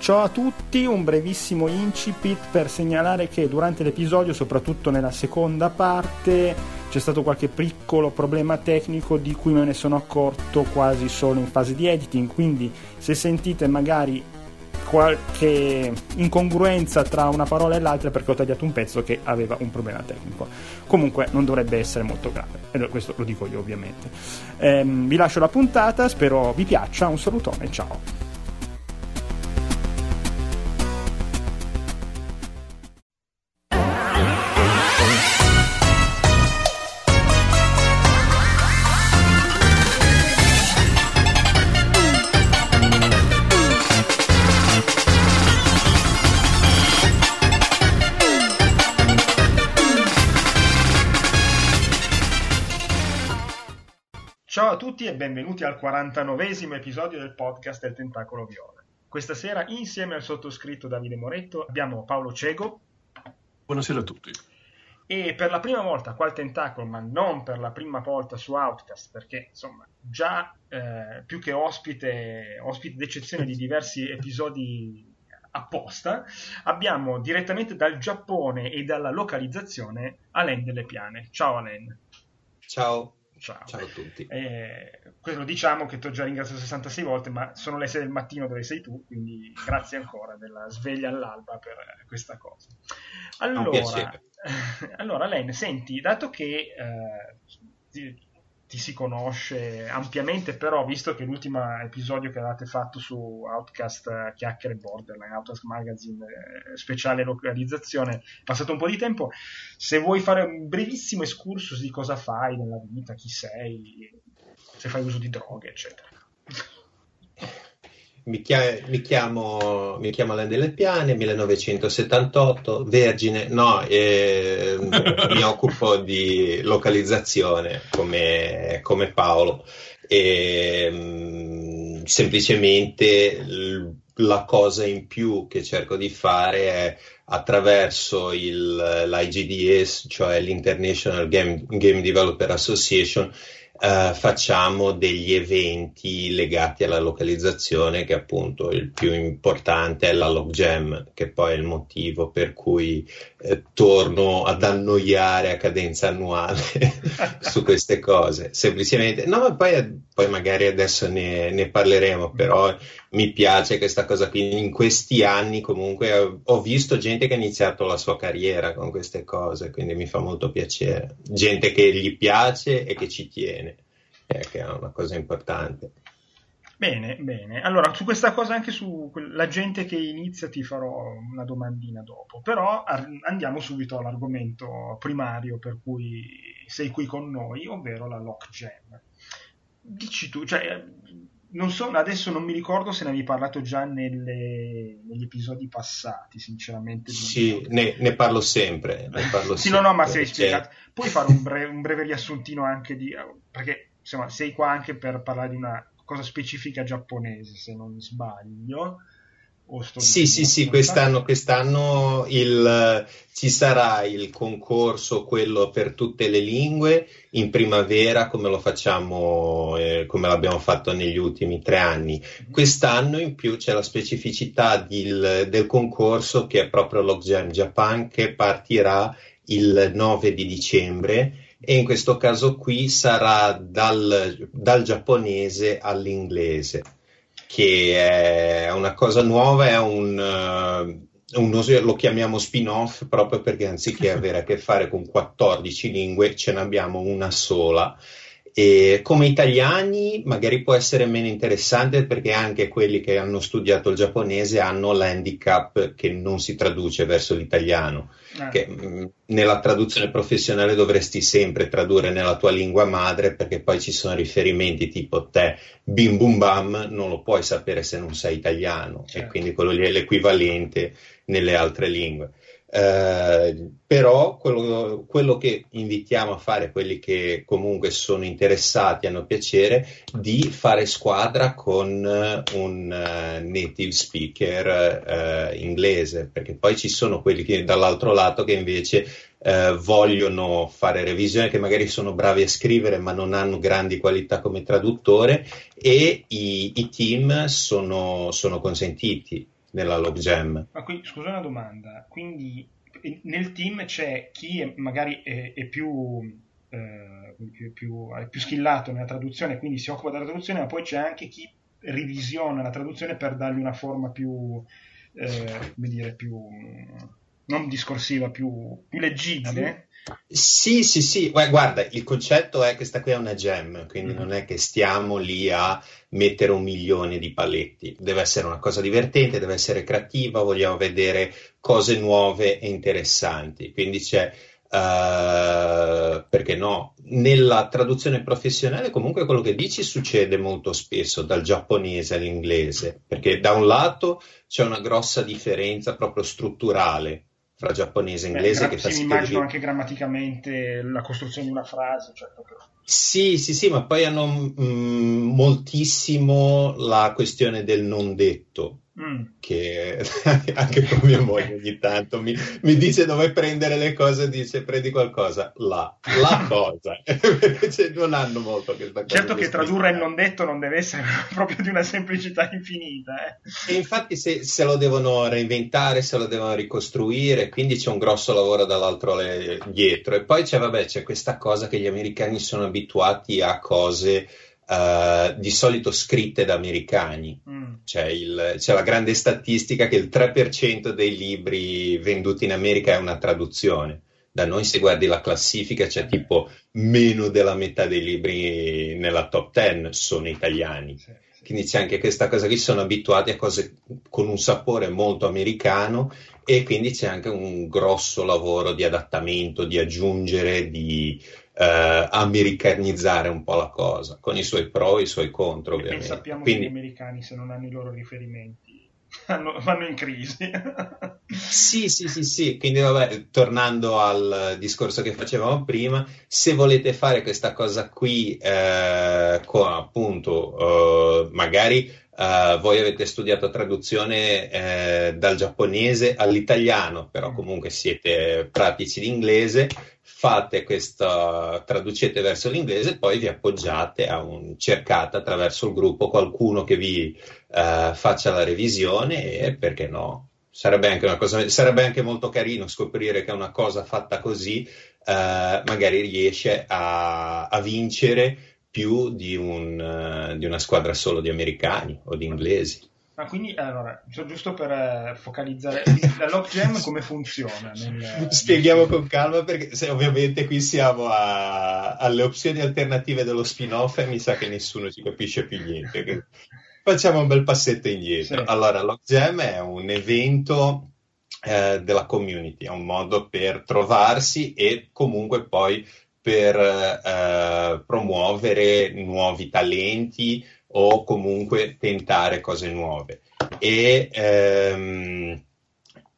Ciao a tutti, un brevissimo incipit per segnalare che durante l'episodio, soprattutto nella seconda parte, c'è stato qualche piccolo problema tecnico di cui me ne sono accorto quasi solo in fase di editing, quindi se sentite magari qualche incongruenza tra una parola e l'altra perché ho tagliato un pezzo che aveva un problema tecnico. Comunque non dovrebbe essere molto grave, e questo lo dico io ovviamente. Ehm, vi lascio la puntata, spero vi piaccia, un salutone, ciao. Benvenuti al 49esimo episodio del podcast del Tentacolo Viola. Questa sera, insieme al sottoscritto Davide Moretto, abbiamo Paolo Cego. Buonasera a tutti. E per la prima volta qua al Tentacolo, ma non per la prima volta su Outcast, perché insomma già eh, più che ospite, ospite d'eccezione di diversi episodi apposta, abbiamo direttamente dal Giappone e dalla localizzazione Alain Delle Piane. Ciao Alain. Ciao. Ciao. Ciao a tutti. Eh, questo diciamo che ti ho già ringraziato 66 volte, ma sono le 6 del mattino dove sei tu, quindi grazie ancora della sveglia all'alba per questa cosa. Allora, allora Len, senti, dato che eh, ti si conosce ampiamente, però visto che l'ultimo episodio che avete fatto su Outcast uh, Chiacchiere Borderline, Outcast Magazine eh, speciale localizzazione, è passato un po' di tempo, se vuoi fare un brevissimo excursus di cosa fai nella vita, chi sei, se fai uso di droghe, eccetera. Mi, chia- mi, chiamo, mi chiamo Alain Delle Piane, 1978, vergine, no, eh, mi occupo di localizzazione come, come Paolo. E mh, mm, semplicemente l- la cosa in più che cerco di fare è attraverso il, l'IGDS, cioè l'International Game, Game Developer Association, Uh, facciamo degli eventi legati alla localizzazione che appunto il più importante è la Logjam che poi è il motivo per cui eh, torno ad annoiare a cadenza annuale su queste cose semplicemente. No ma poi, poi magari adesso ne, ne, parleremo però mi piace questa cosa qui. In questi anni comunque ho, visto gente che ha iniziato la sua carriera con queste cose quindi mi fa molto piacere. Gente che gli piace e che ci tiene eh, che è una cosa importante. Bene, bene. Allora, su questa cosa, anche sulla gente che inizia, ti farò una domandina dopo. Però andiamo subito all'argomento primario per cui sei qui con noi, ovvero la Lockjam. Dici tu, cioè, non so, adesso non mi ricordo se ne avevi parlato già nelle, negli episodi passati, sinceramente. Sì, ne, ne, parlo sempre. Ne parlo sì, sempre, no, no, ma sei spiegato. Puoi fare un breve, un breve riassuntino anche di... perché insomma, sei qua anche per parlare di una cosa specifica giapponese, se non sbaglio. Sì, sì, sì, quest'anno, quest'anno il, ci sarà il concorso, quello per tutte le lingue, in primavera come lo facciamo, eh, come l'abbiamo fatto negli ultimi tre anni. Mhm. Quest'anno in più c'è la specificità del, del concorso che è proprio l'Oxjam Japan che partirà il 9 di dicembre e in questo caso qui sarà dal, dal giapponese all'inglese, che è una cosa nuova, è un, uh, un, lo chiamiamo spin-off proprio perché anziché avere a che fare con 14 lingue ce ne abbiamo una sola e come italiani magari può essere meno interessante perché anche quelli che hanno studiato il giapponese hanno l'handicap che non si traduce verso l'italiano, eh. che mh, mm, nella traduzione professionale dovresti sempre tradurre nella tua lingua madre perché poi ci sono riferimenti tipo te, bim bum bam, non lo puoi sapere se non sei italiano certo. e quindi quello lì è l'equivalente nelle altre lingue. Eh, però quello, quello, che invitiamo a fare quelli che comunque sono interessati, hanno piacere, di fare squadra con un uh, native speaker uh, inglese, perché poi ci sono quelli che dall'altro lato che invece uh, vogliono fare revisione, che magari sono bravi a scrivere ma non hanno grandi qualità come traduttore e i, i team sono, sono consentiti nella logjam. Ma qui, scusa una domanda, quindi nel team c'è chi è, magari è, è più, eh, più, più, è più skillato nella traduzione, quindi si occupa della traduzione, ma poi c'è anche chi revisiona la traduzione per dargli una forma più, eh, come dire, più non discorsiva, più, più leggibile. Sì, sì, sì, guarda, il concetto è che questa qui è una gem, quindi mm. non è che stiamo lì a mettere un milione di paletti, deve essere una cosa divertente, deve essere creativa, vogliamo vedere cose nuove e interessanti, quindi c'è Uh, perché no? Nella traduzione professionale comunque quello che dici succede molto spesso dal giapponese all'inglese, perché da un lato c'è una grossa differenza proprio strutturale fra giapponese e inglese. Beh, che sì, mi immagino anche grammaticamente la costruzione di una frase. Cioè proprio... Sì, sì, sì, ma poi hanno mm, moltissimo la questione del non detto. Mm. Che anche con mia moglie ogni tanto mi, mi, dice dove prendere le cose, dice prendi qualcosa, là, la cosa, cioè, non hanno molto questa cosa. Certo che tradurre il non detto non deve essere proprio di una semplicità infinita. Eh. E infatti se, se, lo devono reinventare, se lo devono ricostruire, quindi c'è un grosso lavoro dall'altro le, dietro. E poi c'è, vabbè, c'è questa cosa che gli americani sono abituati a cose uh, di solito scritte da americani. Mm. C'è, il, c'è, la grande statistica che il 3% dei libri venduti in America è una traduzione. Da noi, se guardi la classifica, c'è tipo meno della metà dei libri nella top 10 sono italiani. Sì, sì. Quindi c'è anche questa cosa qui, sono abituati a cose con un sapore molto americano e quindi c'è anche un grosso lavoro di adattamento, di aggiungere, di, eh, americanizzare un po' la cosa, con i suoi pro e i suoi contro, ovviamente. E sappiamo Quindi... che gli americani, se non hanno i loro riferimenti, vanno in crisi. sì, sì, sì, sì. Quindi, vabbè, tornando al discorso che facevamo prima, se volete fare questa cosa qui, eh, con appunto, eh, magari Uh, voi avete studiato traduzione eh, dal giapponese all'italiano, però mm. comunque siete pratici di inglese, fate questa, traducete verso l'inglese e poi vi appoggiate a un, cercate attraverso il gruppo qualcuno che vi uh, faccia la revisione e perché no? Sarebbe anche, una cosa, sarebbe anche molto carino scoprire che una cosa fatta così uh, magari riesce a, a vincere più di, un, uh, di, una squadra solo di americani o di inglesi. Ah, quindi allora, giusto per eh, focalizzare, la logjam come funziona? Nel, Spieghiamo con calma perché se, ovviamente qui siamo a, alle opzioni alternative dello spin-off e mi sa che nessuno ci capisce più niente. Facciamo un bel passetto indietro. Sì. Allora, logjam è un evento eh, della community, è un modo per trovarsi e comunque poi per eh, promuovere nuovi talenti o comunque tentare cose nuove. E ehm,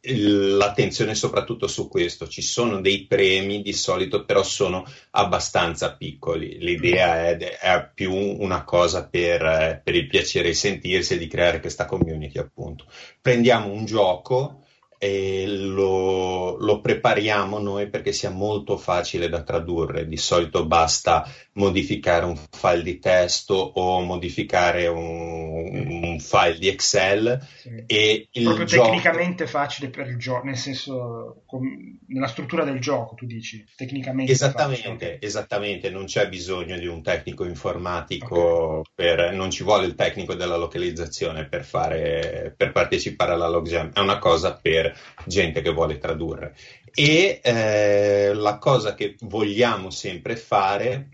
l'attenzione soprattutto su questo. Ci sono dei premi di solito, però sono abbastanza piccoli. L'idea è, è più una cosa per, per, il piacere di sentirsi e di creare questa community, appunto. Prendiamo un gioco e lo, lo, prepariamo noi perché sia molto facile da tradurre. Di solito basta modificare un file di testo o modificare un, un file di Excel sì. e il proprio gioco... tecnicamente facile per il gioco, nel senso com... nella struttura del gioco, tu dici tecnicamente esattamente, esattamente, non c'è bisogno di un tecnico informatico okay. per, non ci vuole il tecnico della localizzazione per fare per partecipare alla logjam, è una cosa per gente che vuole tradurre. E eh, la cosa che vogliamo sempre fare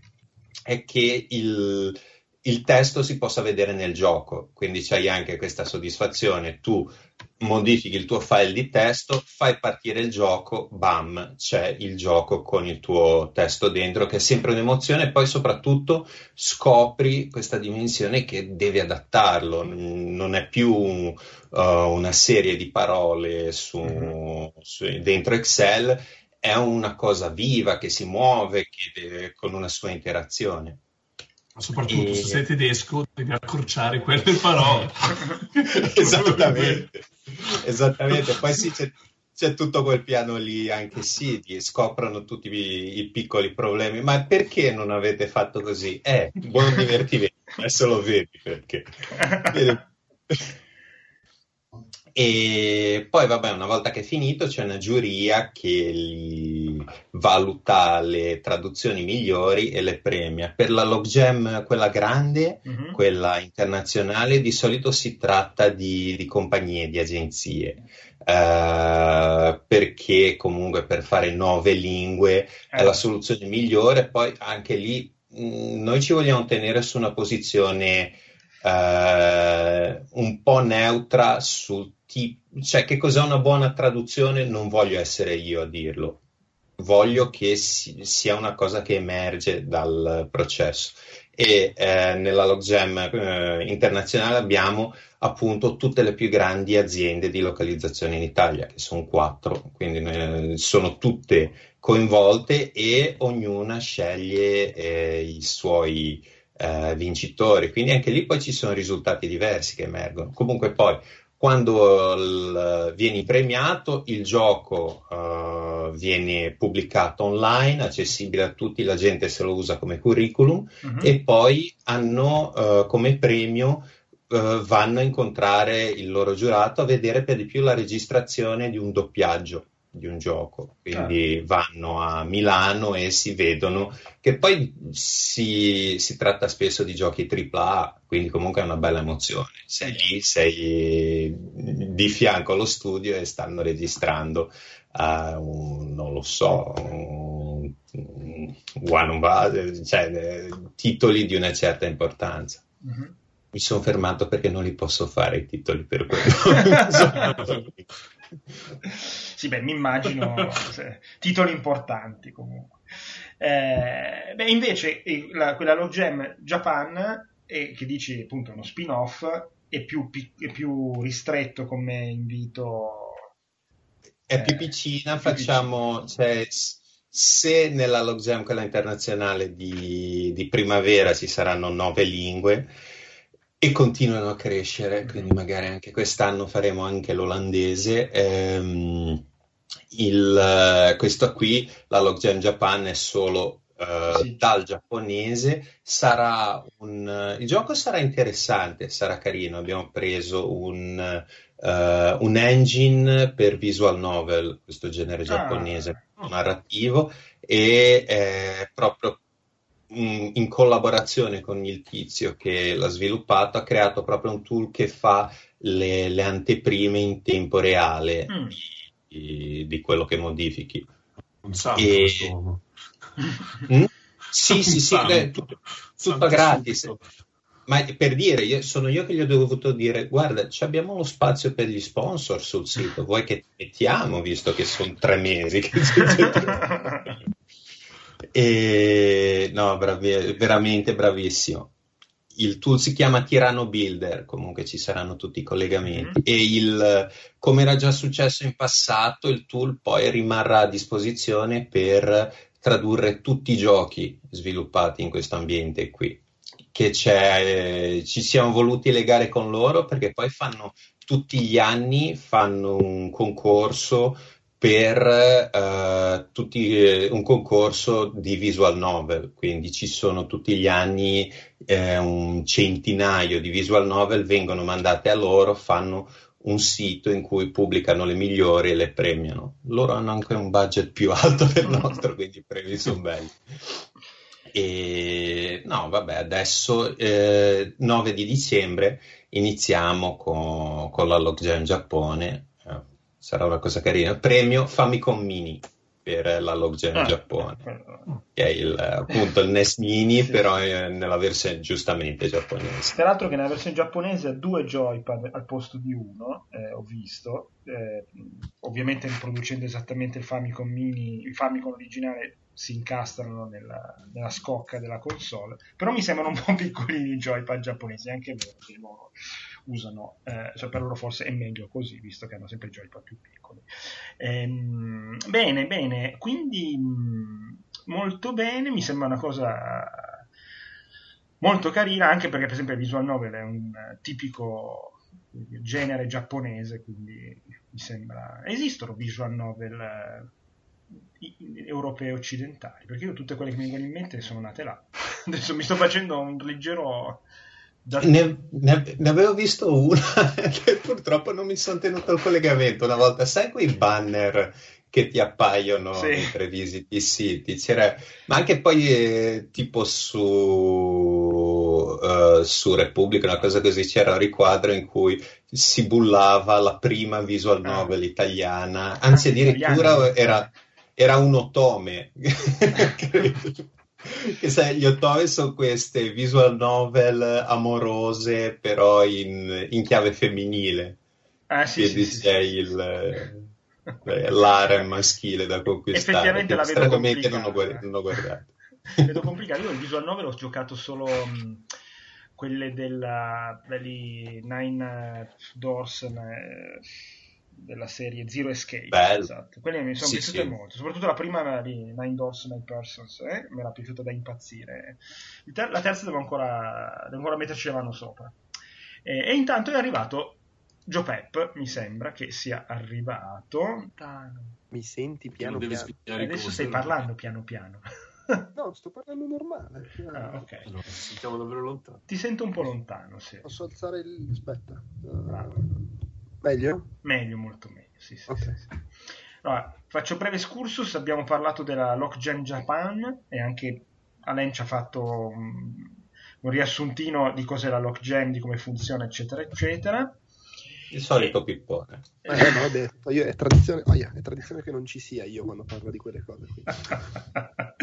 è che il, il testo si possa vedere nel gioco, quindi c'hai anche questa soddisfazione, tu modifichi il tuo file di testo, fai partire il gioco, bam, c'è il gioco con il tuo testo dentro, che è sempre un'emozione, e poi soprattutto scopri questa dimensione che devi adattarlo, non è più uh, una serie di parole su, mm-hmm. su, dentro Excel, è una cosa viva che si muove, che deve, con una sua interazione soprattutto e... se sei tedesco devi accorciare quelle parole. Esattamente esattamente. Poi sì c'è, c'è, tutto quel piano lì anche sì scoprono tutti i, i, piccoli problemi. Ma perché non avete fatto così? eh, buon divertimento adesso lo vedi perché E poi, vabbè, una volta che è finito, c'è una giuria che valuta le traduzioni migliori e le premia. Per la Logjam, quella grande, mm-hmm. quella internazionale, di solito si tratta di, di compagnie, di agenzie. Uh, perché comunque per fare nove lingue eh. è la soluzione migliore. Poi anche lì mh, mm, noi ci vogliamo tenere su una posizione uh, un po' neutra sul tipo, cioè che cos'è una buona traduzione non voglio essere io a dirlo, voglio che si, sia una cosa che emerge dal processo. E eh, nella Logjam eh, internazionale abbiamo appunto tutte le più grandi aziende di localizzazione in Italia, che sono quattro, quindi eh, sono tutte coinvolte e ognuna sceglie eh, i suoi eh, vincitori. Quindi anche lì poi ci sono risultati diversi che emergono. Comunque poi quando il, vieni premiato, il gioco uh, viene pubblicato online, accessibile a tutti, la gente se lo usa come curriculum uh-huh. e poi hanno uh, come premio uh, vanno a incontrare il loro giurato a vedere per di più la registrazione di un doppiaggio di un gioco, quindi ah. vanno a Milano e si vedono che poi si, si, tratta spesso di giochi AAA, quindi comunque è una bella emozione. Sei lì, sei di fianco allo studio e stanno registrando uh, un, non lo so, un, one, cioè, titoli di una certa importanza. Mm-hmm. Mi sono fermato perché non li posso fare i titoli per quello. sì, beh, mi immagino titoli importanti comunque. Eh, beh, invece la, quella Low Gem Japan, eh, che dici appunto uno spin-off, è più, è più ristretto come invito. È più piccina, più facciamo, piccina. Cioè, se nella Log Jam, quella internazionale di, di primavera, ci saranno nove lingue, e continuano a crescere, quindi magari anche quest'anno faremo anche l'olandese. Ehm, il, questo qui, la Logjam Japan, è solo uh, sì. dal giapponese. Sarà un, il gioco sarà interessante, sarà carino. Abbiamo preso un, uh, un engine per visual novel, questo genere ah. giapponese ah. narrativo, e è proprio in collaborazione con il tizio che l'ha sviluppato, ha creato proprio un tool che fa le, le anteprime in tempo reale mm. di, di, quello che modifichi. Un santo e... mm? Sì, sì, sì, beh, tutto, tutto gratis. Ma per dire, io, sono io che gli ho dovuto dire, guarda, abbiamo lo spazio per gli sponsor sul sito, vuoi che mettiamo, visto che sono tre mesi che E, no, bravi, veramente bravissimo. Il tool si chiama Tirano Builder, comunque ci saranno tutti i collegamenti. Mm-hmm. E il, come era già successo in passato, il tool poi rimarrà a disposizione per tradurre tutti i giochi sviluppati in questo ambiente qui. Che c'è, eh, ci siamo voluti legare con loro perché poi fanno tutti gli anni fanno un concorso per uh, tutti, eh, un concorso di visual novel, quindi ci sono tutti gli anni eh, un centinaio di visual novel, vengono mandate a loro, fanno un sito in cui pubblicano le migliori e le premiano. Loro hanno anche un budget più alto del nostro, quindi i premi sono belli. E no, vabbè, adesso eh, 9 di dicembre iniziamo con, con la Lockjam Giappone sarà una cosa carina. Premio Famicom Mini per la Loggen ah, Giappone, che è il, appunto il NES Mini, sì. però nella versione giustamente giapponese. Tra l'altro che nella versione giapponese ha due joypad al posto di uno, eh, ho visto, eh, ovviamente producendo esattamente il Famicom Mini, il Famicom originale si incastrano nella, nella, scocca della console, però mi sembrano un po' piccolini i joypad giapponesi, anche loro usano, eh, cioè per loro forse è meglio così, visto che hanno sempre joypad più piccoli. Ehm, bene, bene, quindi mm, molto bene, mi sembra una cosa molto carina, anche perché per esempio il visual novel è un tipico genere giapponese, quindi mi sembra... Esistono visual novel eh, europee occidentali, perché io tutte quelle che mi vengono in mente sono nate là. Adesso mi sto facendo un leggero Ne, ne, ne, avevo visto una purtroppo non mi sono tenuto il collegamento una volta. Sai quei banner che ti appaiono sì. mentre visiti i siti? C'era, ma anche poi eh, tipo su, uh, su Repubblica, una cosa così, c'era un riquadro in cui si bullava la prima visual ah. novel ah. italiana, anzi addirittura era, era un otome. che sai, gli ottoe sono queste visual novel amorose, però in, in chiave femminile. Ah, sì, sì, sì, sì, il, eh, l'area maschile da conquistare. Effettivamente la vedo complicata. Non ho, guardato, non ho guardato. vedo complicato. Io il visual novel ho giocato solo mh, quelle della, Nine Doors. Eh, della serie Zero Escape. Bello. Esatto. Quelle mi sono sì, piaciute sì. molto, soprattutto la prima di Nine Doors, Nine Persons, eh? mi era piaciuta da impazzire. Ter- la terza devo ancora, devo ancora metterci la mano sopra. E, e intanto è arrivato Joe Pep, mi sembra che sia arrivato. Mi senti piano piano? Adesso stai parlando piano piano. No, sto parlando normale. Ah, ok. Allora, sentiamo davvero lontano. Ti sento un po' lontano, sì. Posso alzare il... aspetta. Bravo. Meglio? Meglio, molto meglio, sì, sì, okay. sì, sì. Allora, faccio breve excursus, abbiamo parlato della Lockgen Japan e anche Alain ci ha fatto un, un riassuntino di cos'è la Lockgen, di come funziona, eccetera, eccetera. Il solito pippone. Eh, ho detto, io, è, tradizione, oh yeah, è tradizione che non ci sia io quando parlo di quelle cose.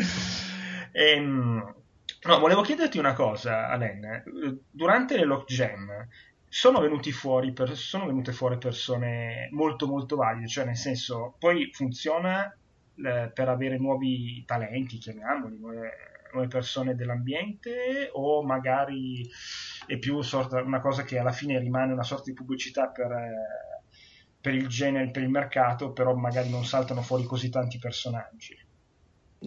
ehm, no, volevo chiederti una cosa, Alain. Durante le Lockgen sono, per, sono venute fuori persone molto molto valide, cioè nel senso poi funziona eh, per avere nuovi talenti, chiamiamoli, nuove, nuove, persone dell'ambiente o magari è più sorta, una cosa che alla fine rimane una sorta di pubblicità per, eh, per il genere, per il mercato, però magari non saltano fuori così tanti personaggi.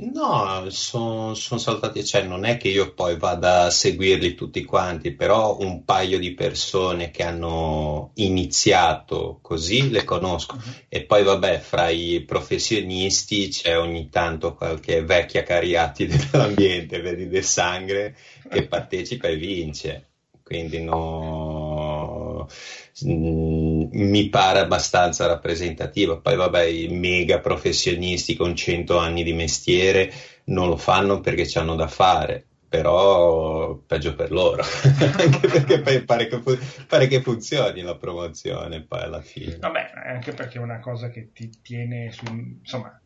No, sono son saltati, cioè non è che io poi vada a seguirli tutti quanti, però un paio di persone che hanno iniziato così le conosco uh-huh. e poi vabbè, fra i professionisti c'è ogni tanto qualche vecchia cariati dell'ambiente, vedi del sangue, che partecipa e vince, quindi no Mm, mi pare abbastanza rappresentativa. Poi, vabbè, i mega professionisti con 100 anni di mestiere non lo fanno perché ci hanno da fare, però peggio per loro, anche perché pare che, pare che, funzioni la promozione poi alla fine. Vabbè, anche perché è una cosa che ti tiene su, insomma,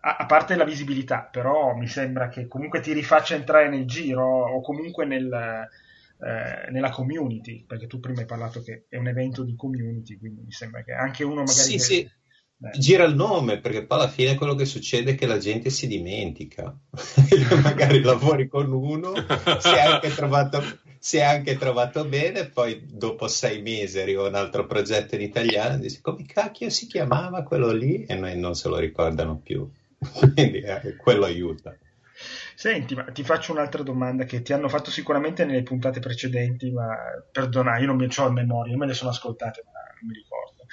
a parte la visibilità, però mi sembra che comunque ti rifaccia entrare nel giro o comunque nel eh, nella community, perché tu prima hai parlato che è un evento di community, quindi mi sembra che anche uno magari... Sì, che... sì. Beh. Gira il nome perché poi alla fine quello che succede è che la gente si dimentica. magari lavori con uno, si è anche trovato, si è anche trovato bene, poi dopo sei mesi arriva un altro progetto in italiano e dici come cacchio si chiamava quello lì e noi non se lo ricordano più. Quindi eh, quello aiuta. Senti, ma ti faccio un'altra domanda che ti hanno fatto sicuramente nelle puntate precedenti, ma perdona, io non mi ho a memoria, me le sono ascoltate, ma non mi ricordo.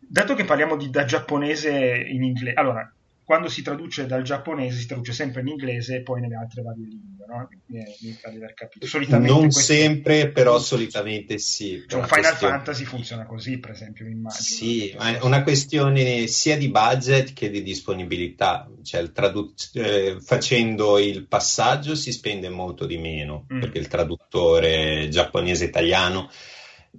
Dato che parliamo di, da giapponese in inglese, allora, quando si traduce dal giapponese si traduce sempre in inglese e poi nelle altre varie lingue, no? Mi, mi aver capito. Solitamente non questo... sempre, però solitamente sì. Cioè, Final questione... Fantasy funziona così, per esempio, mi immagino. Sì, ma è una questione sia di budget che di disponibilità. Cioè, il tradu- eh, facendo il passaggio si spende molto di meno, mm. perché il traduttore giapponese-italiano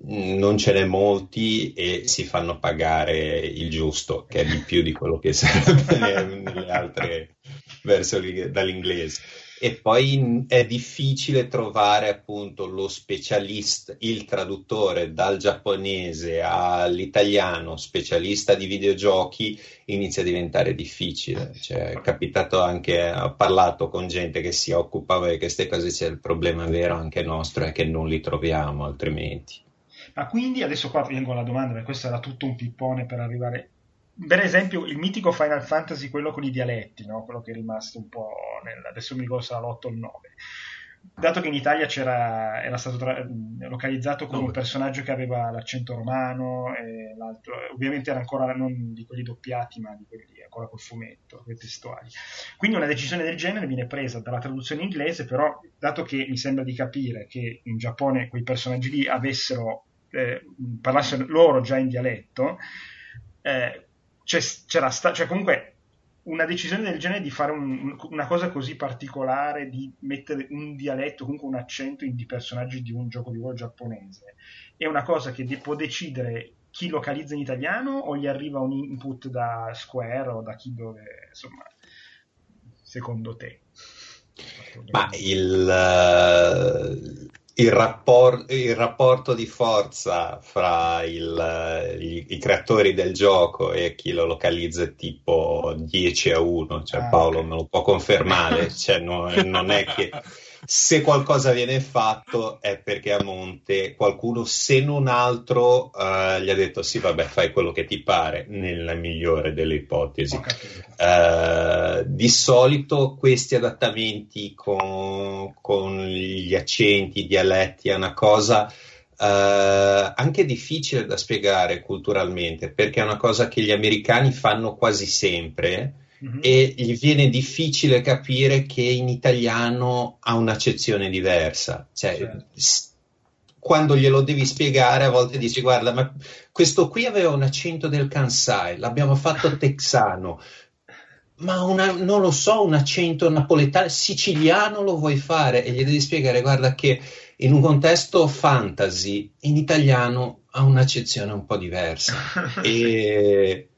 non ce n'è molti e si fanno pagare il giusto, che è di più di quello che serve nelle altre versioni dall'inglese. E poi è difficile trovare appunto lo specialista, il traduttore dal giapponese all'italiano, specialista di videogiochi, inizia a diventare difficile. Cioè, è capitato anche, ho parlato con gente che si occupava di queste cose, c'è il problema vero anche nostro è che non li troviamo altrimenti. Ma quindi adesso qua vengo alla domanda, perché questo era tutto un pippone per arrivare. Per esempio, il mitico Final Fantasy, quello con i dialetti, no? quello che è rimasto un po' nel, adesso mi ricordo se era l'8 o il 9. Dato che in Italia era stato tra... localizzato con no. un personaggio che aveva l'accento romano, e l'altro, ovviamente era ancora non di quelli doppiati, ma di quelli pecora col fumetto, quei testuali. Quindi una decisione del genere viene presa dalla traduzione inglese, però dato che mi sembra di capire che in Giappone quei personaggi lì avessero, eh, parlassero loro già in dialetto, eh, c'era sta- cioè comunque una decisione del genere di fare un, una cosa così particolare, di mettere un dialetto, comunque un accento in di personaggi di un gioco di ruolo giapponese, è una cosa che de- può decidere chi localizza in italiano o gli arriva un input da Square o da chi dove, insomma, secondo te? Ma il, uh, il, rapport, il, rapporto di forza fra il, i, i, creatori del gioco e chi lo localizza è tipo 10 a 1, cioè ah, Paolo okay. me lo può confermare, cioè no, non è che se qualcosa viene fatto è perché a monte qualcuno, se non altro, uh, gli ha detto sì, vabbè, fai quello che ti pare, nella migliore delle ipotesi. Uh, di solito questi adattamenti con, con, gli accenti, i dialetti, è una cosa... Uh, anche difficile da spiegare culturalmente perché è una cosa che gli americani fanno quasi sempre mm-hmm. e gli viene difficile capire che in italiano ha un'accezione diversa. Cioè, certo. s- quando glielo devi spiegare, a volte dici: Guarda, ma questo qui aveva un accento del Kansai, l'abbiamo fatto texano. Ma una, non lo so, un accento napoletano, siciliano lo vuoi fare? E gli devi spiegare, guarda, che in un contesto fantasy, in italiano ha un'accezione un po' diversa. e...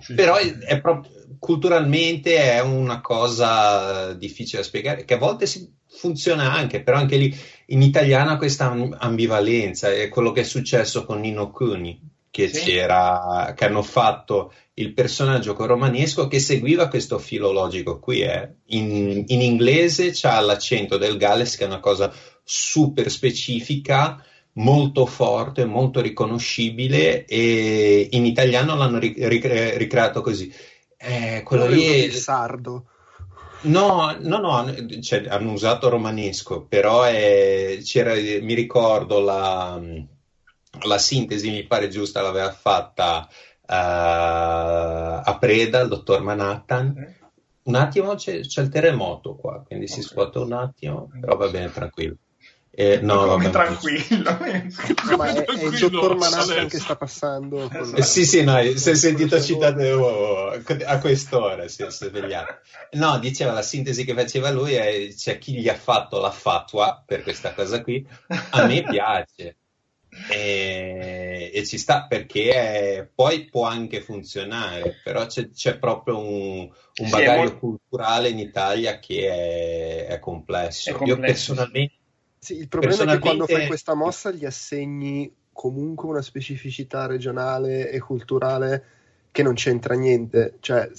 Sì. Però è, è proprio culturalmente è una cosa difficile da spiegare, che a volte funziona anche, però anche lì in italiano questa ambivalenza è quello che è successo con Nino Cuni, che, sì. che hanno fatto il personaggio romanesco che seguiva questo filo logico qui. Eh. In, in, inglese c'ha l'accento del Galles, che è una cosa super specifica, molto forte, molto riconoscibile, e in italiano l'hanno ricreato così. Eh, quello lì è il sardo. No, no, no, cioè, hanno usato romanesco, però è, mi ricordo la, la, sintesi, mi pare giusta, l'aveva fatta uh, a Preda, il dottor Manhattan. Un attimo c'è, c'è il terremoto qua, quindi okay. si scuote un attimo, però va bene, tranquillo. Eh, no, vabbè, tranquillo. ma è, è, il dottor Manhattan che sta passando. Esatto. Eh, sì, sì, no, si è sentito citato oh, a quest'ora, si è svegliato. No, diceva la sintesi che faceva lui è c'è chi gli ha fatto la fatua per questa cosa qui, a me piace. E, e ci sta perché è, poi può anche funzionare, però c'è, c'è proprio un, un bagaglio sì, culturale in Italia che è, è complesso. È complesso. Io personalmente sì, il problema è che quando fai questa mossa gli assegni comunque una specificità regionale e culturale che non c'entra niente. Cioè,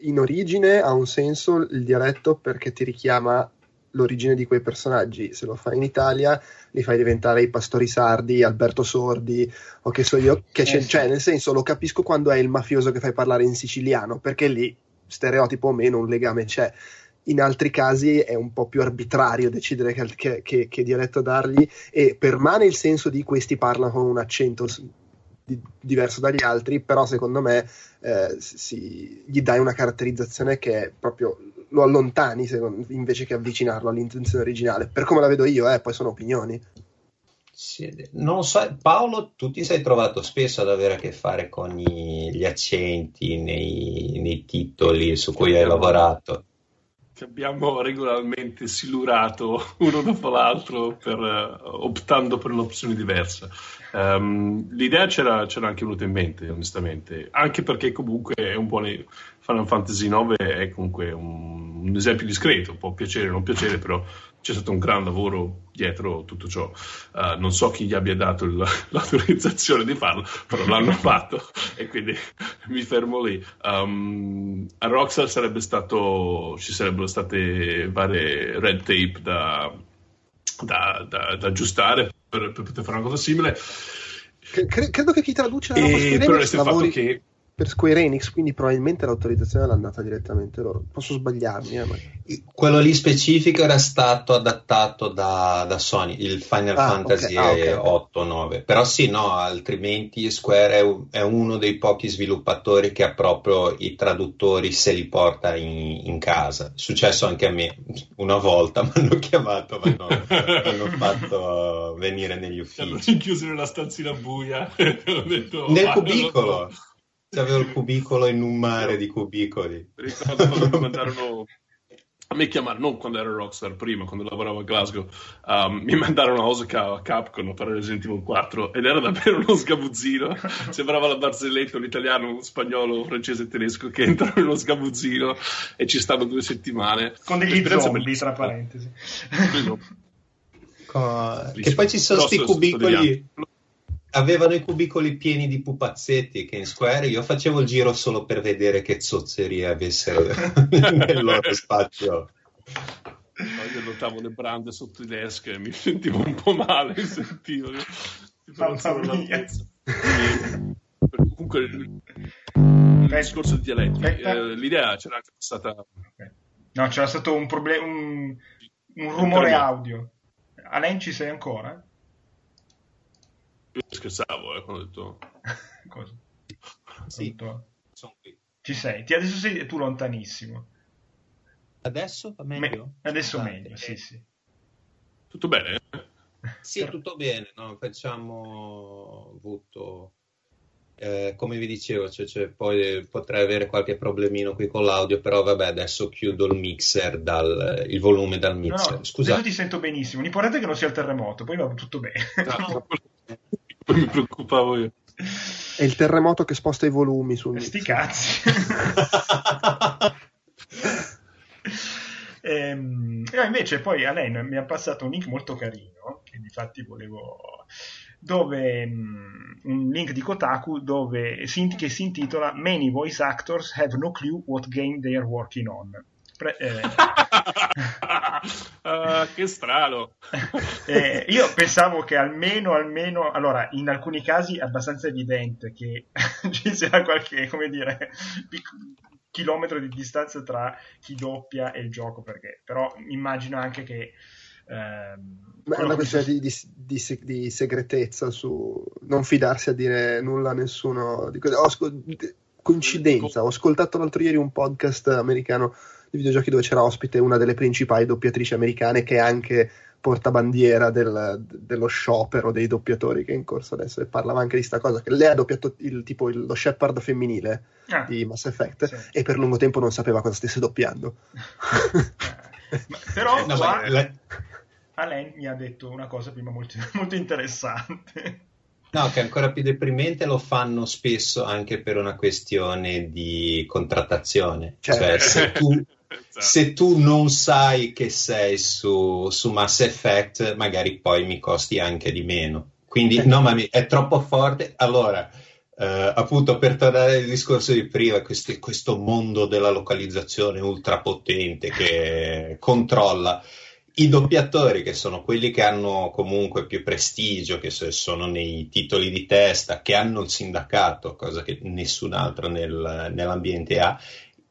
in origine ha un senso il dialetto perché ti richiama l'origine di quei personaggi. Se lo fai in Italia, li fai diventare i pastori sardi, Alberto Sordi, o che so io, che eh, cioè, nel senso lo capisco quando è il mafioso che fai parlare in siciliano, perché lì, stereotipo o meno, un legame c'è in altri casi è un po' più arbitrario decidere che, che, che, che dialetto dargli e permane il senso di questi parlano con un accento di, diverso dagli altri, però secondo me eh, si, gli dai una caratterizzazione che proprio lo allontani secondo, invece che avvicinarlo all'intenzione originale, per come la vedo io, eh, poi sono opinioni. Sì, non so, Paolo, tu ti sei trovato spesso ad avere a che fare con i, gli accenti nei, nei titoli su cui hai lavorato che abbiamo regolarmente silurato uno dopo l'altro per, uh, optando per un'opzione diversa. Um, l'idea c'era, c'era, anche venuta in mente, onestamente, anche perché comunque è un buon Final Fantasy IX è comunque un, un esempio discreto, può piacere o non piacere, però c'è stato un gran lavoro dietro tutto ciò. Uh, non so chi gli abbia dato il, l'autorizzazione di farlo, però l'hanno fatto e quindi mi fermo lì. Um, a Rockstar sarebbe stato, ci sarebbero state varie red tape da, da, da, da aggiustare per, per, poter fare una cosa simile. Credo che chi traduce la e, però resta il lavori... fatto che per Square Enix, quindi probabilmente l'autorizzazione l'hanno data direttamente loro. Posso sbagliarmi, eh, ma... Quello lì specifico era stato adattato da, da Sony, il Final ah, Fantasy okay. ah, okay. 8-9. Però sì, no, altrimenti Square è, è, uno dei pochi sviluppatori che ha proprio i traduttori, se li porta in, in casa. È successo anche a me, una volta mi hanno chiamato, ma no, mi hanno fatto venire negli uffici. Hanno chiuso nella stanzina buia. detto, Nel cubicolo avevo il cubicolo in un mare di cubicoli. Ricordo quando mi mandarono a me chiamarono, non quando ero Rockstar, prima, quando lavoravo a Glasgow, um, mi mandarono a Osaka a Capcom per Resident Evil 4 ed era davvero uno sgabuzzino. Sembrava la barzelletta, un italiano, un spagnolo, un francese e tedesco che entrano in uno sgabuzzino e ci stanno due settimane. Con degli zombie, tra parentesi. Co- che poi ci sono questi cubicoli avevano i cubicoli pieni di pupazzetti che in Square io facevo il giro solo per vedere che zozzerie avessero nel loro spazio. Io notavo le brande sotto i desk e mi sentivo un po' male, sentivo. Comunque, il discorso di dialetti, eh, l'idea c'era anche stata... No, c'era stato un problema, un, un rumore audio. Alen ci sei ancora? Io scherzavo, eh, quando ho detto... Cosa? Sì, sono qui. Ci sei? Ti, adesso sei tu lontanissimo. Adesso va meglio? Me- adesso ah, meglio, sì, sì. Tutto bene? Sì, tutto bene. No? Facciamo avuto... Eh, come vi dicevo, cioè, cioè, poi potrei avere qualche problemino qui con l'audio, però vabbè, adesso chiudo il mixer, dal, il volume dal mixer. No, no, Scusate. Adesso ti sento benissimo. L'importante è che non sia il terremoto, poi va tutto bene. No, mi preoccupavo io. È il terremoto che sposta i volumi su Sti cazzi. ehm, no, invece poi a lei mi ha passato un link molto carino, che infatti volevo dove um, un link di Kotaku dove che si intitola Many voice actors have no clue what game they are working on. Pre- eh... uh, che strano. eh, io pensavo che almeno, almeno, allora, in alcuni casi è abbastanza evidente che ci sia qualche, come dire, pic- chilometro di distanza tra chi doppia e il gioco, perché però immagino anche che Ehm, è una questione di, di, di, di, segretezza su non fidarsi a dire nulla a nessuno. Di, ho, coincidenza, ho ascoltato l'altro ieri un podcast americano di videogiochi dove c'era ospite una delle principali doppiatrici americane che è anche portabandiera del, dello sciopero dei doppiatori che è in corso adesso e parlava anche di questa cosa che lei ha doppiato il, tipo il, lo Shepard femminile ah, di Mass Effect sì. e per lungo tempo non sapeva cosa stesse doppiando ma, però no, qua la... Alain mi ha detto una cosa prima molto, molto interessante No, che è ancora più deprimente lo fanno spesso anche per una questione di contrattazione. Certo. Cioè, se tu. Se tu non sai che sei su, su, Mass Effect, magari poi mi costi anche di meno. Quindi, no, ma è troppo forte. Allora, eh, appunto, per tornare al discorso di prima, questi, questo mondo della localizzazione ultrapotente che controlla i doppiatori, che sono quelli che hanno comunque più prestigio, che sono nei titoli di testa, che hanno il sindacato, cosa che nessun altro nel, nell'ambiente ha,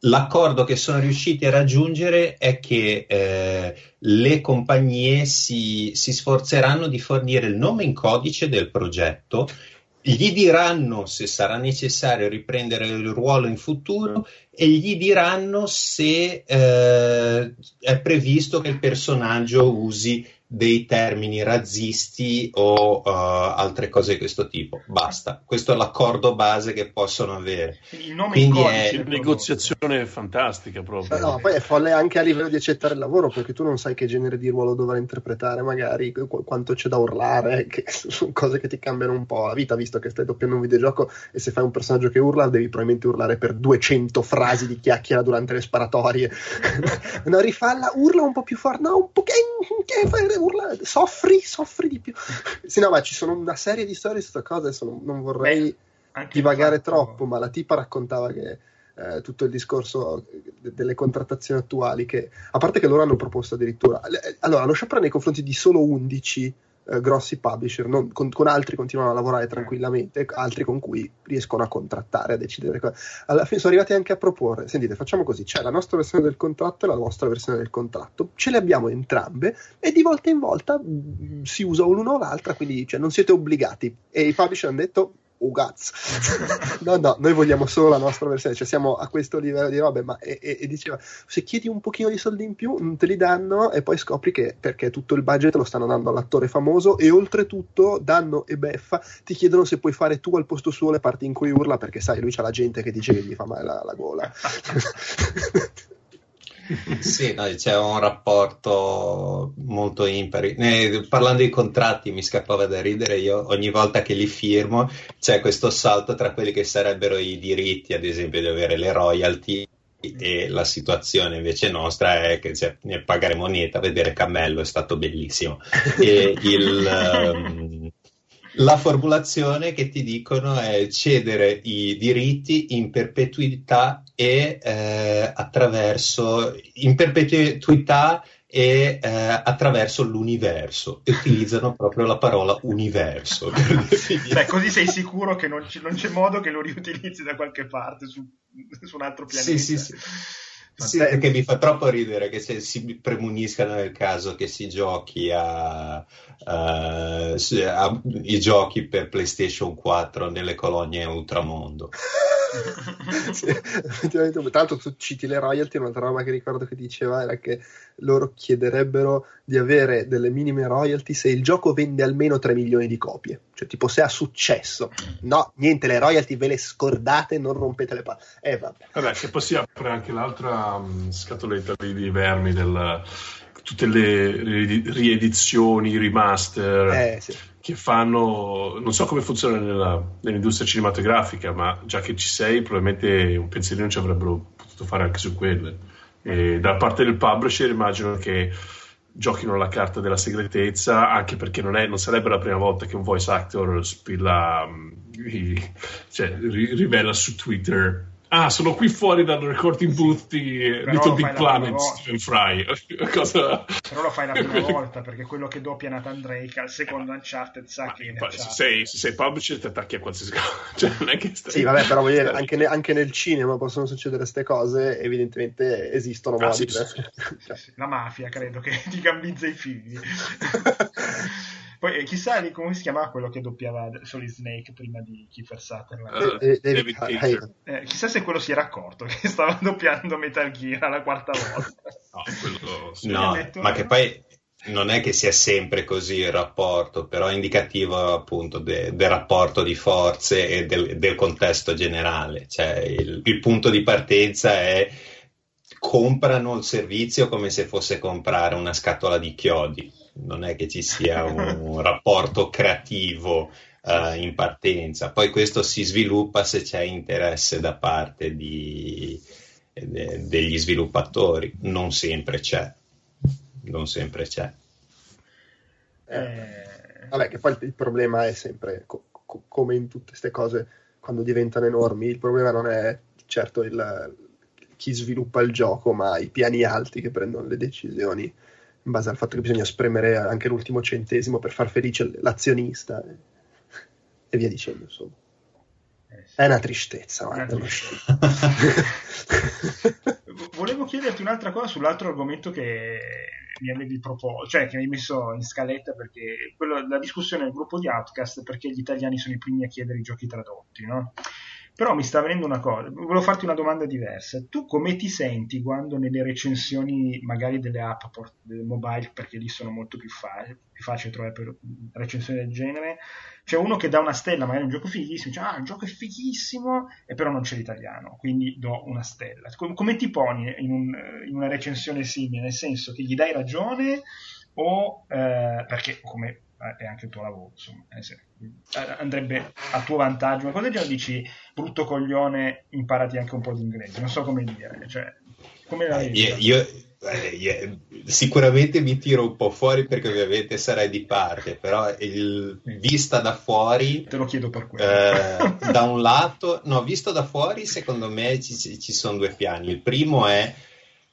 l'accordo che sono riusciti a raggiungere è che eh, le compagnie si, si, sforzeranno di fornire il nome in codice del progetto, gli diranno se sarà necessario riprendere il ruolo in futuro e gli diranno se eh, è previsto che il personaggio usi dei termini razzisti o uh, altre cose di questo tipo. Basta, questo è l'accordo base che possono avere. Il nome Quindi è una negoziazione fantastica proprio. No, poi è folle anche a livello di accettare il lavoro perché tu non sai che genere di ruolo dovrai interpretare, magari qu- quanto c'è da urlare, che sono cose che ti cambiano un po' la vita, visto che stai doppiando un videogioco e se fai un personaggio che urla devi probabilmente urlare per 200 frasi di chiacchiera durante le sparatorie. no, rifalla, urla un po' più forte, no, un po' che, che urla, soffri, soffri di più. sì, no, ma ci sono una serie di storie su questa cosa, adesso non, non vorrei Beh, divagare troppo, ma la tipa raccontava che eh, tutto il discorso delle contrattazioni attuali, che a parte che loro hanno proposto addirittura, allora lo sciopero nei confronti di solo 11 eh, grossi publisher, non, con, con, altri continuano a lavorare tranquillamente, altri con cui riescono a contrattare, a decidere. Alla fine sono arrivati anche a proporre, sentite, facciamo così, c'è la nostra versione del contratto e la vostra versione del contratto, ce le abbiamo entrambe e di volta in volta mh, mm, si usa l'una o l'altra, quindi cioè, non siete obbligati. E i publisher hanno detto Ugaz. no, no, noi vogliamo solo la nostra versione, cioè siamo a questo livello di robe, ma e, e, e, diceva, se chiedi un pochino di soldi in più, non te li danno e poi scopri che perché tutto il budget lo stanno dando all'attore famoso e oltretutto danno e beffa, ti chiedono se puoi fare tu al posto suo le parti in cui urla perché sai, lui c'ha la gente che dice che gli fa male la, la gola. sì, no, c'è un rapporto molto impari. Eh, parlando di contratti, mi scappava da ridere. Io ogni volta che li firmo c'è questo salto tra quelli che sarebbero i diritti, ad esempio, di avere le royalty. E la situazione invece nostra è che cioè, pagare moneta, vedere Cammello è stato bellissimo. E il, um, la formulazione che ti dicono è cedere i diritti in perpetuità e eh, attraverso in perpetuità e eh, attraverso l'universo. E utilizzano proprio la parola universo Beh, così sei sicuro che non, c- non, c'è modo che lo riutilizzi da qualche parte su, su un altro pianeta. sì sì sì sì, perché mi fa troppo ridere che se si premuniscano nel caso che si giochi a, a, a, i giochi per PlayStation 4 nelle colonie ultramondo. sì, effettivamente, tra l'altro tu citi le royalty, un'altra roba che ricordo che diceva era che loro chiederebbero di avere delle minime royalty se il gioco vende almeno 3 milioni di copie, cioè tipo se ha successo. No, niente, le royalty ve le scordate, non rompete le palle. Eh, vabbè. vabbè, che poi si apre anche l'altra um, scatoletta di, di vermi del tutte le riedizioni, remaster eh, sì. che fanno, non so come funziona nella, nell'industria cinematografica, ma già che ci sei, probabilmente un pensierino ci avrebbero potuto fare anche su quelle. E da parte del publisher immagino che giochino la carta della segretezza, anche perché non, è, non sarebbe la prima volta che un voice actor spilla, um, cioè, rivela su Twitter Ah, sono qui fuori dal recording booth di Però Little Big Planet, Stephen Fry. Cosa... Però lo fai la prima volta perché quello che doppia Nathan Drake al secondo Uncharted sa Ma che poi, se, sei, se sei publisher ti attacchi a qualsiasi cosa. Cioè, non è che stai... Sì, vabbè, però dire, anche, ne, anche, nel cinema possono succedere queste cose, evidentemente esistono ah, modi. Sì, sì, sì. La mafia, credo, che ti gambizza i figli. Poi eh, chissà come si chiamava quello che doppiava Solid Snake prima di Kiefer Sutherland. Uh, David Cage. Eh, chissà se quello si era accorto che stava doppiando Metal Gear la quarta volta. no, quello... no ma che poi non è che sia sempre così il rapporto, però è indicativo appunto de, del rapporto di forze e del, del contesto generale. Cioè, il, il punto di partenza è comprano il servizio come se fosse comprare una scatola di chiodi non è che ci sia un rapporto creativo uh, in partenza. Poi questo si sviluppa se c'è interesse da parte di, de, degli sviluppatori. Non sempre c'è. Non sempre c'è. Eh, vabbè, che poi il problema è sempre, co- co- come in tutte queste cose, quando diventano enormi, il problema non è certo il, chi sviluppa il gioco, ma i piani alti che prendono le decisioni in base al fatto che bisogna spremere anche l'ultimo centesimo per far felice l'azionista e, e via dicendo, insomma. Eh sì. È una tristezza. Una tristezza. Volevo chiederti un'altra cosa sull'altro argomento che mi avevi proposto, cioè che mi hai messo in scaletta perché quello, la discussione nel gruppo di Outcast perché gli italiani sono i primi a chiedere i giochi tradotti, no? Però mi sta venendo una cosa, volevo farti una domanda diversa. Tu come ti senti quando nelle recensioni magari delle app port- mobile, perché lì sono molto più, fa- più facili trovare per recensioni del genere, c'è uno che dà una stella, magari un gioco fighissimo, dice ah il gioco è fighissimo, e però non c'è l'italiano, quindi do una stella. Com- come ti poni in, un, in, una recensione simile? Nel senso che gli dai ragione o eh, perché come è anche il tuo lavoro, insomma, eh, eh, andrebbe a tuo vantaggio. Ma cosa già dici, brutto coglione, imparati anche un po' di inglese? Non so come dire, cioè, come la vedi? Io, io eh, sicuramente mi tiro un po' fuori perché ovviamente sarei di parte, però il, vista da fuori... Te lo chiedo per quello. Eh, da un lato, no, visto da fuori secondo me ci, ci sono due piani. Il primo è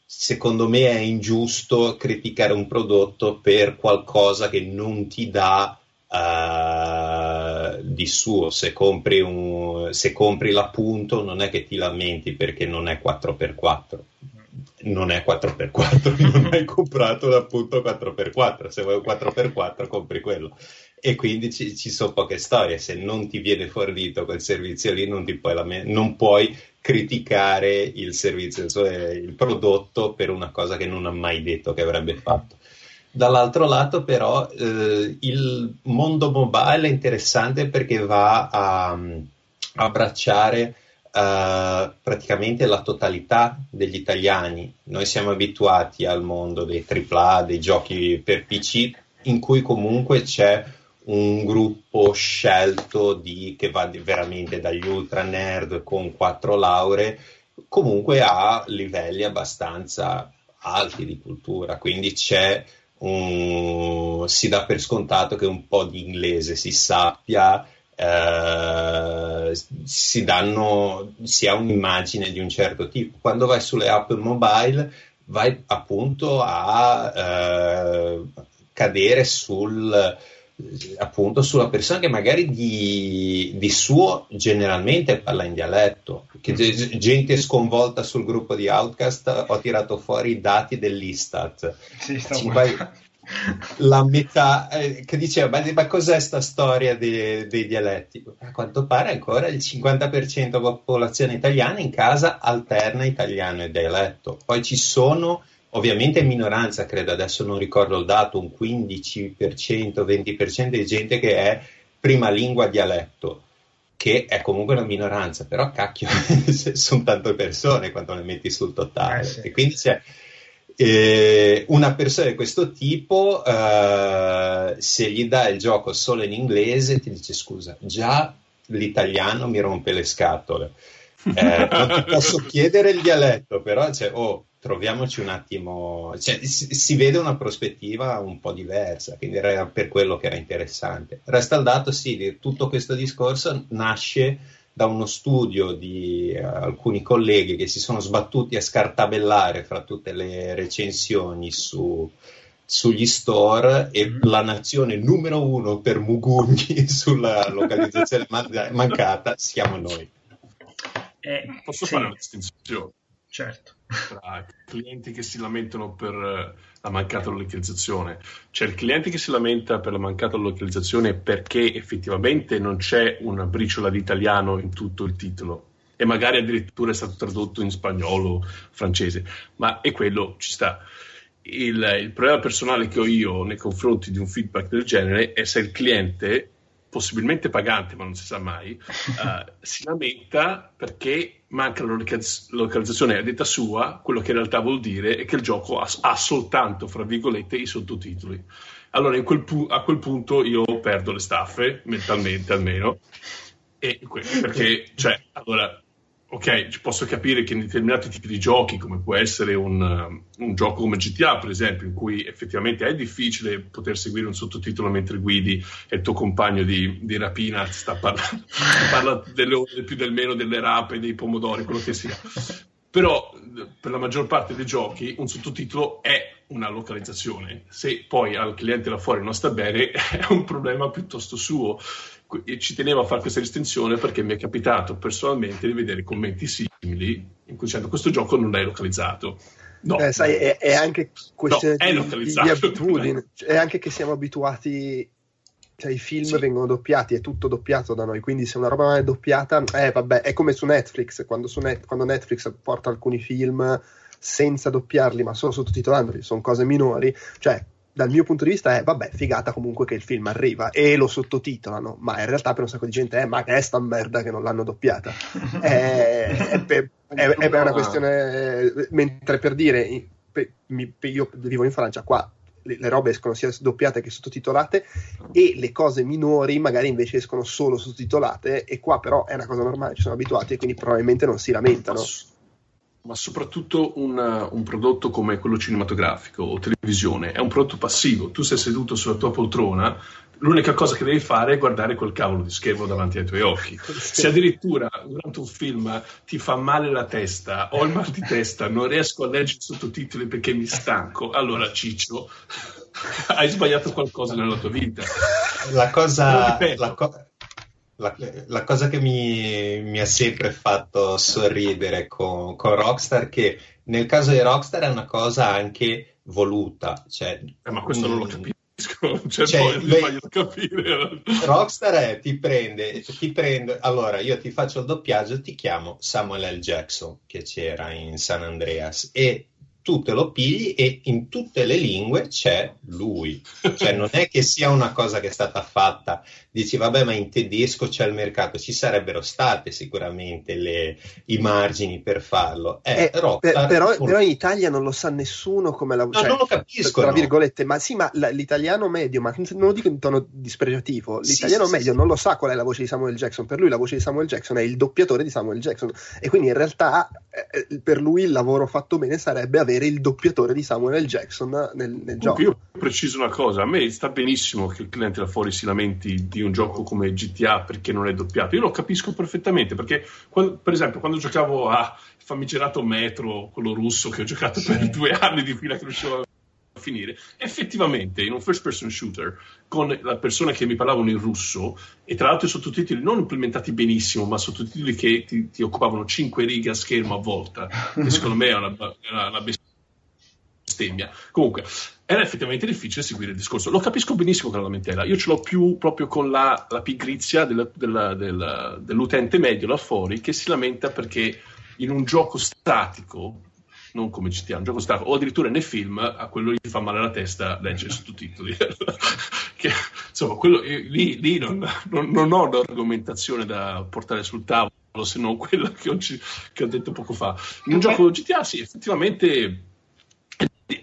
secondo me è ingiusto criticare un prodotto per qualcosa che non ti dà uh, di suo. Se compri, un, se compri l'appunto non è che ti lamenti perché non è 4x4 non è 4x4, non hai comprato l'appunto 4x4, se vuoi un 4x4 compri quello. E quindi ci, ci, sono poche storie, se non ti viene fornito quel servizio lì non, puoi, lament- non puoi criticare il servizio, cioè il prodotto per una cosa che non ha mai detto che avrebbe fatto. Dall'altro lato però eh, il mondo mobile è interessante perché va a, abbracciare Uh, praticamente la totalità degli italiani. Noi siamo abituati al mondo dei AAA, dei giochi per PC, in cui comunque c'è un gruppo scelto di, che va di, veramente dagli ultra nerd con quattro lauree, comunque a livelli abbastanza alti di cultura, quindi c'è un, si dà per scontato che un po' di inglese si sappia eh, si, danno, si ha un'immagine di un certo tipo. Quando vai sulle app mobile vai appunto a eh, cadere sul, appunto sulla persona che magari di, di, suo generalmente parla in dialetto. Che mm. gente sconvolta sul gruppo di Outcast ho tirato fuori i dati dell'Istat. Sì, la metà eh, che diceva ma, ma cos'è sta storia dei, dei, dialetti a quanto pare ancora il 50% della popolazione italiana in casa alterna italiano e dialetto poi ci sono ovviamente in minoranza credo adesso non ricordo il dato un 15% 20% di gente che è prima lingua dialetto che è comunque una minoranza però cacchio sono tante persone quando le metti sul totale eh sì. e quindi c'è eh, una persona di questo tipo, eh, se gli dai il gioco solo in inglese, ti dice scusa, già l'italiano mi rompe le scatole. Eh, non ti posso chiedere il dialetto, però cioè, oh, troviamoci un attimo, cioè, si, si, vede una prospettiva un po' diversa, quindi era per quello che era interessante. Resta il dato, sì, tutto questo discorso nasce da uno studio di uh, alcuni colleghi che si sono sbattuti a scartabellare fra tutte le recensioni su, sugli store e mm. la nazione numero uno per Mugugni sulla localizzazione man- mancata siamo noi. Eh, Posso sì. fare una distinzione? Certo. Tra clienti che si lamentano per la mancata localizzazione. C'è il cliente che si lamenta per la mancata localizzazione perché effettivamente non c'è una briciola di italiano in tutto il titolo e magari addirittura è stato tradotto in spagnolo, francese, ma e quello ci sta. Il, il problema personale che ho io nei confronti di un feedback del genere è se il cliente possibilmente pagante, ma non si sa mai, uh, si lamenta perché manca la localizzazione a detta sua, quello che in realtà vuol dire è che il gioco ha, ha soltanto, fra virgolette, i sottotitoli. Allora quel pu- a quel punto io perdo le staffe, mentalmente almeno, e, perché, cioè, allora, ok, posso capire che in determinati tipi di giochi, come può essere un, un, gioco come GTA, per esempio, in cui effettivamente è difficile poter seguire un sottotitolo mentre guidi e il tuo compagno di, di rapina sta parlando, parla delle, del più del meno delle rape, dei pomodori, quello che sia. Però per la maggior parte dei giochi un sottotitolo è una localizzazione. Se poi al cliente là fuori non sta bene, è un problema piuttosto suo ci tenevo a fare questa distinzione perché mi è capitato personalmente di vedere commenti simili in cui dicendo questo gioco non è localizzato. No, eh, sai, è, è, anche questione no, di, di, abitudine, è anche che siamo abituati, cioè i film sì. vengono doppiati, è tutto doppiato da noi, quindi se una roba non è doppiata, eh vabbè, è come su Netflix, quando, su Net, quando Netflix porta alcuni film senza doppiarli ma solo sottotitolandoli, sono cose minori, cioè dal mio punto di vista è vabbè, figata comunque che il film arriva e lo sottotitolano, ma in realtà per un sacco di gente è ma che è sta merda che non l'hanno doppiata. è, è, per, è, è, per una questione, mentre per dire, per, mi, io vivo in Francia, qua le, le, robe escono sia doppiate che sottotitolate e le cose minori magari invece escono solo sottotitolate e qua però è una cosa normale, ci sono abituati e quindi probabilmente non si lamentano ma soprattutto una, un prodotto come quello cinematografico o televisione è un prodotto passivo. Tu sei seduto sulla tua poltrona l'unica cosa che devi fare è guardare quel cavolo di schermo davanti ai tuoi occhi. Se addirittura durante un film ti fa male la testa, ho il mal di testa, non riesco a leggere i sottotitoli perché mi stanco, allora Ciccio, hai sbagliato qualcosa nella tua vita. La cosa, la, la, cosa che mi, mi, ha sempre fatto sorridere con, con Rockstar che nel caso di Rockstar è una cosa anche voluta. Cioè, eh, ma questo non lo capisco. Cioè, cioè, lei, capire. Rockstar è, ti prende, ti prende, allora io ti faccio il doppiaggio, ti chiamo Samuel L. Jackson che c'era in San Andreas e tu te lo pigli e in tutte le lingue c'è lui. Cioè non è che sia una cosa che è stata fatta, dici vabbè ma in tedesco c'è il mercato, ci sarebbero state sicuramente le, i margini per farlo. Eh, eh, per, però, però, in Italia non lo sa nessuno come la... No, cioè, non lo capisco. Tra virgolette, ma sì, ma la, l'italiano medio, ma non lo dico in tono dispregiativo, l'italiano sì, medio sì, non lo sa qual è la voce di Samuel Jackson, per lui la voce di Samuel Jackson è il doppiatore di Samuel Jackson e quindi in realtà eh, eh per lui il lavoro fatto bene sarebbe avere il doppiatore di Samuel L. Jackson nel, nel gioco. Io preciso una cosa, a me sta benissimo che il cliente là fuori si lamenti di un gioco come GTA perché non è doppiato, io lo capisco perfettamente perché quando, per esempio quando giocavo a famigerato Metro, quello russo che ho giocato sì. per due anni di fila che riuscivo a finire, effettivamente in un first person shooter con le persone che mi parlavano in russo e tra l'altro i sottotitoli non implementati benissimo, ma sottotitoli che ti, ti occupavano 5 righe a schermo a volta, che secondo me è una, una, una bestemmia. Comunque, era effettivamente difficile seguire il discorso. Lo capisco benissimo con la lamentela. Io ce l'ho più proprio con la, la pigrizia della, della, della, dell'utente medio là fuori che si lamenta perché in un gioco statico, non come GTA, un gioco statico, o addirittura nei film, a quello gli fa male la testa leggere sottotitoli. che, insomma, quello, lì, lì non, non, non ho un'argomentazione da portare sul tavolo se non quella che ho, che ho detto poco fa. In un gioco GTA, sì, effettivamente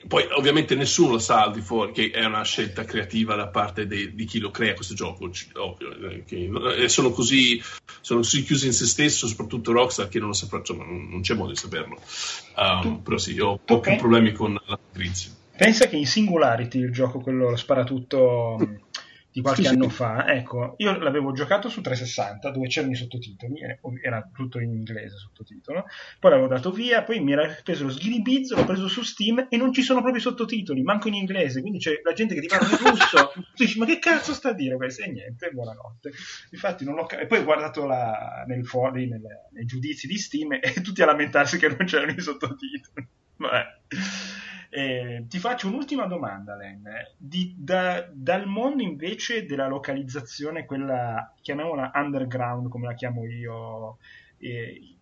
poi ovviamente nessuno lo sa al di fuori che è una scelta creativa da parte de, di chi lo crea questo gioco, ovvio, eh, eh, sono, così, sono così chiusi in se stesso, soprattutto Rockstar, che non lo saprà, insomma, non c'è modo di saperlo. Um, però sì, ho, ho più problemi con la patrizia. Pensa che in Singularity, il gioco quello sparatutto di qualche sì, anno sì. fa, ecco, io l'avevo giocato su 360 dove c'erano i sottotitoli, era tutto in inglese sottotitolo, poi l'avevo dato via, poi mi era preso lo sghiribizzo, l'ho preso su Steam e non ci sono proprio i sottotitoli, manco in inglese, quindi c'è la gente che ti parla in russo, tu dici ma che cazzo sta a dire questo? E niente, buonanotte. Infatti non l'ho capito, e poi ho guardato la, nel fuori, nel, nei giudizi di Steam e tutti a lamentarsi che non c'erano i sottotitoli. Vabbè. Eh, ti faccio un'ultima domanda, Len. Di, da, dal mondo invece della localizzazione, quella chiamiamola underground, come la chiamo io, eh,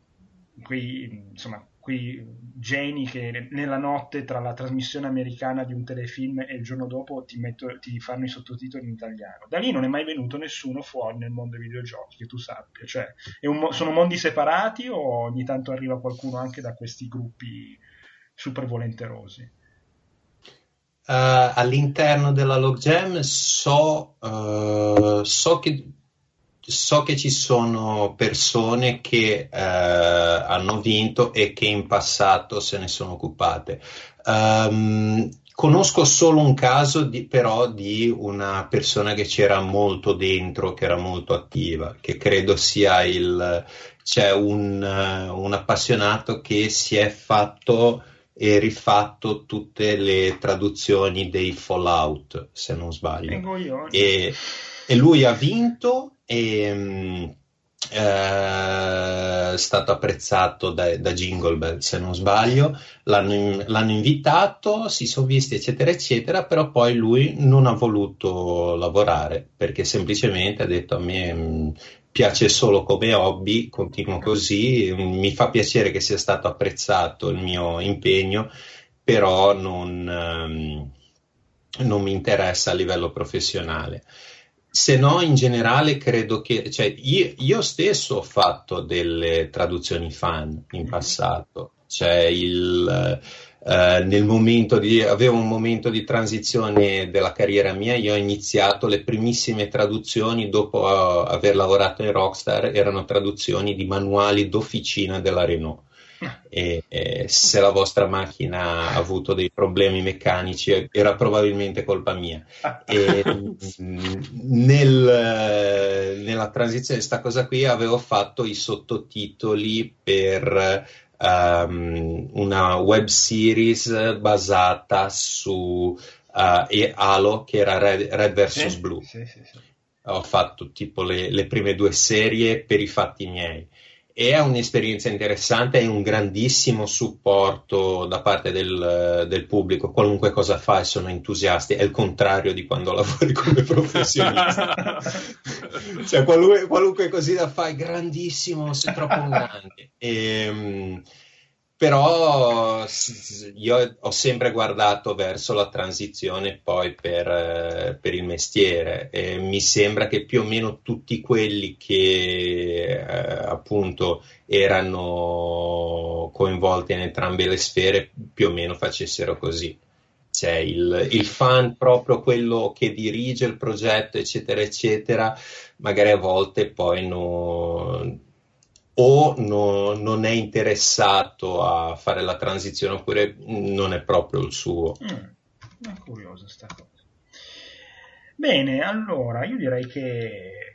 quei, insomma, quei geni che nella notte tra la trasmissione americana di un telefilm e il giorno dopo ti, metto, ti fanno i sottotitoli in italiano. Da lì non è mai venuto nessuno fuori nel mondo dei videogiochi, che tu sappia. Cioè, un, sono mondi separati o ogni tanto arriva qualcuno anche da questi gruppi super volenterosi? Uh, all'interno della Logjam so, uh, so, che, so, che, ci sono persone che uh, hanno vinto e che in passato se ne sono occupate. Um, conosco solo un caso di, però di una persona che c'era molto dentro, che era molto attiva, che credo sia il... c'è un, un appassionato che si è fatto e rifatto tutte le traduzioni dei Fallout, se non sbaglio. E, e, lui ha vinto e mm, eh, è stato apprezzato da, da Jingle Bell, se non sbaglio. L'hanno, l'hanno invitato, si sono visti, eccetera, eccetera, però poi lui non ha voluto lavorare perché semplicemente ha detto a me mm, piace solo come hobby, continuo così, mi fa piacere che sia stato apprezzato il mio impegno, però non, um, non mi interessa a livello professionale. Se no, in generale, credo che cioè, io, io, stesso ho fatto delle traduzioni fan in passato. Cioè il, eh, nel momento di, avevo un momento di transizione della carriera mia, io ho iniziato le primissime traduzioni dopo uh, aver lavorato in Rockstar, erano traduzioni di manuali d'officina della Renault. E, e se la vostra macchina ha avuto dei problemi meccanici era probabilmente colpa mia. E, nel, nella transizione di questa cosa qui avevo fatto i sottotitoli per um, una web series basata su uh, Halo che era Red, Red vs sì, Blue. Sì, sì, Ho fatto tipo le, le, prime due serie per i fatti miei. È un'esperienza interessante e un grandissimo supporto da parte del, del, pubblico. Qualunque cosa fai sono entusiasti, è il contrario di quando lavori come professionista. cioè, qualunque, qualunque cosina fai, grandissimo, sei troppo grande. E, um, però io ho sempre guardato verso la transizione poi per, eh, per, il mestiere e mi sembra che più o meno tutti quelli che eh, appunto erano coinvolti in entrambe le sfere più o meno facessero così. C'è il, il fan proprio quello che dirige il progetto eccetera eccetera magari a volte poi non o no, non è interessato a fare la transizione oppure non è proprio il suo. Mm, è curiosa sta cosa. Bene, allora io direi che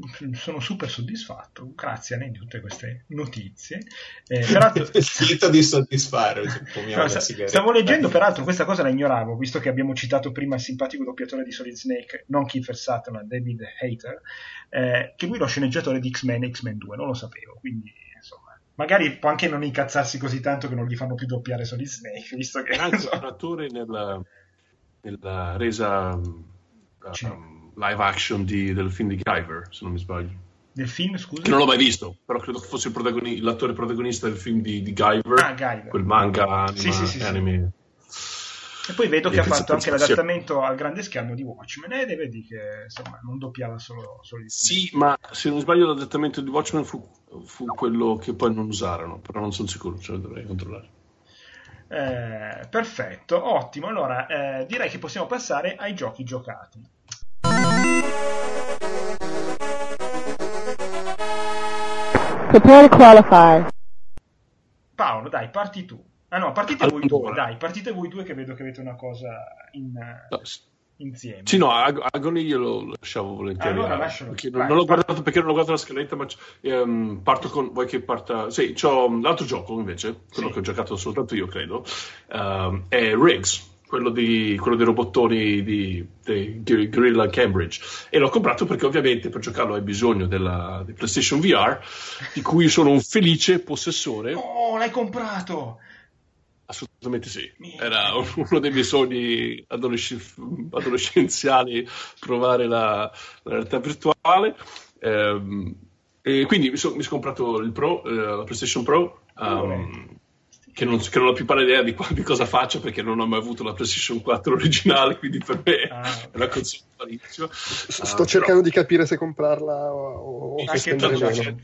sono super soddisfatto, grazie a di tutte queste notizie. Eh, peraltro... Finito di soddisfare. no, stavo leggendo, peraltro, questa cosa la ignoravo, visto che abbiamo citato prima il simpatico doppiatore di Solid Snake, non Kiefer Sutherland, David Hater, eh, che lui è lo sceneggiatore di X-Men e X-Men 2, non lo sapevo, quindi insomma magari può anche non incazzarsi così tanto che non gli fanno più doppiare Solid Snake, visto che... Anzi, è un attore nella, nella resa um, live action di, del film di Guyver, se non mi sbaglio. Del film, scusa? Che non l'ho mai visto, però credo che fosse protagoni- l'attore protagonista del film di, di Guyver, ah, Guyver, quel manga anima, sì, sì, sì, anime. E poi vedo e che ha fatto anche l'adattamento al grande schermo di Watchmen ed vedi che insomma non doppiava solo, solo il Sì, ma se non sbaglio l'adattamento di Watchmen fu, fu quello che poi non usarono, però non sono sicuro, cioè dovrei controllare. Eh, perfetto, ottimo. Allora eh, direi che possiamo passare ai giochi giocati. Prepare to qualify. Paolo, dai, parti tu. Ah no, partite allora. voi due, dai, partite voi due che vedo che avete una cosa in, no, insieme. Sì, no, Ag- Agony io lo lasciavo volentieri. Allora, lascialo. Non, non l'ho guardato perché non ho guardato la scaletta, ma um, parto con... Vuoi che parta... Sì, c'ho l'altro gioco invece, quello sì. che ho giocato soltanto io, credo, um, è Riggs quello, di, quello dei robottoni di, di Guerrilla Cambridge. E l'ho comprato perché ovviamente per giocarlo hai bisogno della, di PlayStation VR di cui sono un felice possessore. Oh l'hai comprato! Assolutamente sì. Era uno dei miei sogni adolesc- adolescenziali provare la, la realtà virtuale. Ehm, e quindi mi sono, mi sono comprato il Pro, eh, la PlayStation Pro um, che non, che non, ho più pari idea di, di, cosa faccia perché non ho mai avuto la PlayStation 4 originale, quindi per me ah, è una console. Sto uh, cercando però... di capire se comprarla o, o se spendere meno.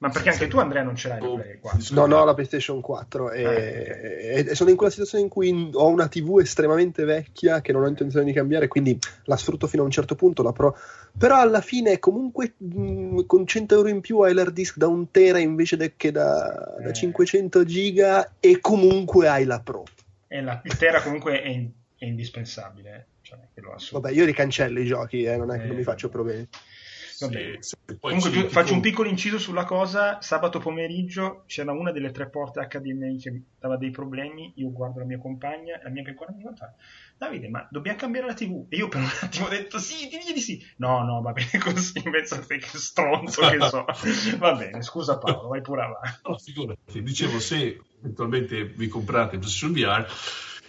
Ma perché anche tu, Andrea, non ce l'hai la Play 4? No, no, la PlayStation 4. E, eh. e, sono in quella situazione in cui ho una TV estremamente vecchia che non ho intenzione di cambiare, quindi la sfrutto fino a un certo punto. La Pro. Però alla fine, comunque, mh, con 100 euro in più hai l'hard disk da un tera invece de- che da, eh. da 500 giga, e comunque hai la Pro. E la, il tera comunque è, in, è indispensabile. Eh. Cioè, Vabbè, io ricancello i giochi, eh, non è che non mi faccio problemi. Vabbè. Sì, Comunque sì, faccio un piccolo inciso sulla cosa. Sabato pomeriggio c'era una delle tre porte HDMI che dava dei problemi. Io guardo la mia compagna, la mia che guarda mi guarda. Davide, ma dobbiamo cambiare la TV? E io per un attimo ho detto sì, digli di sì. No, no, va bene così, invece a te che stronzo che so. va bene, scusa Paolo, vai pure avanti. No, figurati, dicevo, se eventualmente vi comprate PlayStation VR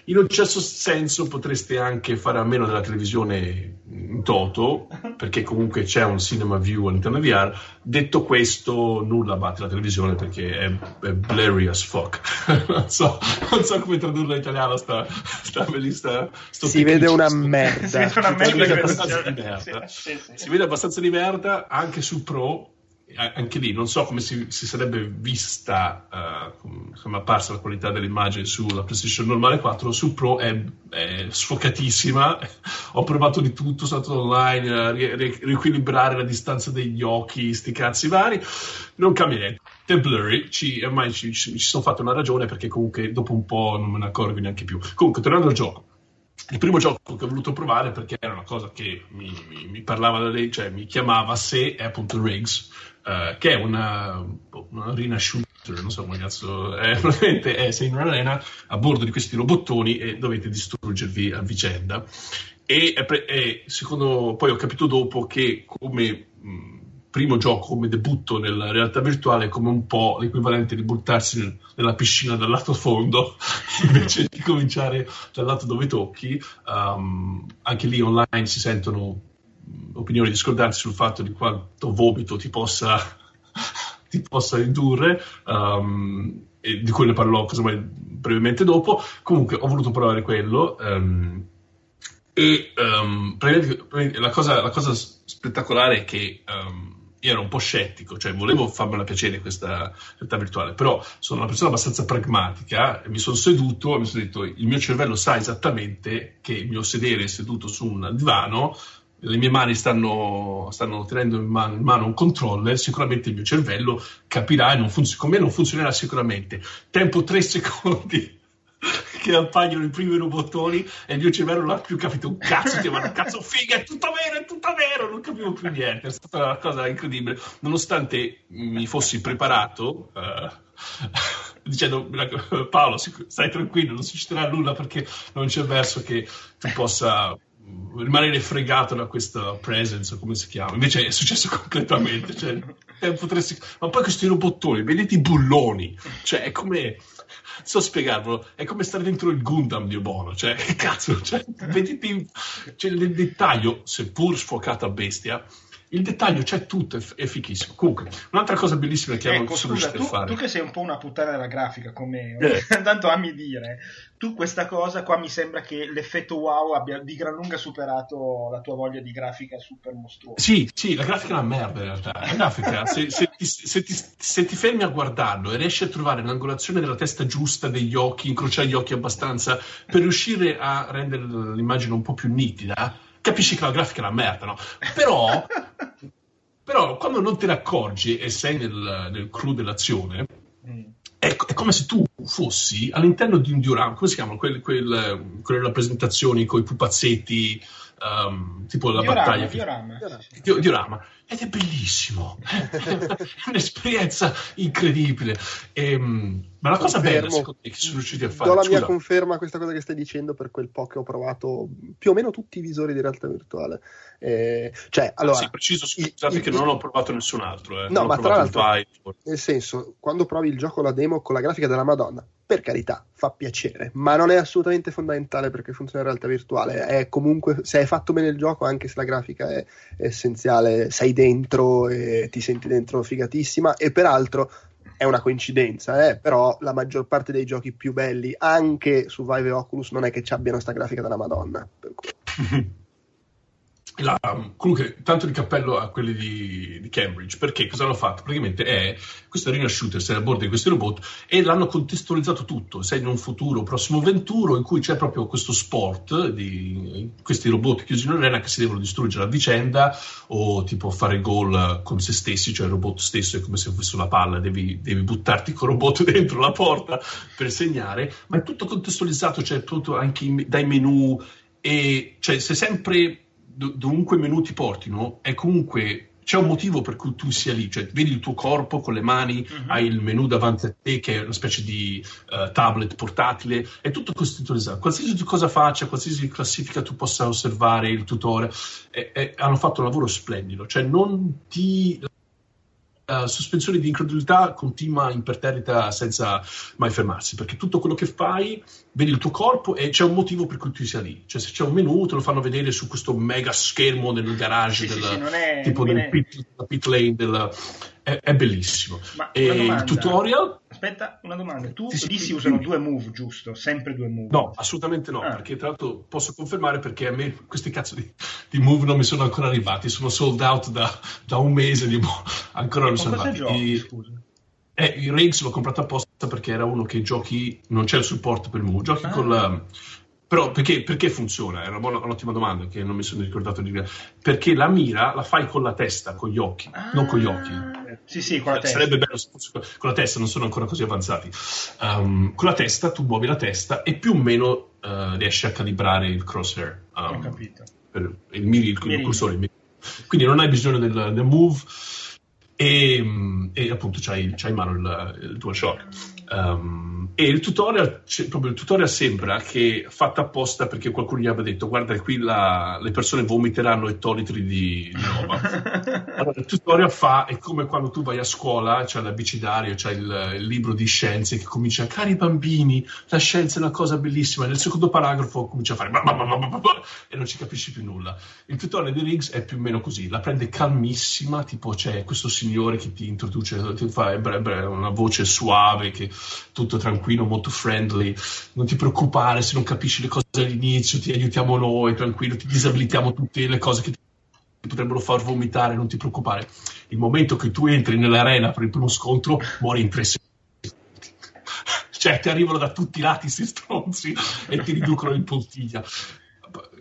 in un certo senso potreste anche fare a meno della televisione in toto, perché comunque c'è un cinema view all'interno di VR. Detto questo, nulla batte la televisione perché è, è blurry as fuck. non, so, non, so, come tradurla in italiano sta, sta bellista. Si vede una merda. si vede una merda. Si vede abbastanza di merda. Sì, sì, sì. Si vede abbastanza di merda anche su Pro anche lì non so come si, si sarebbe vista, uh, come apparsa la qualità dell'immagine sulla PlayStation normale 4, su Pro è, è sfocatissima. Ho provato di tutto, sono stato online, ri- ri- riequilibrare la distanza degli occhi, sti cazzi vari. Non cambia niente. Blurry, ci, ormai ci, ci, ci sono fatto una ragione perché comunque dopo un po' non me ne accorgo neanche più. Comunque, tornando al gioco il primo gioco che ho voluto provare perché era una cosa che mi, mi, mi parlava da lei, cioè mi chiamava se è appunto Riggs, uh, che è una, una shooter, non so come cazzo è, praticamente è, sei in un'arena a bordo di questi robottoni e dovete distruggervi a vicenda. E, e secondo poi ho capito dopo che come primo gioco come debutto nella realtà virtuale è come un po' l'equivalente di buttarsi nella piscina dal lato fondo invece di cominciare dal lato dove tocchi. Um, anche lì online si sentono opinioni discordanti sul fatto di quanto vomito ti possa, ti possa indurre. Um, e di cui ne parlerò casomai brevemente dopo. Comunque ho voluto provare quello. Um, e um, la, cosa, la, cosa, spettacolare è che io ero un po' scettico, cioè volevo farmela piacere questa realtà virtuale, però sono una persona abbastanza pragmatica, mi sono seduto e mi sono detto il mio cervello sa esattamente che il mio sedere seduto su un divano, le mie mani stanno, stanno tenendo in mano, in mano, un controller, sicuramente il mio cervello capirà e non funzion- con me non funzionerà sicuramente. Tempo tre secondi che appaiono i primi robottoni e il mio cervello non ha più capito un cazzo, ti ma cazzo figa, è tutto vero, è tutto vero, non capivo più niente, è stata una cosa incredibile, nonostante mi fossi preparato, uh, dicendo Paolo, stai tranquillo, non succederà nulla perché non c'è verso che tu possa rimanere fregato da questa presence, come si chiama. Invece è successo completamente. Cioè, potresti... Ma poi questi robottoni, vedete i bulloni, cioè è come so spiegarvelo, è come stare dentro il Gundam di Obono, cioè, che cazzo, cioè, vedete, cioè, il dettaglio, seppur sfuocato a bestia, il dettaglio c'è tutto, è, è fichissimo. Comunque, un'altra cosa bellissima che ecco, sono scusa, tu, fare. Tu che sei un po' una puttana della grafica, come eh. tanto ami dire, tu questa cosa qua mi sembra che l'effetto wow abbia di gran lunga superato la tua voglia di grafica super mostruosa. Sì, sì, la grafica è una merda in realtà. La grafica, se, se, ti, se, ti, se, ti, fermi a guardarlo e riesci a trovare l'angolazione della testa giusta, degli occhi, incrociare gli occhi abbastanza per riuscire a rendere l'immagine un po' più nitida capisci che la grafica è una merda, no? Però, però quando non te ne accorgi e sei nel, nel crew dell'azione, mm. È, è, come se tu fossi all'interno di un diorama, come si chiamano quelle, quelle, quelle rappresentazioni con i pupazzetti, um, tipo la diorama, battaglia. Diorama. Che, diorama. Ed è bellissimo, è un'esperienza incredibile. E, ehm, ma la cosa Confermo. bella, secondo me, che sono riusciti a fare. Do la Scusa. mia conferma a questa cosa che stai dicendo per quel po' che ho provato più o meno tutti i visori di realtà virtuale. Eh, cioè, allora, sì, preciso, scusate il, che il, non ho provato nessun altro. Eh. No, ma tra l'altro, nel senso, quando provi il gioco, la demo con la grafica della Madonna, per carità, fa piacere, ma non è assolutamente fondamentale perché funziona in realtà virtuale. È comunque, se hai fatto bene il gioco, anche se la grafica è, è essenziale, sei dentro e ti senti dentro figatissima. E peraltro è una coincidenza, eh? però la maggior parte dei giochi più belli, anche su Vive e Oculus, non è che ci abbiano questa grafica della Madonna. La, comunque, tanto di cappello a quelli di, di, Cambridge, perché cosa hanno fatto? Praticamente è questa arena shooter, sei a bordo di questi robot e l'hanno contestualizzato tutto. Sei in un futuro prossimo venturo in cui c'è proprio questo sport di questi robot chiusi in arena che si devono distruggere a vicenda o tipo fare gol con se stessi, cioè il robot stesso è come se fosse una palla, devi, devi buttarti con il robot dentro la porta per segnare, ma è tutto contestualizzato, cioè tutto anche dai menu e cioè sei sempre dovunque menu ti portino, è comunque c'è un motivo per cui tu sia lì, cioè vedi il tuo corpo con le mani, uh-huh. hai il menu davanti a te che è una specie di uh, tablet portatile, è tutto costituito. Qualsiasi cosa faccia, qualsiasi classifica tu possa osservare, il tutore, è, è, hanno fatto un lavoro splendido, cioè non ti uh, sospensione di incredulità continua imperterrita senza mai fermarsi, perché tutto quello che fai, vedi il tuo corpo e c'è un motivo per cui tu sia lì. Cioè, se c'è un menu, te lo fanno vedere su questo mega schermo nel garage, sì, del, sì, sì, è, tipo nel pit, pit, lane del, è, è bellissimo. Ma e il tutorial... Aspetta, una domanda. Tu sì, lì si usano due move, giusto? Sempre due move? No, assolutamente no, ah. perché tra l'altro posso confermare perché a me questi cazzo di, di move non mi sono ancora arrivati, sono sold out da, da un mese, di, ancora non sono arrivati. Giochi, scusa? Eh, il Riggs l'ho comprato apposta perché era uno che giochi, non c'è il supporto per il move, giochi ah. con la però perché, perché, funziona? È una buona, un'ottima domanda che non mi sono ricordato di dire. Perché la mira la fai con la testa, con gli occhi, ah, non con gli occhi. Sì, sì, con la testa. Sarebbe bello con la testa, non sono ancora così avanzati. Um, con la testa tu muovi la testa e più o meno uh, riesci a calibrare il crosshair. Um, Ho capito. Per il, il, il, il cursore. Quindi non hai bisogno del, del move e, e appunto c'hai, c'hai in mano il, il DualShock. Um, e il tutorial, proprio il tutorial sembra che è fatto apposta perché qualcuno gli abbia detto guarda qui la, le persone vomiteranno ettolitri di, di roba allora, il tutorial fa è come quando tu vai a scuola c'è l'abicidario, c'è il, il, libro di scienze che comincia cari bambini la scienza è una cosa bellissima. E nel secondo paragrafo comincia a fare e non ci capisci più nulla. Il tutorial di Riggs è più o meno così la prende calmissima tipo c'è questo signore che ti introduce ti fa una voce suave che tutto tranquillo, molto friendly, non ti preoccupare se non capisci le cose all'inizio, ti aiutiamo noi, tranquillo, ti disabilitiamo tutte le cose che ti potrebbero far vomitare, non ti preoccupare. Il momento che tu entri nell'arena per il primo scontro, muori in tre secondi. Cioè, ti arrivano da tutti i lati questi stronzi e ti riducono in poltiglia.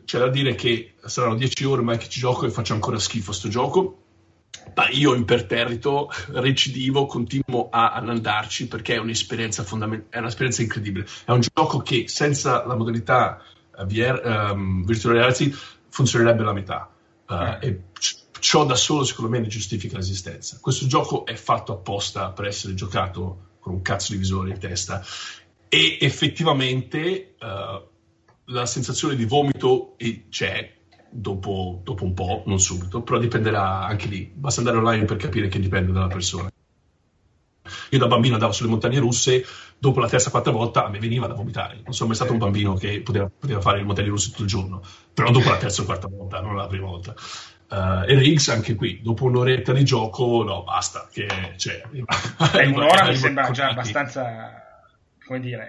C'è da dire che saranno dieci ore ormai che ci gioco e faccio ancora schifo a sto gioco io imperterrito, recidivo, continuo a, ad andarci perché è un'esperienza fondamentale, è un'esperienza incredibile. È un gioco che senza la modalità uh, VR, um, virtual reality funzionerebbe la metà. Uh, e ciò da solo secondo me ne giustifica l'esistenza. Questo gioco è fatto apposta per essere giocato con un cazzo di visore in testa e effettivamente uh, la sensazione di vomito c'è dopo, dopo, un po', non subito, però dipenderà anche lì. Basta andare online per capire che dipende dalla persona. Io da bambino andavo sulle montagne russe, dopo la terza quarta volta a me veniva da vomitare. Non sono mai stato un bambino che poteva, poteva fare le montagne russe tutto il giorno, però dopo la terza o quarta volta, non la prima volta. Uh, e Riggs anche qui, dopo un'oretta di gioco, no, basta. Che, cioè, Beh, un'ora mi sembra già abbastanza, come dire,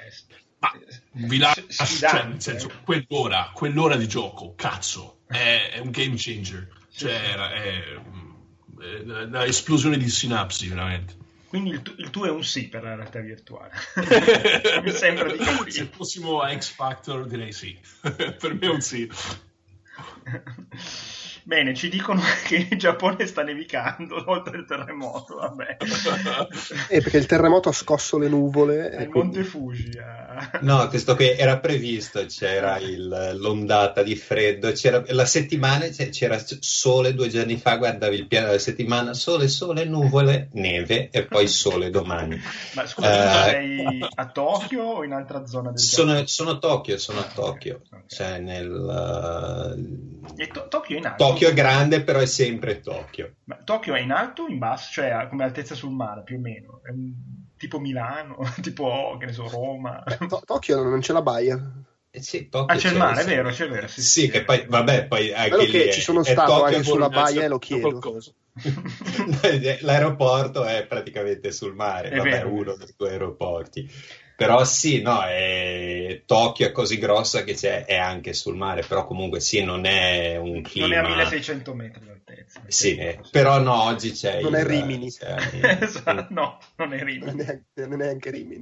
ma vi lascio, cioè, nel senso, quell'ora, quell'ora di gioco, cazzo, è, è un game changer. Cioè, è, è un'esplosione di sinapsi, veramente. Quindi il, tu, il, tuo è un sì per la realtà virtuale. Mi sembra di capire. Se fossimo a X Factor direi sì. per me è un sì. Bene, ci dicono che in Giappone sta nevicando oltre il terremoto, vabbè. eh, perché il terremoto ha scosso le nuvole. Il quindi... Monte Fuji. Eh. No, questo che era previsto, c'era il, l'ondata di freddo, c'era la settimana, c'era sole due giorni fa, guardavi il piano della settimana, sole, sole, nuvole, neve e poi sole domani. Ma scusa, uh, sei a Tokyo o in altra zona del sono, sono a Tokyo, sono a Tokyo, okay. cioè nel... Uh, e to- Tokyo in alto? Tokyo è grande, però è sempre Tokyo. Ma Tokyo è in alto o in basso? Cioè come altezza sul mare, più o meno? È un... tipo Milano, tipo, che ne so, Roma? Beh, to- Tokyo non c'è la baia. Eh sì, ah, c'è il mare, è vero, c'è vero. Sì, sì, sì che poi, vabbè, poi anche Quello che ci sono stato anche sulla baia e lo chiedo. L'aeroporto è praticamente sul mare, è vabbè, vero. uno dei due aeroporti. Però sì, no, è... Tokyo è così grossa che è anche sul mare, però comunque sì, non è un clima... Non è a 1600 metri d'altezza. Sì, eh, però no, oggi c'è... Non il... è Rimini. esatto, no, non è Rimini. Non è, non è anche Rimini.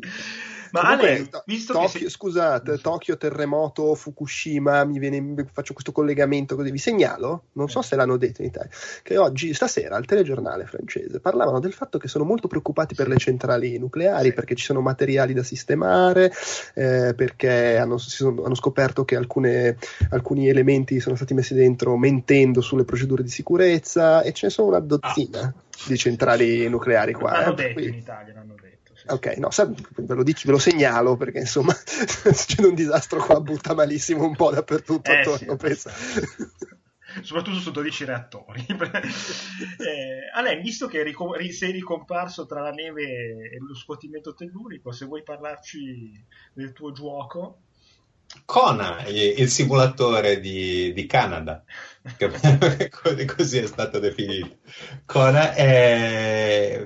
Ma Comunque, Ale, visto Tokyo, che... Scusate, Tokyo, terremoto, Fukushima, mi viene, faccio questo collegamento così, vi segnalo, non so se l'hanno detto in Italia, che oggi, stasera, al telegiornale francese, parlavano del fatto che sono molto preoccupati per le centrali nucleari, sì. perché ci sono materiali da sistemare, eh, perché hanno, sono, hanno, scoperto che alcune, alcuni elementi sono stati messi dentro mentendo sulle procedure di sicurezza, e ce ne sono una dozzina ah. di centrali nucleari qua. L'hanno eh, detto in Italia, l'hanno detto. Ok, no, ve lo, dico, ve lo segnalo perché insomma c'è un disastro qua, butta malissimo un po' dappertutto eh, attorno, sì, soprattutto su 12 reattori. eh, Alain, visto che ricom- sei ricomparso tra la neve e lo scuotimento tellurico, se vuoi parlarci del tuo gioco. Kona, il simulatore di, di Canada, così è stato definito. Kona è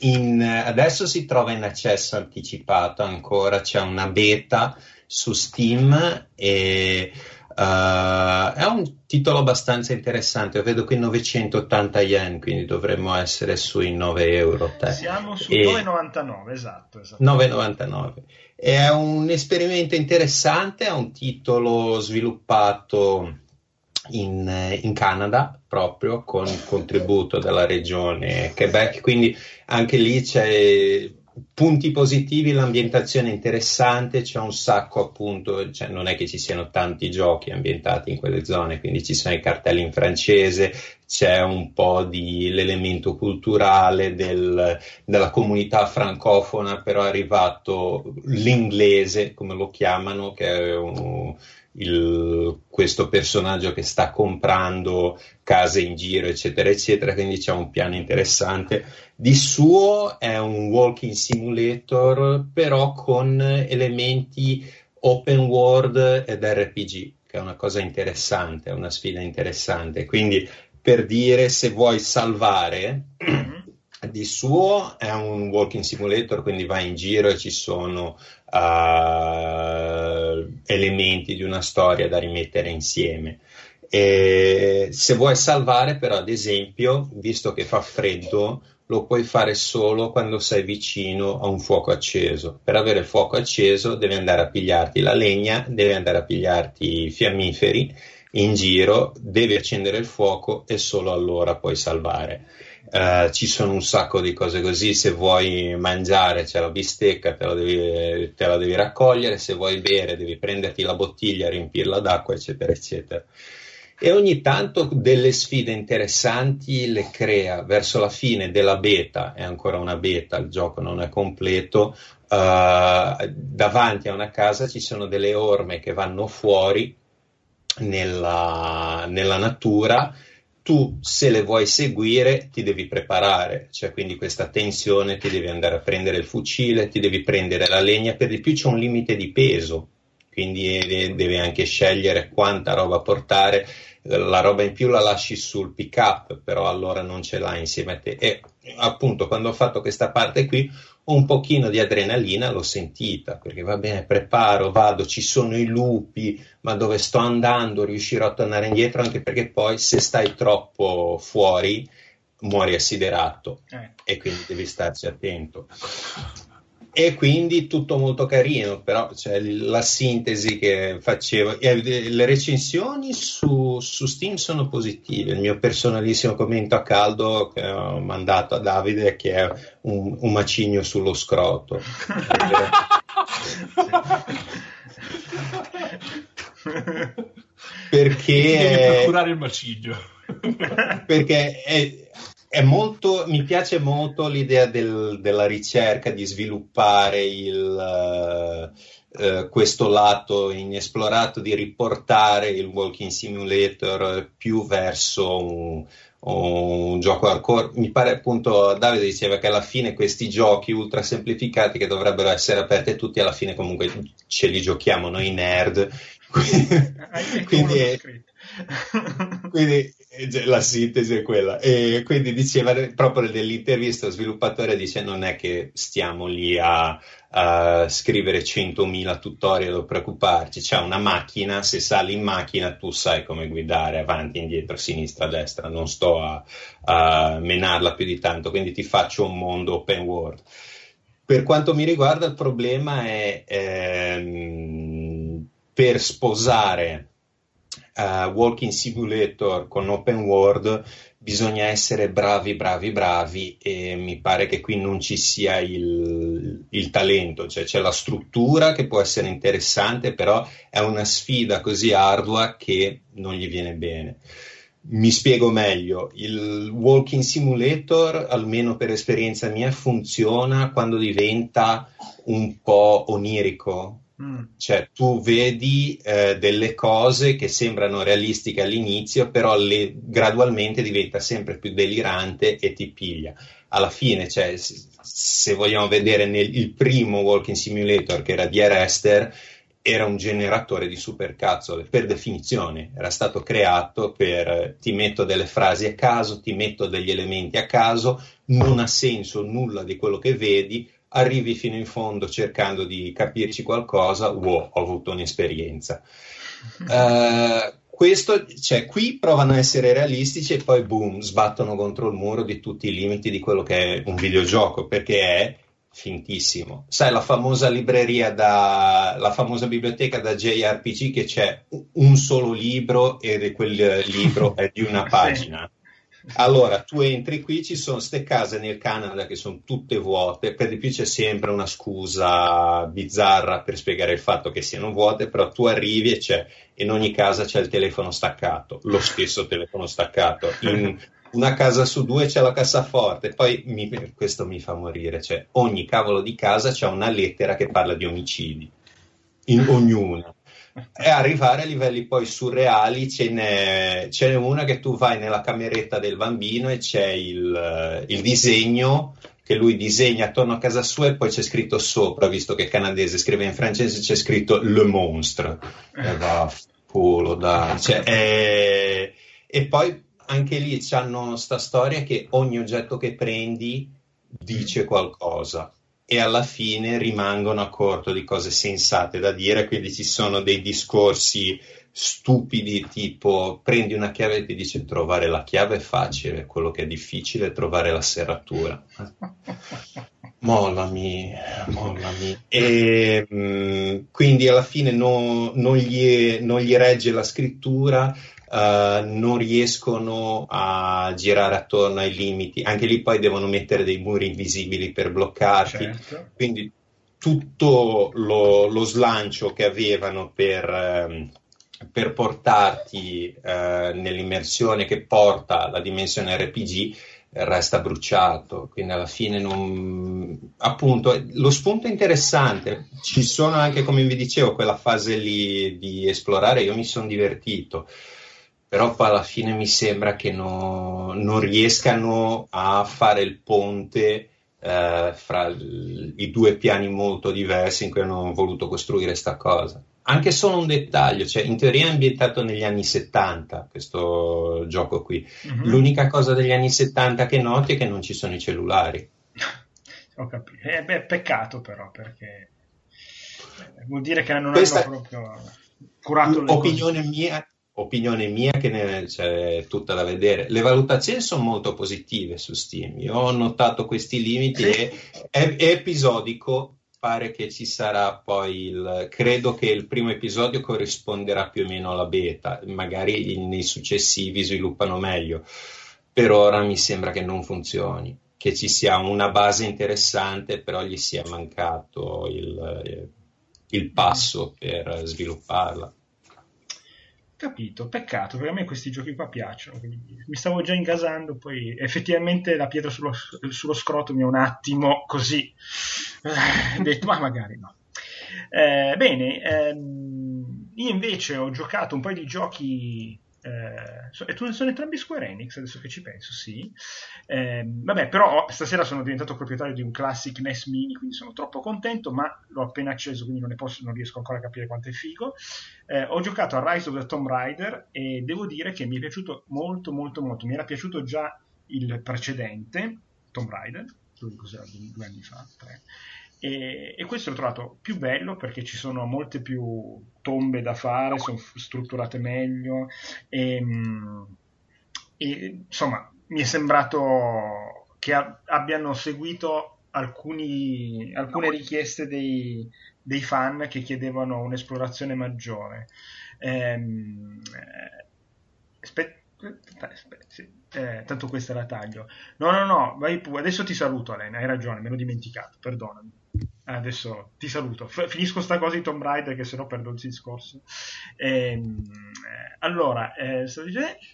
in, adesso si trova in accesso anticipato ancora, c'è una beta su Steam e uh, è un titolo abbastanza interessante. Io vedo qui 980 yen, quindi dovremmo essere sui 9 euro. Te. Siamo su e... 9,99, esatto. 9,99. È un esperimento interessante, è un titolo sviluppato in, in, Canada proprio con il contributo della regione Quebec, quindi anche lì c'è punti positivi, l'ambientazione è interessante, c'è un sacco appunto, cioè non è che ci siano tanti giochi ambientati in quelle zone, quindi ci sono i cartelli in francese, c'è un po' di l'elemento culturale del, della comunità francofona, però è arrivato l'inglese, come lo chiamano, che è un, il, questo personaggio che sta comprando case in giro, eccetera, eccetera, quindi c'è un piano interessante. Di suo è un walking simulator, però con elementi open world ed RPG, che è una cosa interessante, è una sfida interessante. Quindi per dire se vuoi salvare di suo è un walking simulator, quindi vai in giro e ci sono uh, elementi di una storia da rimettere insieme. E se vuoi salvare, però, ad esempio, visto che fa freddo, lo puoi fare solo quando sei vicino a un fuoco acceso. Per avere il fuoco acceso devi andare a pigliarti la legna, devi andare a pigliarti i fiammiferi in giro, devi accendere il fuoco e solo allora puoi salvare. Uh, ci sono un sacco di cose così, se vuoi mangiare c'è la bistecca, te la, devi, te la devi raccogliere, se vuoi bere devi prenderti la bottiglia, riempirla d'acqua, eccetera, eccetera. E ogni tanto delle sfide interessanti le crea verso la fine della beta, è ancora una beta, il gioco non è completo, uh, davanti a una casa ci sono delle orme che vanno fuori nella, nella natura tu se le vuoi seguire ti devi preparare, cioè quindi questa tensione ti devi andare a prendere il fucile, ti devi prendere la legna, per di più c'è un limite di peso, quindi devi anche scegliere quanta roba portare, la roba in più la lasci sul pick up, però allora non ce l'hai insieme a te. E appunto quando ho fatto questa parte qui un pochino di adrenalina l'ho sentita, perché va bene, preparo, vado, ci sono i lupi, ma dove sto andando riuscirò a tornare indietro, anche perché poi se stai troppo fuori muori assiderato eh. e quindi devi starci attento e quindi tutto molto carino, però cioè, la sintesi che facevo, le recensioni su, su, Steam sono positive, il mio personalissimo commento a caldo che ho mandato a Davide che è un, un macigno sullo scroto. perché... Devi procurare il macigno. perché è, molto, mi piace molto l'idea del, della ricerca, di sviluppare il, uh, questo lato inesplorato, di riportare il walking simulator più verso un, un gioco hardcore. Mi pare appunto, Davide diceva che alla fine questi giochi ultra semplificati che dovrebbero essere aperti a tutti, alla fine comunque ce li giochiamo noi nerd. quindi, quindi la sintesi è quella. E quindi diceva proprio nell'intervista, lo sviluppatore dice non è che stiamo lì a, a scrivere 100.000 tutorial o preoccuparci, c'è una macchina, se sali in macchina tu sai come guidare avanti, indietro, sinistra, destra, non sto a, a menarla più di tanto, quindi ti faccio un mondo open world. Per quanto mi riguarda il problema è ehm, per sposare uh, walking simulator con open world bisogna essere bravi, bravi, bravi e mi pare che qui non ci sia il, il, talento, cioè c'è la struttura che può essere interessante, però è una sfida così ardua che non gli viene bene. Mi spiego meglio, il walking simulator, almeno per esperienza mia, funziona quando diventa un po' onirico, Mm. Cioè, tu vedi eh, delle cose che sembrano realistiche all'inizio, però le, gradualmente diventa sempre più delirante e ti piglia. Alla fine, cioè, se, vogliamo vedere nel, il primo Walking Simulator, che era di Arrester, era un generatore di supercazzole, per definizione, era stato creato per ti metto delle frasi a caso, ti metto degli elementi a caso, non ha senso nulla di quello che vedi, arrivi fino in fondo cercando di capirci qualcosa, wow, ho avuto un'esperienza. Uh, questo, cioè, qui provano a essere realistici e poi boom, sbattono contro il muro di tutti i limiti di quello che è un videogioco, perché è fintissimo. Sai, la famosa libreria da, la famosa biblioteca da JRPG che c'è un solo libro e quel libro è di una pagina. Allora, tu entri qui, ci sono queste case nel Canada che sono tutte vuote, per di più c'è sempre una scusa bizzarra per spiegare il fatto che siano vuote, però tu arrivi e c'è, in ogni casa c'è il telefono staccato, lo stesso telefono staccato. In una casa su due c'è la cassaforte, poi mi, questo mi fa morire, cioè ogni cavolo di casa c'è una lettera che parla di omicidi, in ognuna e arrivare a livelli poi surreali ce n'è, ce n'è, una che tu vai nella cameretta del bambino e c'è il, il, disegno che lui disegna attorno a casa sua e poi c'è scritto sopra, visto che è canadese, scrive in francese, c'è scritto Le Monstre. E va, culo, dai. Cioè, e, e poi anche lì hanno sta storia che ogni oggetto che prendi dice qualcosa e alla fine rimangono a corto di cose sensate da dire, quindi ci sono dei discorsi stupidi tipo prendi una chiave e ti dice trovare la chiave è facile, quello che è difficile è trovare la serratura. mollami, mollami. E mh, mm, quindi alla fine no, non, gli, non gli regge la scrittura, Uh, non riescono a girare attorno ai limiti, anche lì poi devono mettere dei muri invisibili per bloccarti, certo. quindi tutto lo, lo, slancio che avevano per, um, per portarti uh, nell'immersione che porta la dimensione RPG resta bruciato, quindi alla fine non... appunto lo spunto è interessante, ci sono anche come vi dicevo quella fase lì di esplorare, io mi sono divertito però poi alla fine mi sembra che no, non riescano a fare il ponte eh, fra l- i due piani molto diversi in cui hanno voluto costruire questa cosa. Anche solo un dettaglio, cioè in teoria è ambientato negli anni 70 questo gioco qui. Mm-hmm. L'unica cosa degli anni 70 che noti è che non ci sono i cellulari. Ho capito. Eh, beh, peccato però perché vuol dire che non Questa hanno proprio curato le opinione mia opinione mia che ne c'è tutta da vedere. Le valutazioni sono molto positive su Steam. Io ho notato questi limiti e è, è episodico. Pare che ci sarà poi il. Credo che il primo episodio corrisponderà più o meno alla beta, magari nei successivi sviluppano meglio. Per ora mi sembra che non funzioni, che ci sia una base interessante, però gli sia mancato il, il passo per svilupparla. Capito, peccato, perché a me questi giochi qua piacciono, mi stavo già ingasando, poi effettivamente la pietra sullo, sullo scroto mi ha un attimo così eh, detto, ma magari no. Eh, bene, ehm, io invece ho giocato un paio di giochi eh, sono entrambi Square Enix, adesso che ci penso, sì. Eh, vabbè, però stasera sono diventato proprietario di un Classic NES Mini, quindi sono troppo contento, ma l'ho appena acceso, quindi non, posso, non riesco ancora a capire quanto è figo. Eh, ho giocato a Rise of the Tomb Raider e devo dire che mi è piaciuto molto, molto, molto. Mi era piaciuto già il precedente, Tomb Raider, due anni fa, tre. E, e, questo l'ho trovato più bello perché ci sono molte più tombe da fare, sono strutturate meglio e, mm, e insomma mi è sembrato che a, abbiano seguito alcuni, alcune richieste dei, dei, fan che chiedevano un'esplorazione maggiore. Ehm, aspetta, aspetta, sì eh, tanto questa la taglio. No, no, no, vai pu- adesso ti saluto, Elena, hai ragione, me l'ho dimenticato, perdonami. Adesso ti saluto. F- finisco sta cosa di Tomb Raider che sennò perdo il discorso. Ehm, eh, allora, eh,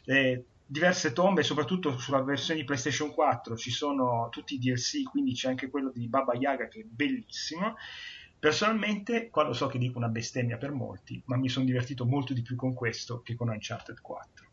eh, diverse tombe, soprattutto sulla versione di PlayStation 4 ci sono tutti i DLC, quindi c'è anche quello di Baba Yaga che è bellissimo. Personalmente, qua lo so che dico una bestemmia per molti, ma mi sono divertito molto di più con questo che con Uncharted 4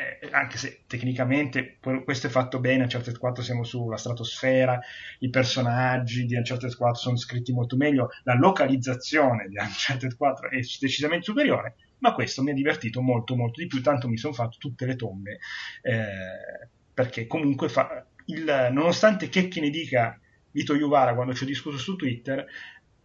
eh, anche se tecnicamente questo è fatto bene, Uncharted 4 siamo sulla stratosfera, i personaggi di Uncharted 4 sono scritti molto meglio, la localizzazione di Uncharted 4 è decisamente superiore, ma questo mi ha divertito molto molto di più, tanto mi sono fatto tutte le tombe, eh, perché comunque fa il, nonostante che chi ne dica Vito Juvara quando ci ho discusso su Twitter,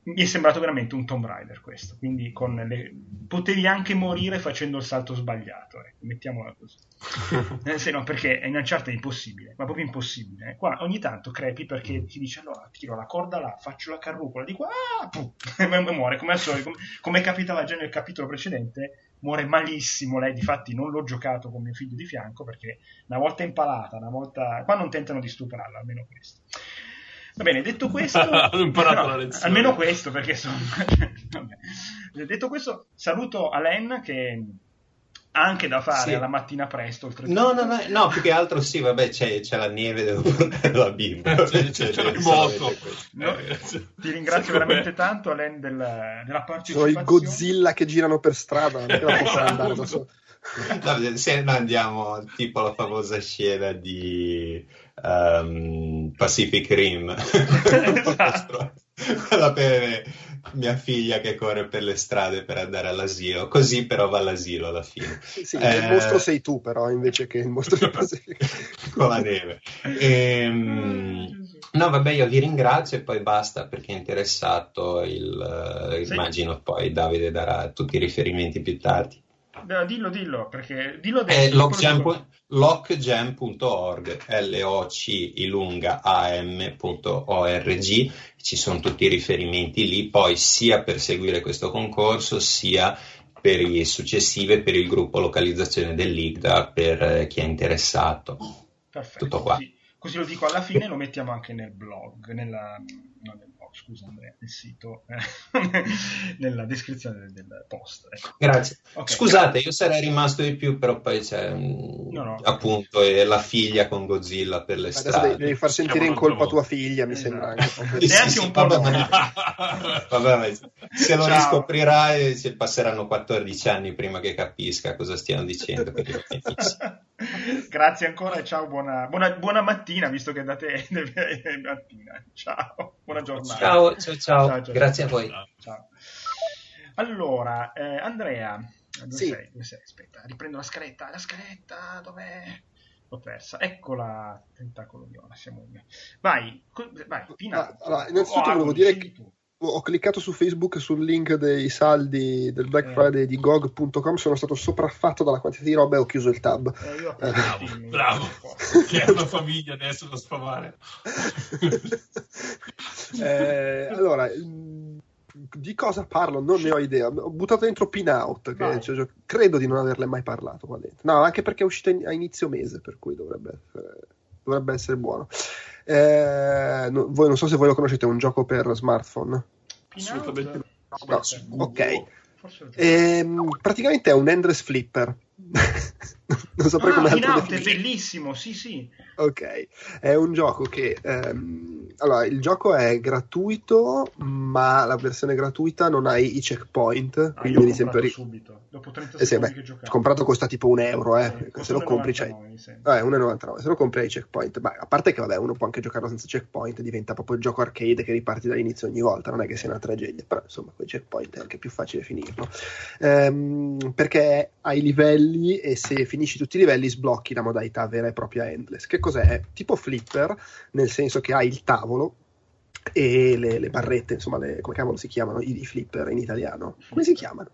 mi è sembrato veramente un Tomb Raider questo, quindi le... potevi anche morire facendo il salto sbagliato, ecco, mettiamola così. eh, se no, perché in Uncharted è impossibile, ma proprio impossibile. Eh. Qua ogni tanto crepi perché ti dice allora tiro la corda là, faccio la carrucola di qua, ah, e muore, come al solito, come, come capitava già nel capitolo precedente, muore malissimo lei, difatti non l'ho giocato con mio figlio di fianco perché una volta impalata, una volta... qua non tentano di stuprarla, almeno questo. Va bene, detto questo, no, lezione. Almeno questo, perché sono. detto questo, saluto Alen che ha anche da fare sì. alla mattina presto. No, no, no, no, più che altro sì, vabbè, c'è, c'è la neve, devo portare la bimba. c'è, c'è, c'è il moto. No, ti ringrazio veramente tanto, Alen, del, della partecipazione. Sono i Godzilla che girano per strada, non la posso andare da solo. No, se noi andiamo tipo la famosa scena di um, Pacific Rim, esatto. quella per mia figlia che corre per le strade per andare all'asilo, così però va all'asilo alla fine. Sì, eh, il mostro sei tu però invece che il mostro di Pacific con la neve. Ehm, No, vabbè, io vi ringrazio e poi basta perché è interessato. Il, uh, sì. Immagino poi Davide darà tutti i riferimenti più tardi. No, dillo, dillo, perché dillo adesso. È lockjam.org, L-O-C ilunga A-M.org, ci sono tutti i riferimenti lì, poi sia per seguire questo concorso, sia per i successivi per il gruppo localizzazione dell'IGDA per eh, chi è interessato. Perfetto. Tutto qua. Così, così, lo dico alla fine, lo mettiamo anche nel blog, nella, no, nel scusa Andrea, nel sito, eh, nella descrizione del, post. Ecco. Grazie. Okay, Scusate, grazie. io sarei rimasto di più, però poi c'è no, no. appunto la figlia con Godzilla per le strade. Devi far sentire in colpa tua figlia, mi esatto. sembra anche. Sì, sì, anche un po' vabbè, vabbè, se lo Ciao. riscoprirai passeranno 14 anni prima che capisca cosa stiamo dicendo. Grazie ancora e ciao, buona, buona, buona mattina, visto che date mattina. Ciao, buona giornata. Ciao, ciao, ciao. ciao grazie a voi. Ciao. Allora, eh, Andrea, dove, sì. sei? dove sei? Aspetta, riprendo la scaletta. La scaletta, dov'è? L'ho persa. Eccola, tentacolo viola, siamo Vai, vai, Pina. Allora, innanzitutto oh, volevo dire che... Tu ho cliccato su Facebook sul link dei saldi del Black eh. Friday di GOG.com, sono stato sopraffatto dalla quantità di roba e ho chiuso il tab. Eh, io eh. bravo, bravo. che è una famiglia adesso da sfamare. eh, allora, di cosa parlo? Non ne ho idea. Ho buttato dentro Pinout, che cioè, credo di non averle mai parlato qua dentro. No, anche perché è uscito in, a inizio mese, per cui dovrebbe essere, dovrebbe essere buono. Eh, no, voi, non so se voi lo conoscete, è un gioco per smartphone. Assolutamente no. ok. Ehm, praticamente è un endless flipper. Non saprei ah, come altro è bellissimo, sì, sì. Ok, è un gioco che ehm, allora il gioco è gratuito, ma la versione gratuita non hai i checkpoint, ah, quindi devi sempre subito. Dopo 30 eh sì, beh, comprato costa tipo un euro, eh. se lo compri c'hai eh, 1,99, se lo compri i checkpoint. Beh, a parte che vabbè, uno può anche giocarlo senza checkpoint, diventa proprio il gioco arcade che riparti dall'inizio ogni volta, non è che sia una tragedia, però insomma, con i checkpoint è anche più facile finirlo. Ehm, perché hai livelli e se finisci tutti i livelli sblocchi la modalità vera e propria endless. Che cos'è? È tipo flipper, nel senso che hai il tavolo e le, le barrette, insomma, le, come cavolo si chiamano i, i, flipper in italiano? Come si chiamano?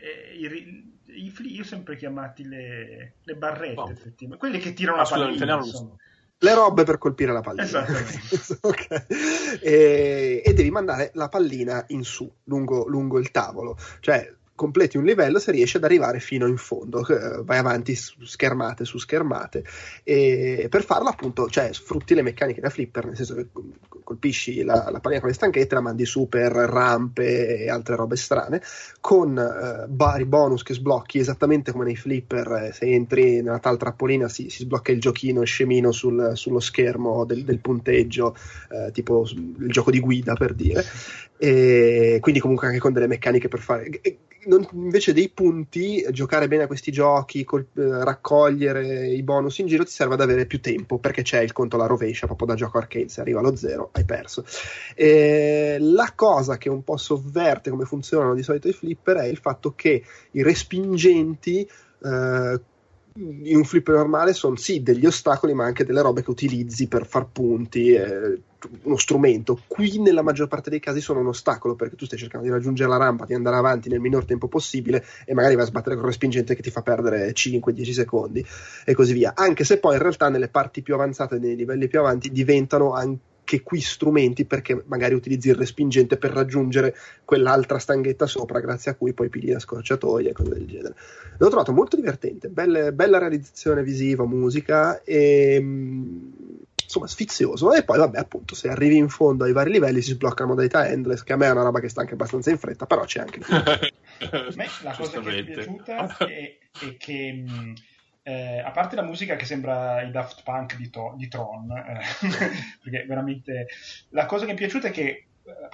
Eh, i, i fli, io ho sempre chiamati le, le barrette, oh. effettivamente. Quelle che tirano la pallina, le robe per colpire la pallina. Esattamente. okay. e, e, devi mandare la pallina in su, lungo, lungo il tavolo. Cioè, completi un livello se riesci ad arrivare fino in fondo, eh, vai avanti su schermate su schermate e per farlo appunto cioè, sfrutti le meccaniche da flipper, nel senso che colpisci la, la pallina con le stanchette, la mandi su per rampe e altre robe strane, con eh, vari bonus che sblocchi esattamente come nei flipper, eh, se entri nella tal trappolina si, si sblocca il giochino scemino sul, sullo schermo del, del punteggio, eh, tipo il gioco di guida per dire, e quindi comunque anche con delle meccaniche per fare non, invece dei punti, giocare bene a questi giochi, col, eh, raccogliere i bonus in giro ti serve ad avere più tempo perché c'è il conto alla rovescia proprio da gioco arcade. Se arriva allo zero, hai perso. E la cosa che un po' sovverte come funzionano di solito i flipper è il fatto che i respingenti. Eh, in un flipper normale sono sì degli ostacoli, ma anche delle robe che utilizzi per far punti, eh, uno strumento. Qui nella maggior parte dei casi sono un ostacolo perché tu stai cercando di raggiungere la rampa, di andare avanti nel minor tempo possibile e magari vai a sbattere con respingente che ti fa perdere 5-10 secondi e così via. Anche se poi in realtà nelle parti più avanzate, nei livelli più avanti, diventano anche che qui strumenti perché magari utilizzi il respingente per raggiungere quell'altra stanghetta sopra, grazie a cui poi pigli la scorciatoia e cose del genere. L'ho trovato molto divertente, belle, bella realizzazione visiva, musica e insomma sfizioso. E poi, vabbè, appunto, se arrivi in fondo ai vari livelli si sblocca la modalità endless, che a me è una roba che sta anche abbastanza in fretta, però c'è anche. a me la cosa che mi è piaciuta è, è che. Eh, a parte la musica che sembra i Daft Punk di, to- di Tron, eh, perché veramente la cosa che mi è piaciuta è che eh,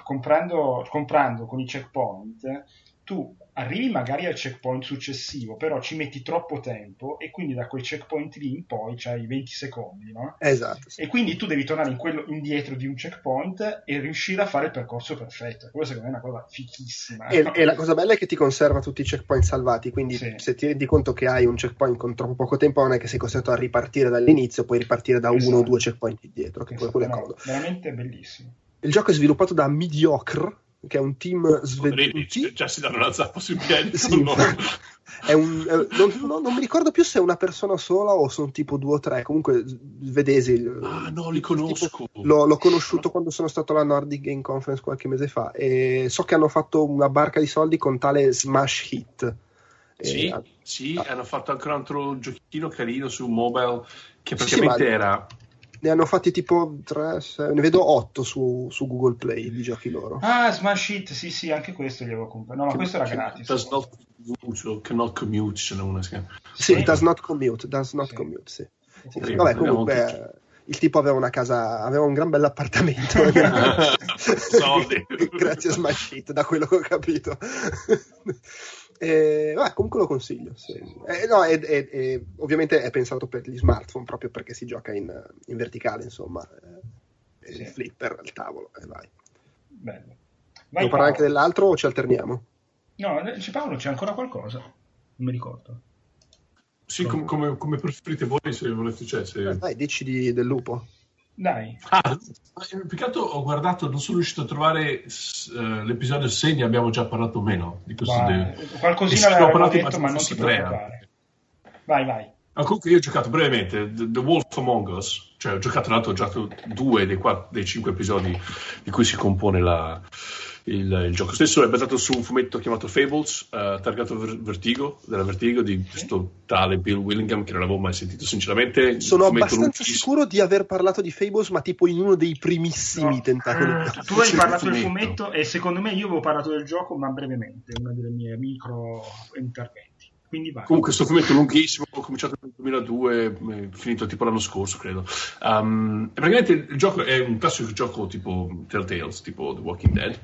comprando, comprando con i checkpoint tu arrivi magari al checkpoint successivo, però ci metti troppo tempo e quindi da quei checkpoint lì in poi c'hai 20 secondi, no? Esatto. Sì. E quindi tu devi tornare in quello, indietro di un checkpoint e riuscire a fare il percorso perfetto. Questa secondo me è una cosa fichissima. E, no? e, la cosa bella è che ti conserva tutti i checkpoint salvati, quindi sì. se ti rendi conto che hai un checkpoint con troppo poco tempo non è che sei costretto a ripartire dall'inizio, puoi ripartire da esatto. uno o due checkpoint indietro, che esatto. quello è comodo. Veramente bellissimo. Il gioco è sviluppato da Mediocre, che è un team svedese. Già si danno la zappa sui piedi. Sì, no. è un, è, non, non, non, mi ricordo più se è una persona sola o sono tipo due o tre. Comunque, svedesi. Ah, no, li conosco. Tipo, l'ho, l'ho, conosciuto quando sono stato alla Nordic Game Conference qualche mese fa. E so che hanno fatto una barca di soldi con tale Smash Hit. Sì, e, sì ah. hanno fatto anche un altro giochino carino su mobile che praticamente sì, era ne hanno fatti tipo 3, 6, ne vedo 8 su, su, Google Play di giochi loro. Ah, Smash Hit, sì, sì, anche questo li avevo comprato. No, ma questo era gratis. Does not commute, cannot commute, ce n'è una Sì, sì, does not commute, does not sì. commute, sì. sì, sì. Vabbè, comunque il tipo aveva una casa, aveva un gran bell'appartamento. Grazie a Smash Hit, da quello che ho capito. Eh, vabbè, comunque lo consiglio. Sì. Eh, no, è, è, è, ovviamente è pensato per gli smartphone proprio perché si gioca in, in verticale, insomma. Eh, sì. Il flipper al tavolo e vai. Bello. Vai parlare anche dell'altro o ci alterniamo? No, eh, ci Paolo, c'è ancora qualcosa? Non mi ricordo. Sì, com- come, come, preferite voi se volete. Cioè, se... Eh, dai, decidi del lupo. Dai. Ah, che altro ho guardato, non sono riuscito a trovare uh, l'episodio 6, ne abbiamo già parlato meno. Di questo de... Qualcosina l'abbiamo detto, ma non si preoccupare. Vai, vai. Ah, comunque io ho giocato brevemente The, The Wolf Among Us, cioè ho giocato, tra l'altro, ho giocato due dei, quattro, dei cinque episodi di cui si compone la, il, il, gioco stesso è basato su un fumetto chiamato Fables, uh, targato Vertigo, della Vertigo, di questo tale Bill Willingham, che non avevo mai sentito sinceramente. Sono abbastanza sicuro di aver parlato di Fables, ma tipo in uno dei primissimi no. tentacoli. Uh, tu hai parlato del fumetto e secondo me io avevo parlato del gioco, ma brevemente, una delle mie micro interventi. Comunque, questo fumetto lunghissimo, ho cominciato nel 2002, finito tipo l'anno scorso, credo. Um, praticamente il gioco è un classico gioco tipo Telltales, tipo The Walking Dead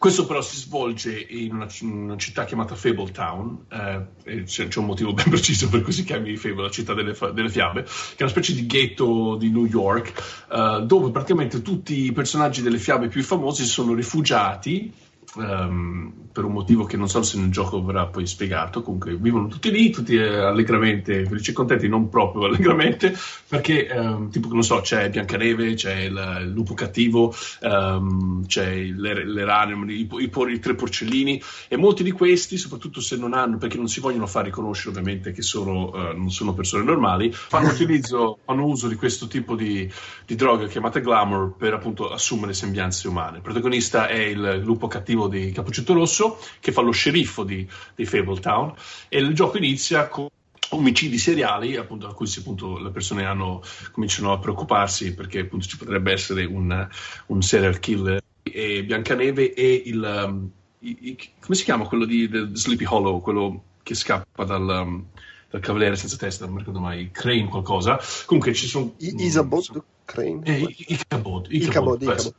questo però si svolge in una, una città chiamata Fabletown, eh, c'è, c'è, un motivo ben preciso per cui si chiami Fable, la città delle, delle fiabe, che è una specie di ghetto di New York, eh, dove praticamente tutti i personaggi delle fiabe più famosi sono rifugiati um, per un motivo che non so se nel gioco verrà poi spiegato. Comunque vivono tutti lì, tutti eh, allegramente felici e contenti, non proprio allegramente, perché um, tipo non so, c'è Biancaneve, c'è il, il lupo cattivo, um, c'è le, le rane, i, i, i, tre porcellini, e molti di questi, soprattutto se non hanno, perché non si vogliono far riconoscere ovviamente che sono, uh, non sono persone normali, fanno, utilizzo, fanno uso di questo tipo di, di droga chiamata glamour per appunto assumere sembianze umane. Il protagonista è il lupo cattivo cattivo di Cappuccetto Rosso che fa lo sceriffo di, di Fabletown e il gioco inizia con omicidi seriali appunto, a cui appunto, le persone hanno, cominciano a preoccuparsi perché appunto, ci potrebbe essere un, un serial killer. E Biancaneve e il um, i, i, come si chiama quello di Sleepy Hollow quello che scappa dal, um, dal cavaliere senza testa non mi ricordo mai Crane qualcosa. Comunque ci sono I, Isabod Crane? eh, Icabod Icabod, Icabod, Icabod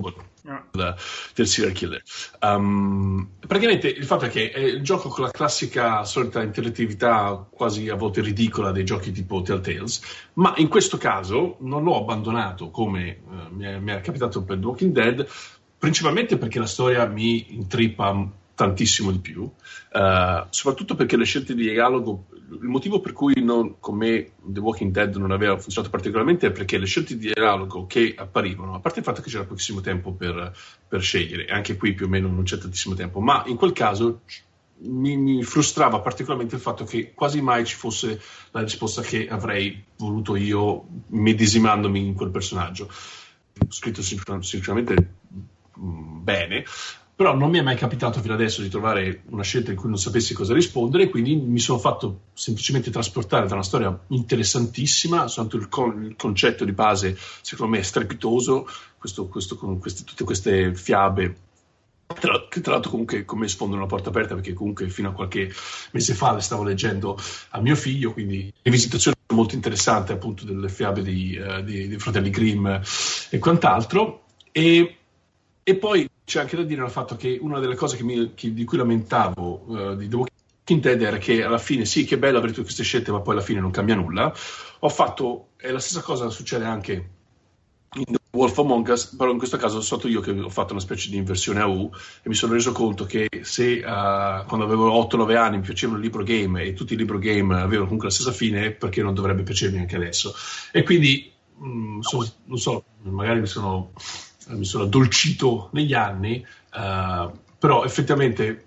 buono. No. del serial killer. Um, praticamente il fatto è che è il gioco con la classica solita interattività quasi a volte ridicola dei giochi tipo Telltales, ma in questo caso non l'ho abbandonato come uh, mi, è, mi, è, capitato per The Walking Dead, principalmente perché la storia mi intrippa tantissimo di più, uh, soprattutto perché le scelte di dialogo, il motivo per cui non, con me The Walking Dead non aveva funzionato particolarmente è perché le scelte di dialogo che apparivano, a parte il fatto che c'era pochissimo tempo per, per scegliere, anche qui più o meno non c'è tantissimo tempo, ma in quel caso mi, mi, frustrava particolarmente il fatto che quasi mai ci fosse la risposta che avrei voluto io medesimandomi in quel personaggio. Scritto sicuramente mm, bene, però non mi è mai capitato fino adesso di trovare una scelta in cui non sapessi cosa rispondere, quindi mi sono fatto semplicemente trasportare da una storia interessantissima, soltanto il, con, il concetto di base secondo me è strepitoso, questo, questo, con queste, tutte queste fiabe tra, che tra l'altro comunque come sfondono una porta aperta perché comunque fino a qualche mese fa le stavo leggendo a mio figlio, quindi rivisitazione molto interessante appunto delle fiabe di, uh, di, di fratelli Grimm e quant'altro. E, e poi c'è anche da dire il fatto che una delle cose che mi, che, di cui lamentavo uh, di The Walking Dead era che alla fine sì, che bello avere tutte queste scelte, ma poi alla fine non cambia nulla. Ho fatto, e la stessa cosa succede anche in The Wolf Among Us, però in questo caso sono stato io che ho fatto una specie di inversione a U e mi sono reso conto che se uh, quando avevo 8-9 anni mi piacevano il libro game e tutti i libro game avevano comunque la stessa fine, perché non dovrebbe piacermi anche adesso? E quindi, mh, mm, so, non so, magari mi sono mi sono addolcito negli anni, uh, però effettivamente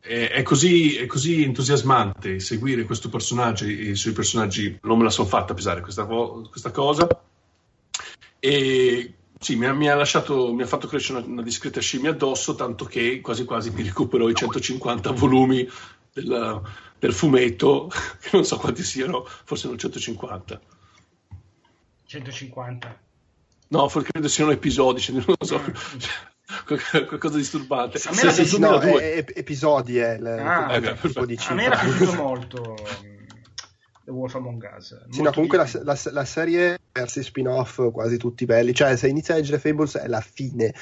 è, è, così, è, così, entusiasmante seguire questo personaggio e i suoi personaggi, non me la sono fatta pesare questa, questa cosa. E sì, mi ha, mi ha, lasciato, mi ha fatto crescere una, una, discreta scimmia addosso, tanto che quasi quasi mi recupero i 150 volumi del, del fumetto, che non so quanti siano, forse non 150. 150. No, credo siano episodi, cioè, non lo so. qualcosa di disturbante. A me sì, sì, no, è, episodi è il ah, okay, tipo di A me era piaciuto molto The Wolf Among Us. Sì, no, comunque la, la, la, serie versi spin-off quasi tutti belli. Cioè, se inizia a leggere Fables è la fine.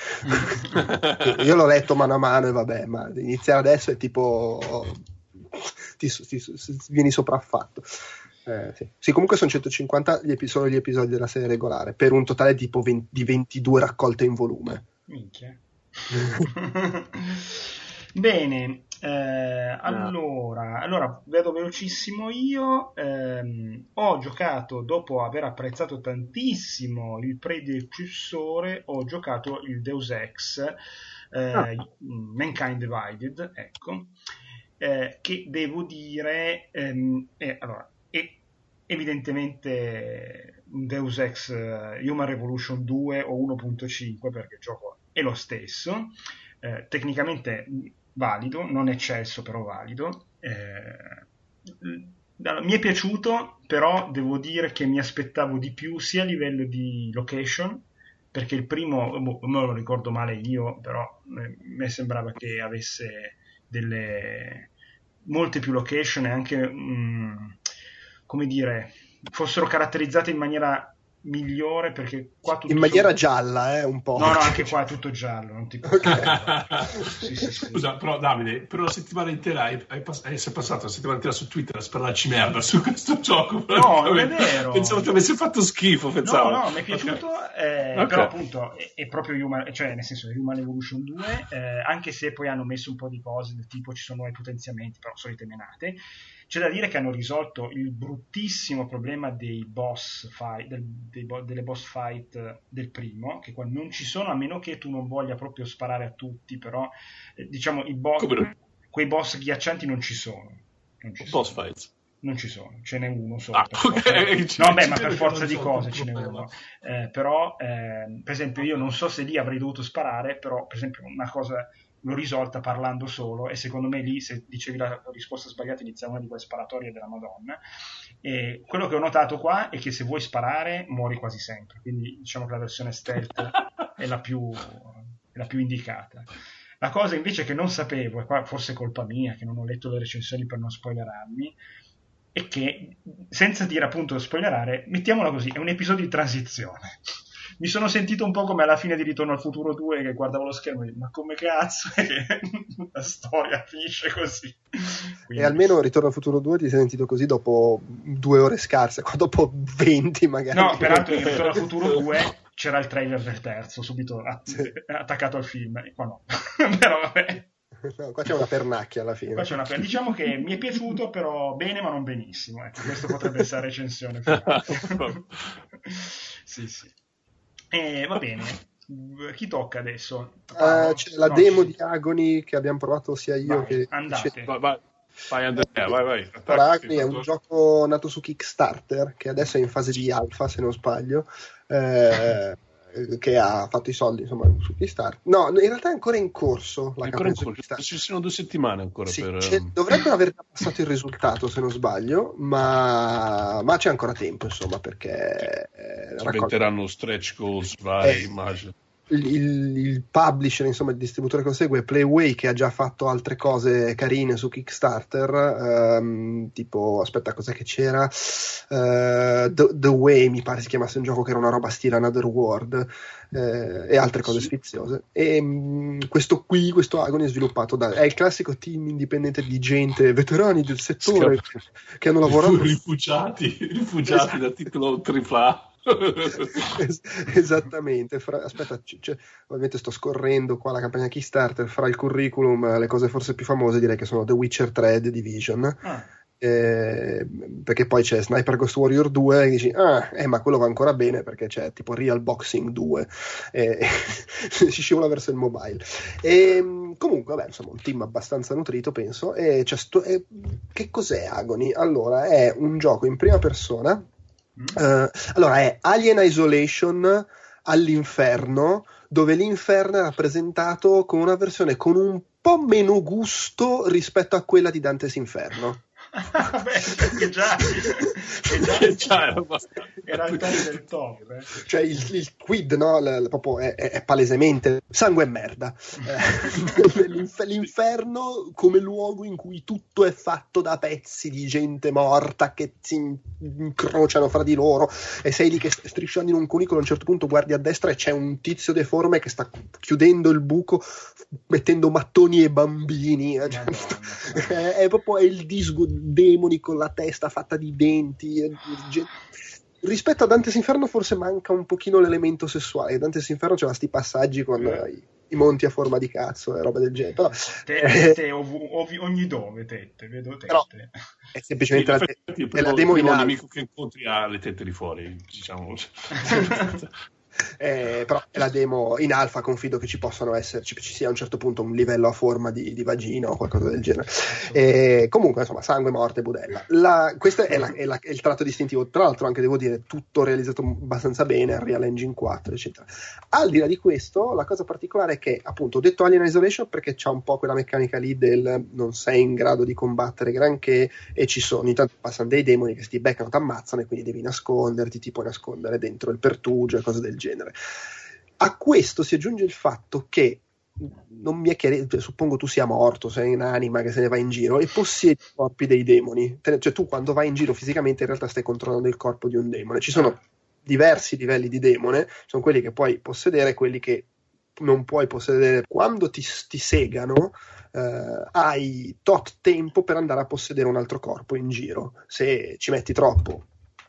Io l'ho letto mano a mano e vabbè, ma iniziare adesso è tipo... Ti, ti, ti, vieni sopraffatto. Eh, sì. sì. comunque sono 150 gli episodi, gli episodi della serie regolare, per un totale tipo 20, di 22 raccolte in volume. Minchia. Bene, eh, allora, allora, vedo velocissimo io. Ehm, ho giocato, dopo aver apprezzato tantissimo il predecessore, ho giocato il Deus Ex eh, ah. Mankind Divided, ecco, eh, che devo dire, ehm, eh, allora, evidentemente un Deus Ex eh, Human Revolution 2 o 1.5 perché il gioco è lo stesso, eh, tecnicamente valido, non eccesso però valido. Eh, mi è piaciuto, però devo dire che mi aspettavo di più sia a livello di location, perché il primo, boh, non lo ricordo male io, però eh, mi sembrava che avesse delle molte più location e anche mh, mm, come dire, fossero caratterizzate in maniera migliore perché qua tutto in maniera sono... gialla eh, un po' no no anche qua è tutto giallo non ti okay. sì, sì, sì. scusa però Davide per una settimana intera hai, hai pass- eh, sei passato una settimana intera su Twitter a spararci merda su questo gioco no non è vero pensavo ti avesse fatto schifo pensavo no no mi è piaciuto okay. Eh, okay. però appunto è, è, proprio Human cioè nel senso è Human Evolution 2 eh, anche se poi hanno messo un po' di cose del tipo ci sono nuovi potenziamenti però solite menate c'è da dire che hanno risolto il bruttissimo problema dei boss fight, del, dei, delle boss fight del primo, che qua non ci sono, a meno che tu non voglia proprio sparare a tutti, però eh, diciamo i bo- quei boss ghiaccianti non ci sono. Non ci boss sono. fights? Non ci sono, ce n'è uno solo. Ah, okay. No, beh, ma per forza di cose ce n'è uno. Eh, però, eh, per esempio, io non so se lì avrei dovuto sparare, però, per esempio, una cosa l'ho risolta parlando solo e secondo me lì se dicevi la risposta sbagliata iniziava una di quelle sparatorie della Madonna. E quello che ho notato qua è che se vuoi sparare muori quasi sempre. Quindi diciamo che la versione stealth è la più, è la più indicata. La cosa invece che non sapevo, e qua forse è colpa mia che non ho letto le recensioni per non spoilerarmi, è che senza dire appunto spoilerare, mettiamola così, è un episodio di transizione mi sono sentito un po' come alla fine di Ritorno al Futuro 2 che guardavo lo schermo e dico, ma come cazzo è che la storia finisce così? Quindi... E almeno Ritorno al Futuro 2 ti sei sentito così dopo due ore scarse, qua dopo 20 magari. No, peraltro in Ritorno al Futuro 2 c'era il trailer del terzo subito attaccato al film, qua no. Però vabbè. No, qua c'è una pernacchia alla fine. Una per... Diciamo che mi è piaciuto, però bene, ma non benissimo. Ecco, questo potrebbe essere la recensione. sì, sì. E, va bene. Chi tocca adesso? Uh, c'è la no, demo sì. di Agony che abbiamo provato sia io vai, che. Andate. Vai, vai. Vai Andrea, vai, vai. Agony è un gioco nato su Kickstarter che adesso è in fase di alfa, se non sbaglio. Eh, che ha fatto i soldi insomma su Kickstarter. No, in realtà è ancora in corso la ancora in corso. Ci sono due settimane ancora sì, per... Dovrebbero aver passato il risultato se non sbaglio, ma, ma c'è ancora tempo insomma perché... Eh, Diventeranno stretch goals vari, eh, immagino il, il, publisher, insomma il distributore che lo segue, Playway, che ha già fatto altre cose carine su Kickstarter, ehm, tipo, aspetta, cos'è che c'era? Uh, The, The, Way, mi pare si chiamasse un gioco che era una roba stile Another World, eh, e altre cose sì. sfiziose. E mh, mm, questo qui, questo Agony è sviluppato da... è il classico team indipendente di gente, veterani del settore, che, che, hanno lavorato... Rifugiati, rifugiati esatto. da titolo AAA. Es- esattamente. Fra, aspetta, c- c- ovviamente sto scorrendo qua la campagna Kickstarter. Fra il curriculum, le cose forse più famose direi che sono The Witcher 3 The Division. Ah. Eh, perché poi c'è Sniper Ghost Warrior 2 e dici ah eh, ma quello va ancora bene perché c'è tipo Real Boxing 2 eh, si scivola verso il mobile e, ehm, comunque vabbè insomma un team abbastanza nutrito penso e sto, e, che cos'è Agony? allora è un gioco in prima persona Uh, allora è Alien Isolation all'inferno, dove l'inferno è rappresentato con una versione con un po' meno gusto rispetto a quella di Dante's Inferno. Beh, già, già, già era, era il pari del top. Eh. Cioè il, il quid no? L, l, proprio è, è, palesemente sangue e merda. Eh, l'inferno come luogo in cui tutto è fatto da pezzi di gente morta che si incrociano fra di loro e sei lì che strisciando in un cunicolo a un certo punto guardi a destra e c'è un tizio deforme che sta chiudendo il buco mettendo mattoni e bambini. Cioè, è, è proprio è il disgo demoni con la testa fatta di denti. Rispetto a Dante's Inferno forse manca un pochino l'elemento sessuale. Dante's Inferno c'era questi passaggi con eh. i, i, monti a forma di cazzo e roba del genere. Però, tette, eh, ov- ov- ogni dove, tette, vedo tette. Però è semplicemente la, te- è la demo in alto. nemico che incontri ha le tette di fuori, diciamo. eh, però è la demo in alfa, confido che ci possano essere, ci, sia a un certo punto un livello a forma di, di vagina o qualcosa del genere. Eh, comunque, insomma, sangue, morte, budella. La, questo è, la, è, la, è, il tratto distintivo, tra l'altro anche devo dire tutto realizzato abbastanza bene, Real Engine 4, eccetera. Al di là di questo, la cosa particolare è che, appunto, ho detto Alien Isolation perché c'è un po' quella meccanica lì del non sei in grado di combattere granché e ci sono, ogni tanto passano dei demoni che se ti beccano ti ammazzano e quindi devi nasconderti, ti puoi nascondere dentro il pertugio e cose del genere genere. A questo si aggiunge il fatto che non mi è chiaro, cioè, suppongo tu sia morto, sei un'anima che se ne va in giro e possiedi i corpi dei demoni. Cioè tu quando vai in giro fisicamente in realtà stai controllando il corpo di un demone. Ci sono diversi livelli di demone, sono quelli che puoi possedere e quelli che non puoi possedere. Quando ti, ti segano eh, hai tot tempo per andare a possedere un altro corpo in giro. Se ci metti troppo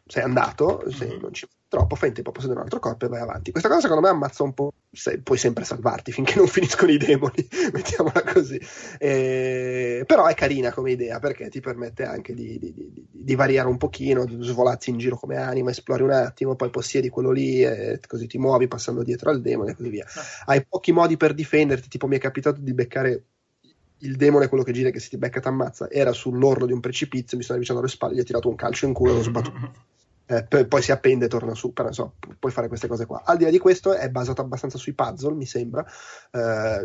sei andato, se mm-hmm. non ci troppo, fai in tempo a possedere un altro corpo e vai avanti. Questa cosa secondo me ammazza un po', se, puoi sempre salvarti finché non finiscono i demoni, mettiamola così. E, però è carina come idea perché ti permette anche di, di, di, di, variare un pochino, svolazzi in giro come anima, esplori un attimo, poi possiedi quello lì e così ti muovi passando dietro al demone e così via. Ah. Hai pochi modi per difenderti, tipo mi è capitato di beccare il demone, quello che gira che se ti becca ti ammazza, era sull'orlo di un precipizio, mi sono avvicinato alle spalle, gli ho tirato un calcio in culo e l'ho sbattuto. eh, poi si appende e torna su, però so, pu- puoi fare queste cose qua. Al di là di questo è basato abbastanza sui puzzle, mi sembra. Eh,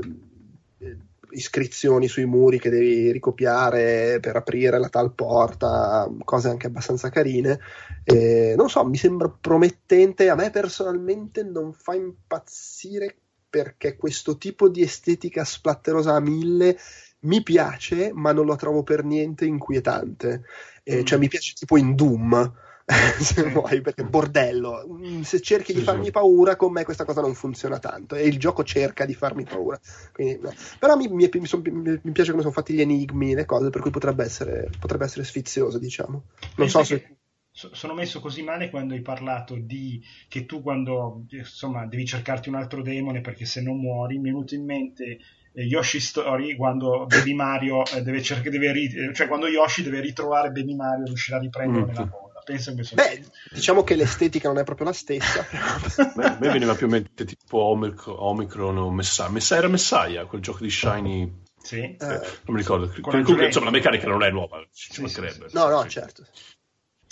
iscrizioni sui muri che devi ricopiare per aprire la tal porta, cose anche abbastanza carine. Eh, non so, mi sembra promettente. A me personalmente non fa impazzire perché questo tipo di estetica splatterosa a mille mi piace, ma non lo trovo per niente inquietante. Eh, mm. Cioè, mi piace tipo in Doom se vuoi, perché bordello. Mm, se cerchi di farmi paura, con me questa cosa non funziona tanto. E il gioco cerca di farmi paura. Quindi, no. Però mi, mi, mi, son, mi, piace come sono fatti gli enigmi, le cose, per cui potrebbe essere, potrebbe essere sfizioso, diciamo. Non so se sono messo così male quando hai parlato di che tu quando insomma devi cercarti un altro demone perché se non muori mi è venuto in mente eh, Yoshi Story quando Baby Mario eh, deve cercare deve ri- cioè quando Yoshi deve ritrovare Baby Mario riuscirà a riprenderlo mm. nella bolla penso che sono Beh, diciamo che l'estetica non è proprio la stessa. Beh, a me veniva più in mente tipo Omicron, Omicron o Messiah. Messiah era Messiah quel gioco di Shiny. Sì. Eh, non mi ricordo. Comunque insomma la meccanica non è nuova ci sì, mancherebbe. sì, no no certo.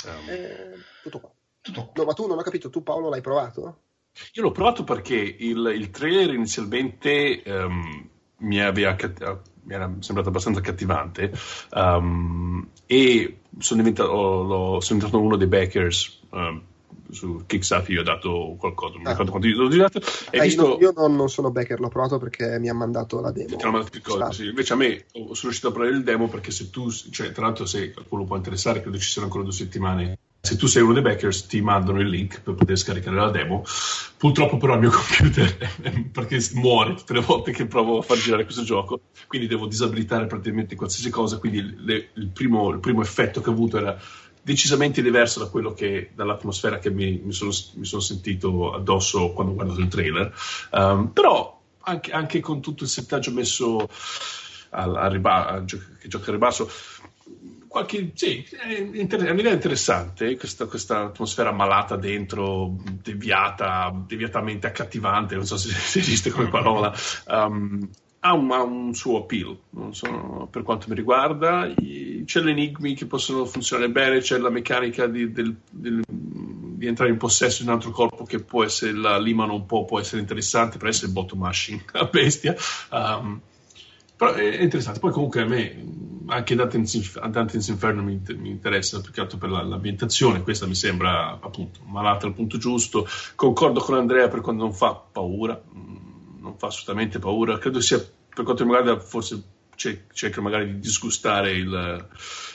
Um, eh, tutto qua. Tutto. No, ma tu non ho capito, tu Paolo l'hai provato? Io l'ho provato perché il, il trailer inizialmente um, mi, aveva, mi, era sembrato abbastanza cattivante um, e sono diventato, lo, sono diventato uno dei backers um, su Kickstarter io ho dato qualcosa, non mi ah. ricordo quanto io ho dato. Eh, visto... Io non, non, sono backer, l'ho provato perché mi ha mandato la demo. Più sì. Invece a me sono riuscito a provare il demo perché se tu, cioè, tra l'altro se qualcuno può interessare, credo ci siano ancora due settimane. Se tu sei uno dei backers ti mandano il link per poter scaricare la demo. Purtroppo però il mio computer perché muore tutte le volte che provo a far girare questo gioco, quindi devo disabilitare praticamente qualsiasi cosa. Quindi le, il, primo, il primo effetto che ho avuto era decisamente diverso da che dall'atmosfera che mi, mi, sono, mi sono, sentito addosso quando ho guardato il trailer. Um, però anche, anche, con tutto il settaggio messo al, al riba- che gioca al ribasso, qualche, sì, è, inter- è un'idea interessante questa, questa, atmosfera malata dentro, deviata, deviatamente accattivante, non so se, se esiste come parola. Um, ha un, ha un, suo appeal, so, per quanto mi riguarda. C'è l'enigmi che possono funzionare bene, c'è la meccanica di, del, del, di, entrare in possesso di un altro corpo che può essere, la limano un po', può essere interessante per essere bottom mashing a bestia. Um, però è interessante. Poi comunque a me anche Dante's, Dante's Inferno mi, mi, interessa più che altro per la, l'ambientazione. Questa mi sembra appunto malata al punto giusto. Concordo con Andrea per quando non fa paura non fa assolutamente paura. Credo sia, per quanto mi riguarda, forse cerca magari di disgustare il,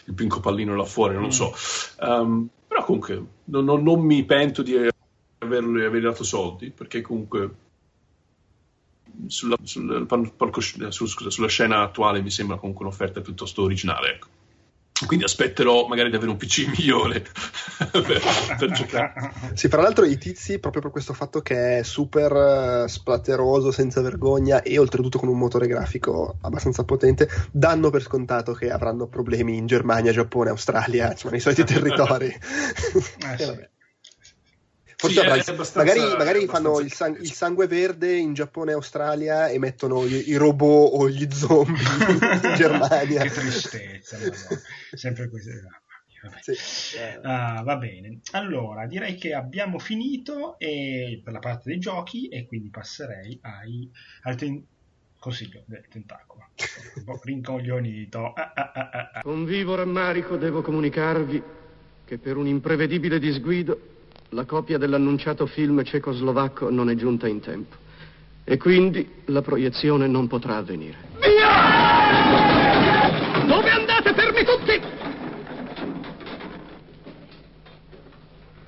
il pinco pallino là fuori, non lo so. Um, però comunque non, non, non, mi pento di avergli aver dato soldi, perché comunque sulla, sul, palco, su, scusa, sulla scena attuale mi sembra comunque un'offerta piuttosto originale. Ecco. Quindi aspetterò magari di avere un PC migliore per, per, giocare. Sì, fra l'altro i tizi, proprio per questo fatto che è super uh, splatteroso, senza vergogna e oltretutto con un motore grafico abbastanza potente, danno per scontato che avranno problemi in Germania, Giappone, Australia, cioè nei soliti territori. Eh, sì. Forse sì, abbastanza, magari, magari fanno il, sang- il, sangue verde in Giappone e Australia e mettono i, i robot o gli zombie in Germania. che tristezza, sempre così. Sì. Uh, va bene, allora direi che abbiamo finito e, per la parte dei giochi e quindi passerei ai, al ten- consiglio del tentacolo. Un po' rincoglionito. Ah, ah, ah, ah, ah. Con vivo rammarico devo comunicarvi che per un imprevedibile disguido la copia dell'annunciato film cecoslovacco non è giunta in tempo. E quindi la proiezione non potrà avvenire. Via! Dove andate fermi tutti?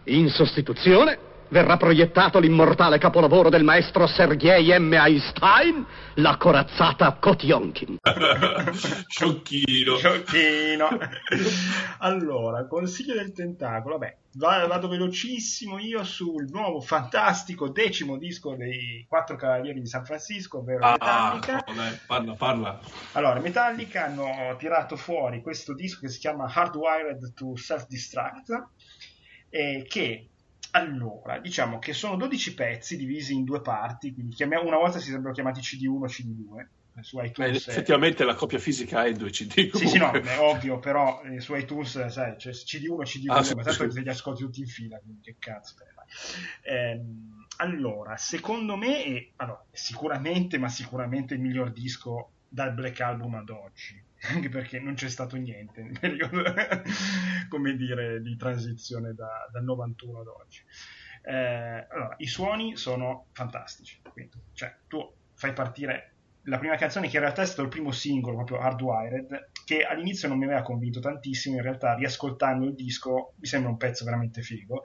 In sostituzione verrà proiettato l'immortale capolavoro del maestro Sergei M. Einstein, la corazzata Kotionkin. Sciocchino. Sciocchino. allora, consiglio del tentacolo, vabbè, vado velocissimo io sul nuovo fantastico decimo disco dei Quattro Cavalieri di San Francisco, ovvero ah, Metallica. Oh, dai, parla, parla. Allora, Metallica hanno tirato fuori questo disco che si chiama Hardwired to Self-Destruct, eh, che allora, diciamo che sono 12 pezzi divisi in due parti, quindi una volta si sarebbero chiamati CD1 e CD2. Eh, su iTunes eh, effettivamente la copia fisica è 2 CD. Comunque. Sì, sì, no, è ovvio, però eh, su iTunes sai, c'è CD1 e CD2, ah, ma tanto sì. li ascolti tutti in fila, quindi che cazzo. Eh, allora, secondo me, è, allora, sicuramente, ma sicuramente il miglior disco dal Black Album ad oggi anche perché non c'è stato niente nel periodo, come dire, di transizione da, dal 91 ad oggi. Eh, allora, i suoni sono fantastici, quindi, cioè, tu fai partire la prima canzone che in realtà è stato il primo singolo, proprio Hardwired, che all'inizio non mi aveva convinto tantissimo, in realtà riascoltando il disco mi sembra un pezzo veramente figo.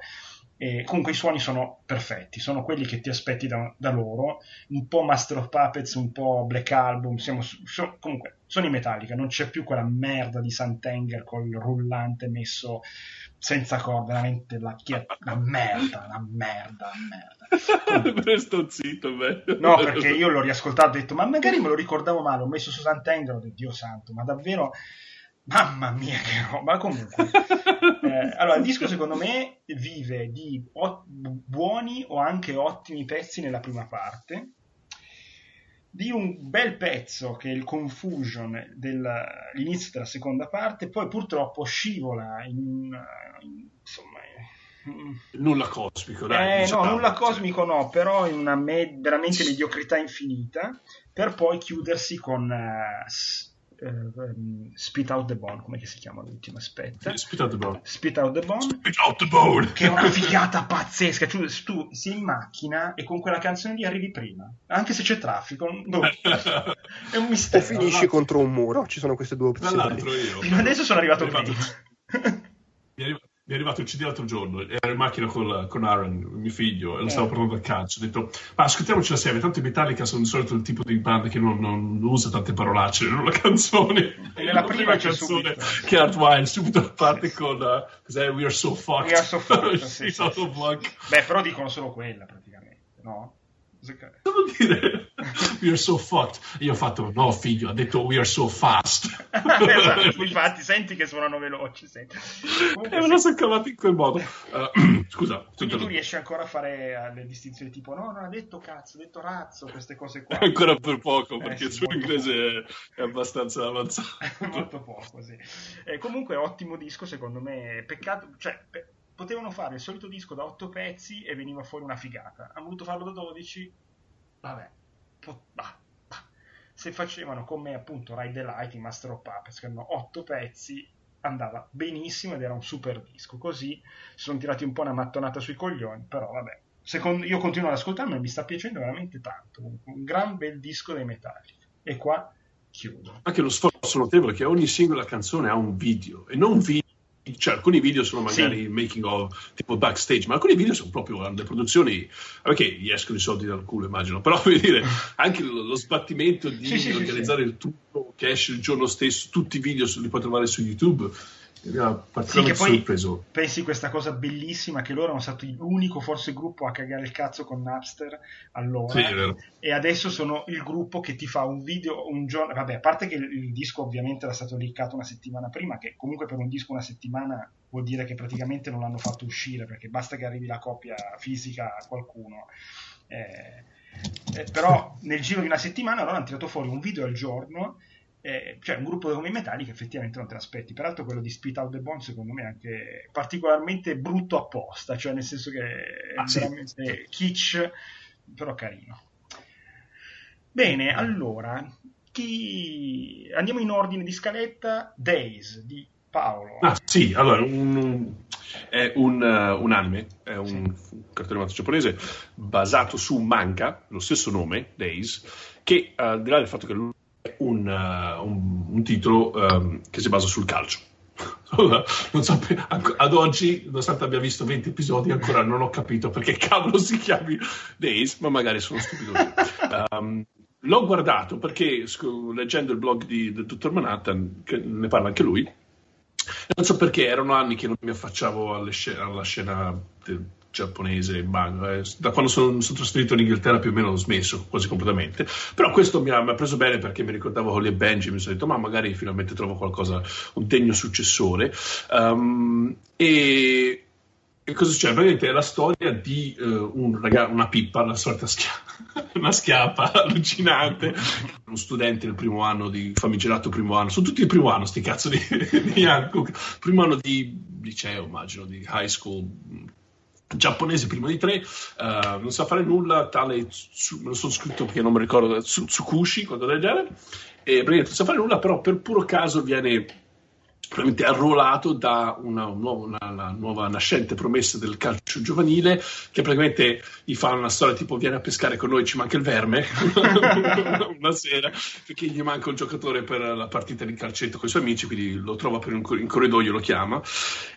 E comunque i suoni sono perfetti, sono quelli che ti aspetti da, da loro, un po' Master of Puppets, un po' Black Album, siamo, so, comunque sono i Metallica, non c'è più quella merda di Santenger col rullante messo senza corda, veramente la, la merda, la merda, la merda. sto zitto, bello. No, perché io l'ho riascoltato e ho detto, ma magari me lo ricordavo male, ho messo su Santenger, ho detto, Dio santo, ma davvero... Mamma mia che roba, comunque. Eh, allora, il disco secondo me vive di ot- buoni o anche ottimi pezzi nella prima parte, di un bel pezzo che è il Confusion dell'inizio della seconda parte, poi purtroppo scivola in, in insomma, nulla cosmico, dai, eh, no, nulla cosmico no, però in una me- veramente mediocrità infinita, per poi chiudersi con uh, uh, Spit Out the Bone, come si chiama l'ultimo? Aspetta. Spit Out the Bone. Spit Out the Bone. Spit Out the Bone. Che è una figata pazzesca. Cioè, tu sei in macchina e con quella canzone lì arrivi prima. Anche se c'è traffico. Boh. è un mistero. O finisci contro un muro. Ci sono queste due opzioni. Tra l'altro io. Fino adesso sono arrivato, arrivato prima. Mi arriva mi è arrivato il CD l'altro giorno, ero in macchina con, con Aaron, mio figlio, e lo stavo eh. parlando al calcio. Ho detto, ma ascoltiamoci la serie, tanto i Metallica sono di solito il tipo di band che non, non usa tante parolacce nella canzone. E nella prima canzone che Hardwire subito parte con uh, We Are So Fucked. We Are So Fucked, sì, sì, sì, Beh, però dicono solo quella praticamente, no? Devo dire, we are so fucked. Io ho fatto, no figlio, ha detto we are so fast. esatto, infatti, senti che suonano veloci. Senti. Comunque, e me lo sono cavato in quel modo. Uh, scusa. Quindi tu riesci ancora a fare uh, le distinzioni tipo, no, non ha detto cazzo, ha detto razzo, queste cose qua. Ancora per poco, perché eh, il suo inglese è abbastanza avanzato. molto poco, sì. Eh, comunque, ottimo disco, secondo me. Peccato, cioè... Pe- potevano fare il solito disco da 8 pezzi e veniva fuori una figata. Hanno voluto farlo da 12, vabbè, bah, bah. se facevano con me appunto Ride the Light, Master of Puppets, che erano 8 pezzi, andava benissimo ed era un super disco. Così si sono tirati un po' una mattonata sui coglioni, però vabbè. Secondo, io continuo ad ascoltarlo e mi sta piacendo veramente tanto. Un gran bel disco dei Metallica. E qua chiudo. Anche lo sforzo notevole che ogni singola canzone ha un video e non video cioè, alcuni video sono magari sì. making of tipo backstage, ma alcuni video sono proprio le produzioni perché gli escono i soldi dal culo, immagino. Però vuol dire anche lo, lo sbattimento di sì, organizzare sì, il tutto che esce il giorno stesso, tutti i video li puoi trovare su YouTube mi ha particolarmente sì, sorpreso. Pensi questa cosa bellissima che loro erano stati l'unico forse gruppo a cagare il cazzo con Napster allora sì, e adesso sono il gruppo che ti fa un video un giorno, vabbè a parte che il, il disco ovviamente era stato liccato una settimana prima che comunque per un disco una settimana vuol dire che praticamente non l'hanno fatto uscire perché basta che arrivi la copia fisica a qualcuno eh, eh, però nel giro di una settimana loro hanno tirato fuori un video al giorno eh, cioè un gruppo come i Metallica effettivamente non te l'aspetti peraltro quello di Spit Out the Bone secondo me è anche particolarmente brutto apposta cioè nel senso che è ah, veramente sì. kitsch però carino bene allora chi... andiamo in ordine di scaletta Days di Paolo ah sì allora un, è un, uh, un, anime, è un, sì. un cartone animato giapponese basato su un manga, lo stesso nome, Days, che uh, al di là del fatto che lui un, uh, un, un titolo um, che si basa sul calcio. so, ad oggi, nonostante abbia visto 20 episodi, ancora non ho capito perché cavolo si chiami Days, ma magari sono stupido. Um, l'ho guardato perché leggendo il blog di, del dottor Manhattan, che ne parla anche lui, non so perché erano anni che non mi affacciavo scena, alla scena del giapponese manga. Eh. Da quando sono, sono, trasferito in Inghilterra più o meno ho smesso quasi completamente. Però questo mi ha, mi ha preso bene perché mi ricordavo Holly e Benji, mi sono detto ma magari finalmente trovo qualcosa, un degno successore. Um, e, e cosa succede? Praticamente è la storia di uh, un ragazzo, una pippa, una sorta schiappa, una schiappa allucinante, un studente del primo anno di famigerato primo anno, sono tutti il primo anno sti cazzo di, di Hancock, primo anno di liceo immagino, di high school, giapponese primo di tre, uh, non sa fare nulla, tale, me lo sono scritto perché non mi ricordo, Tsukushi, quando del genere, e praticamente non sa fare nulla, però per puro caso viene probabilmente arruolato da una, una, una, nuova nascente promessa del calcio giovanile che praticamente gli fa una storia tipo viene a pescare con noi ci manca il verme una sera perché gli manca un giocatore per la partita di calcetto con i suoi amici quindi lo trova per un, in corridoio lo chiama.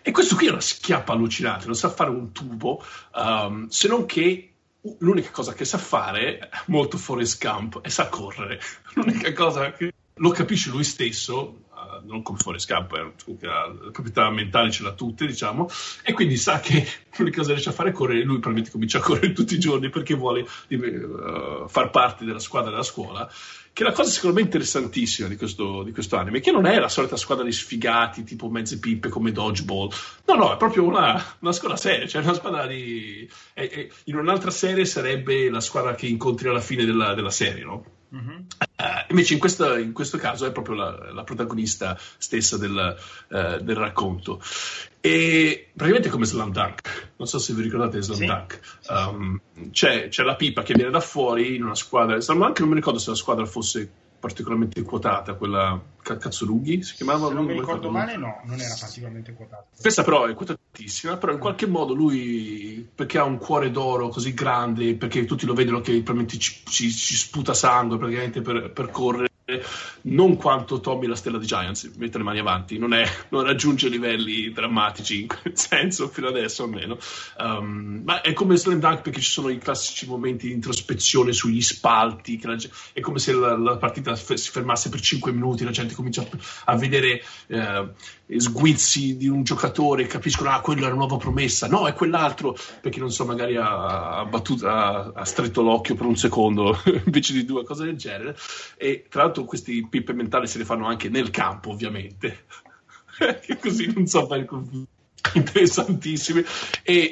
E questo qui è una schiappa allucinante non sa fare un tubo um, se non che l'unica cosa che sa fare molto fuori scampo è sa correre. L'unica cosa che lo capisce lui stesso non come fuori campo, eh, la proprietà mentale ce l'ha tutte, diciamo, e quindi sa che l'unica cosa che riesce a fare è correre, lui probabilmente comincia a correre tutti i giorni perché vuole uh, far parte della squadra della scuola che è la cosa secondo me interessantissima di questo, di questo, anime, che non è la solita squadra di sfigati tipo mezze pippe come Dodgeball, no, no, è proprio una, una squadra seria, cioè una squadra di... È, è, in un'altra serie sarebbe la squadra che incontri alla fine della, della serie, no? Mm-hmm. Uh, invece in, questa, in, questo caso è proprio la, la protagonista stessa del, uh, del, racconto. E praticamente come Slam Dunk, non so se vi ricordate Slam sì. Dunk, um, c'è, c'è, la pipa che viene da fuori in una squadra, Slam Dunk non mi ricordo se la squadra fosse particolarmente quotata, quella Cazzolughi si chiamava? Se non mi ricordo male, no, non era particolarmente quotata. Questa però è quotatissima, però in qualche modo lui, perché ha un cuore d'oro così grande, perché tutti lo vedono che probabilmente ci, ci, ci sputa sangue praticamente per, per correre non quanto Tommy la stella di Giants, mette le mani avanti, non, è, non, raggiunge livelli drammatici in quel senso fino adesso almeno. Um, ma è come Slam Dunk perché ci sono i classici momenti di introspezione sugli spalti, la, è come se la, la partita f- si fermasse per 5 minuti, la gente comincia a, a vedere eh, sguizzi di un giocatore capiscono ah quello è una nuova promessa, no è quell'altro perché non so magari ha, ha, battuto, ha, ha stretto l'occhio per un secondo invece di due cose del genere. E tra l'altro questi pippe mentali se le fanno anche nel campo ovviamente. Così non so fare confusione interessantissimi. E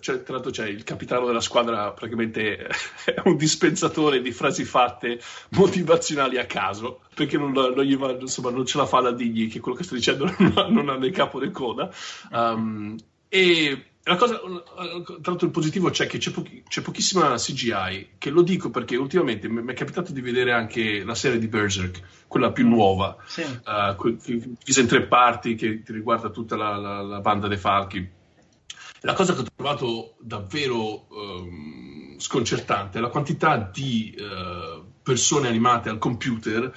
cioè, tra l'altro c'è il capitano della squadra praticamente è un dispensatore di frasi fatte motivazionali a caso perché non, non, va, insomma, non ce la fa la digli che quello che sto dicendo non ha, non ha né capo né coda. Um, e la cosa, tra l'altro il positivo c'è che c'è, pochi, c'è, pochissima CGI, che lo dico perché ultimamente mi è capitato di vedere anche la serie di Berserk, quella più nuova, sì. uh, divisa in tre parti che riguarda tutta la, la, la, banda dei falchi. La cosa che ho trovato davvero um, sconcertante è la quantità di uh, persone animate al computer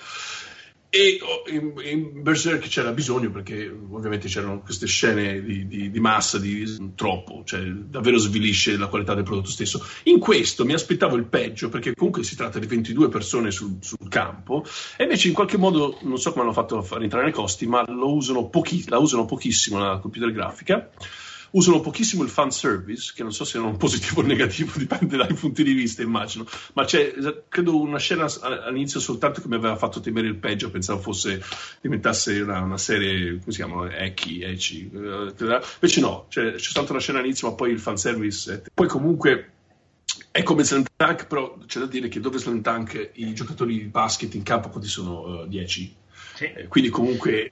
e oh, in, in, Berserk c'era bisogno perché ovviamente c'erano queste scene di, di, di massa, di troppo, cioè davvero svilisce la qualità del prodotto stesso. In questo mi aspettavo il peggio perché comunque si tratta di 22 persone sul, sul campo e invece in qualche modo, non so come hanno fatto a far entrare nei costi, ma usano pochi, la usano pochissimo la computer grafica usano pochissimo il fan service, che non so se è un positivo o negativo, dipende dai punti di vista, immagino. Ma c'è, credo, una scena all'inizio soltanto che mi aveva fatto temere il peggio, pensavo fosse diventasse una, una serie, come si chiama? Ecchi, Ecci. Eh, invece no, c'è, c'è soltanto una scena all'inizio, ma poi il fan service. Poi comunque è come Slam Tank, però c'è da dire che dove Slam Tank i giocatori di basket in campo quanti sono? 10. Uh, sì. eh, quindi comunque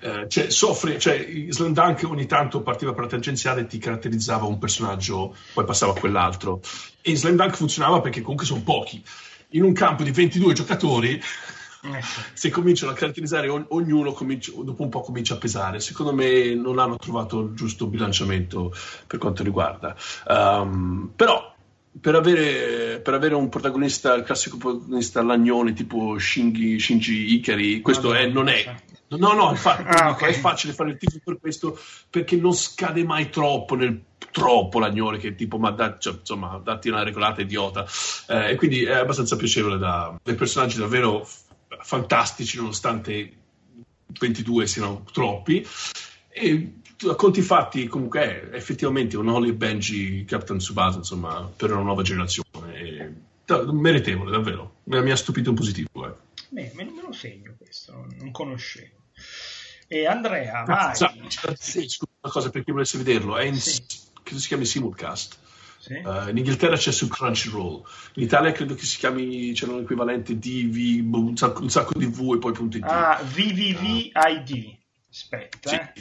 eh, cioè, soffre, cioè, Slam Dunk ogni tanto partiva per la tangenziale e ti caratterizzava un personaggio, poi passava a quell'altro. E in Slam Dunk funzionava perché comunque sono pochi. In un campo di 22 giocatori, eh. se cominciano a caratterizzare ognuno, comincia, dopo un po' comincia a pesare. Secondo me non hanno trovato il giusto bilanciamento per quanto riguarda. Um, però per avere, per avere, un protagonista, il classico protagonista lagnone tipo Shinji, Shinji Ikari, questo è, non è. No, no, infatti, ah, okay. è facile fare il tifo per questo perché non scade mai troppo nel troppo lagnone che tipo ma da, cioè, insomma datti una regolata idiota eh, e quindi è abbastanza piacevole da dei personaggi davvero f- fantastici nonostante 22 siano troppi e a conti fatti comunque è effettivamente un Holly Benji Captain Tsubasa insomma per una nuova generazione e, da, meritevole davvero mi, ha stupito in positivo eh. Beh, me, me lo segno questo non conoscevo e Andrea vai ah, sì, scusa una cosa per chi volesse vederlo è in, sì. credo si chiami Simulcast sì. Uh, in Inghilterra c'è su Crunchyroll, in Italia credo che si chiami, c'è un equivalente un sacco, un sacco di V e poi punto .it. Ah, VVVID. Aspetta, sì. eh.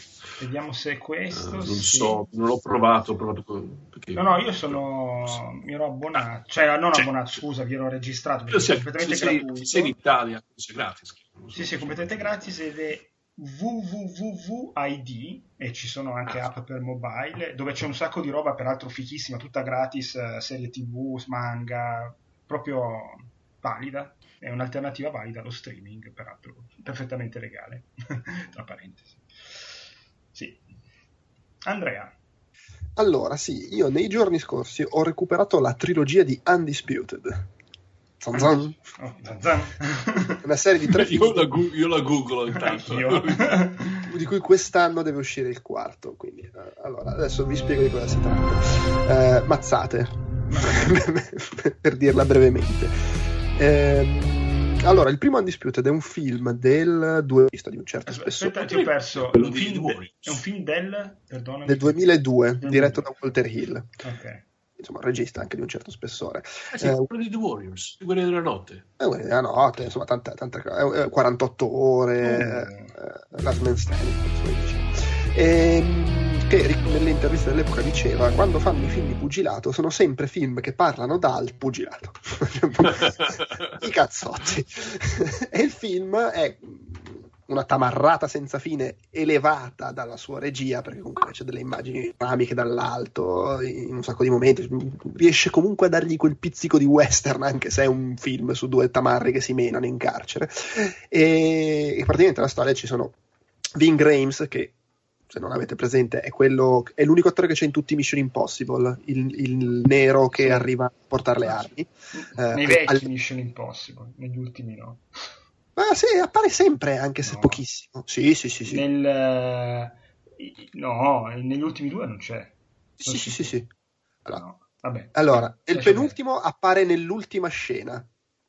vediamo se è questo. Uh, non sì. so, non l'ho provato. Ho provato perché... No, no, io sono. mi ero abbonato, cioè non abbonato, scusa, vi ero registrato. Perché sei, completamente sei, gratuito. Sei in Italia, sei gratis. Sì, sì, completamente gratis ed è www.id e ci sono anche app per mobile dove c'è un sacco di roba peraltro fichissima, tutta gratis, eh, serie tv, manga, proprio valida, è un'alternativa valida allo streaming, peraltro perfettamente legale, tra parentesi. Sì. Andrea. Allora, sì, io nei giorni scorsi ho recuperato la trilogia di Undisputed. Zan zan. Oh, zan zan. Una serie di tre io la, gu- io la googlo intanto. di cui quest'anno deve uscire il quarto. Quindi, eh, allora, adesso vi spiego di cosa si tratta. Eh, mazzate, per dirla brevemente. Eh, allora, il primo Undisputed è un film del 2000 di un certo spessore. Aspetta, ti ho perso. Un film de- è un film del, perdonami. del 2002, diretto da Walter Hill. Ok insomma, regista anche di un certo spessore. Eh sì, eh, quello di The Warriors, di Guerrieri della Notte. Eh, Guerrieri della Notte, insomma, tante, tante, eh, 48 ore, mm. eh, Last Man Standing, e, ehm, che nelle interviste dell'epoca diceva quando fanno i film di pugilato sono sempre film che parlano dal pugilato. I cazzotti. E il film è una tamarrata senza fine elevata dalla sua regia, perché comunque c'è delle immagini dinamiche dall'alto in un sacco di momenti, riesce comunque a dargli quel pizzico di western, anche se è un film su due tamarri che si menano in carcere. E, e praticamente la storia ci sono Ving Rames, che se non avete presente è, quello, è l'unico attore che c'è in tutti i Mission Impossible, il, il nero che sì. arriva a portare le armi. Nei eh, vecchi al... Mission Impossible, negli ultimi no. Ma sì, appare sempre, anche se no. pochissimo. Sì, sì, sì. sì. Nel, eh, no, negli ultimi due non c'è. Non sì, sì, sì, sì. Allora, no. Vabbè. allora il penultimo appare nell'ultima scena.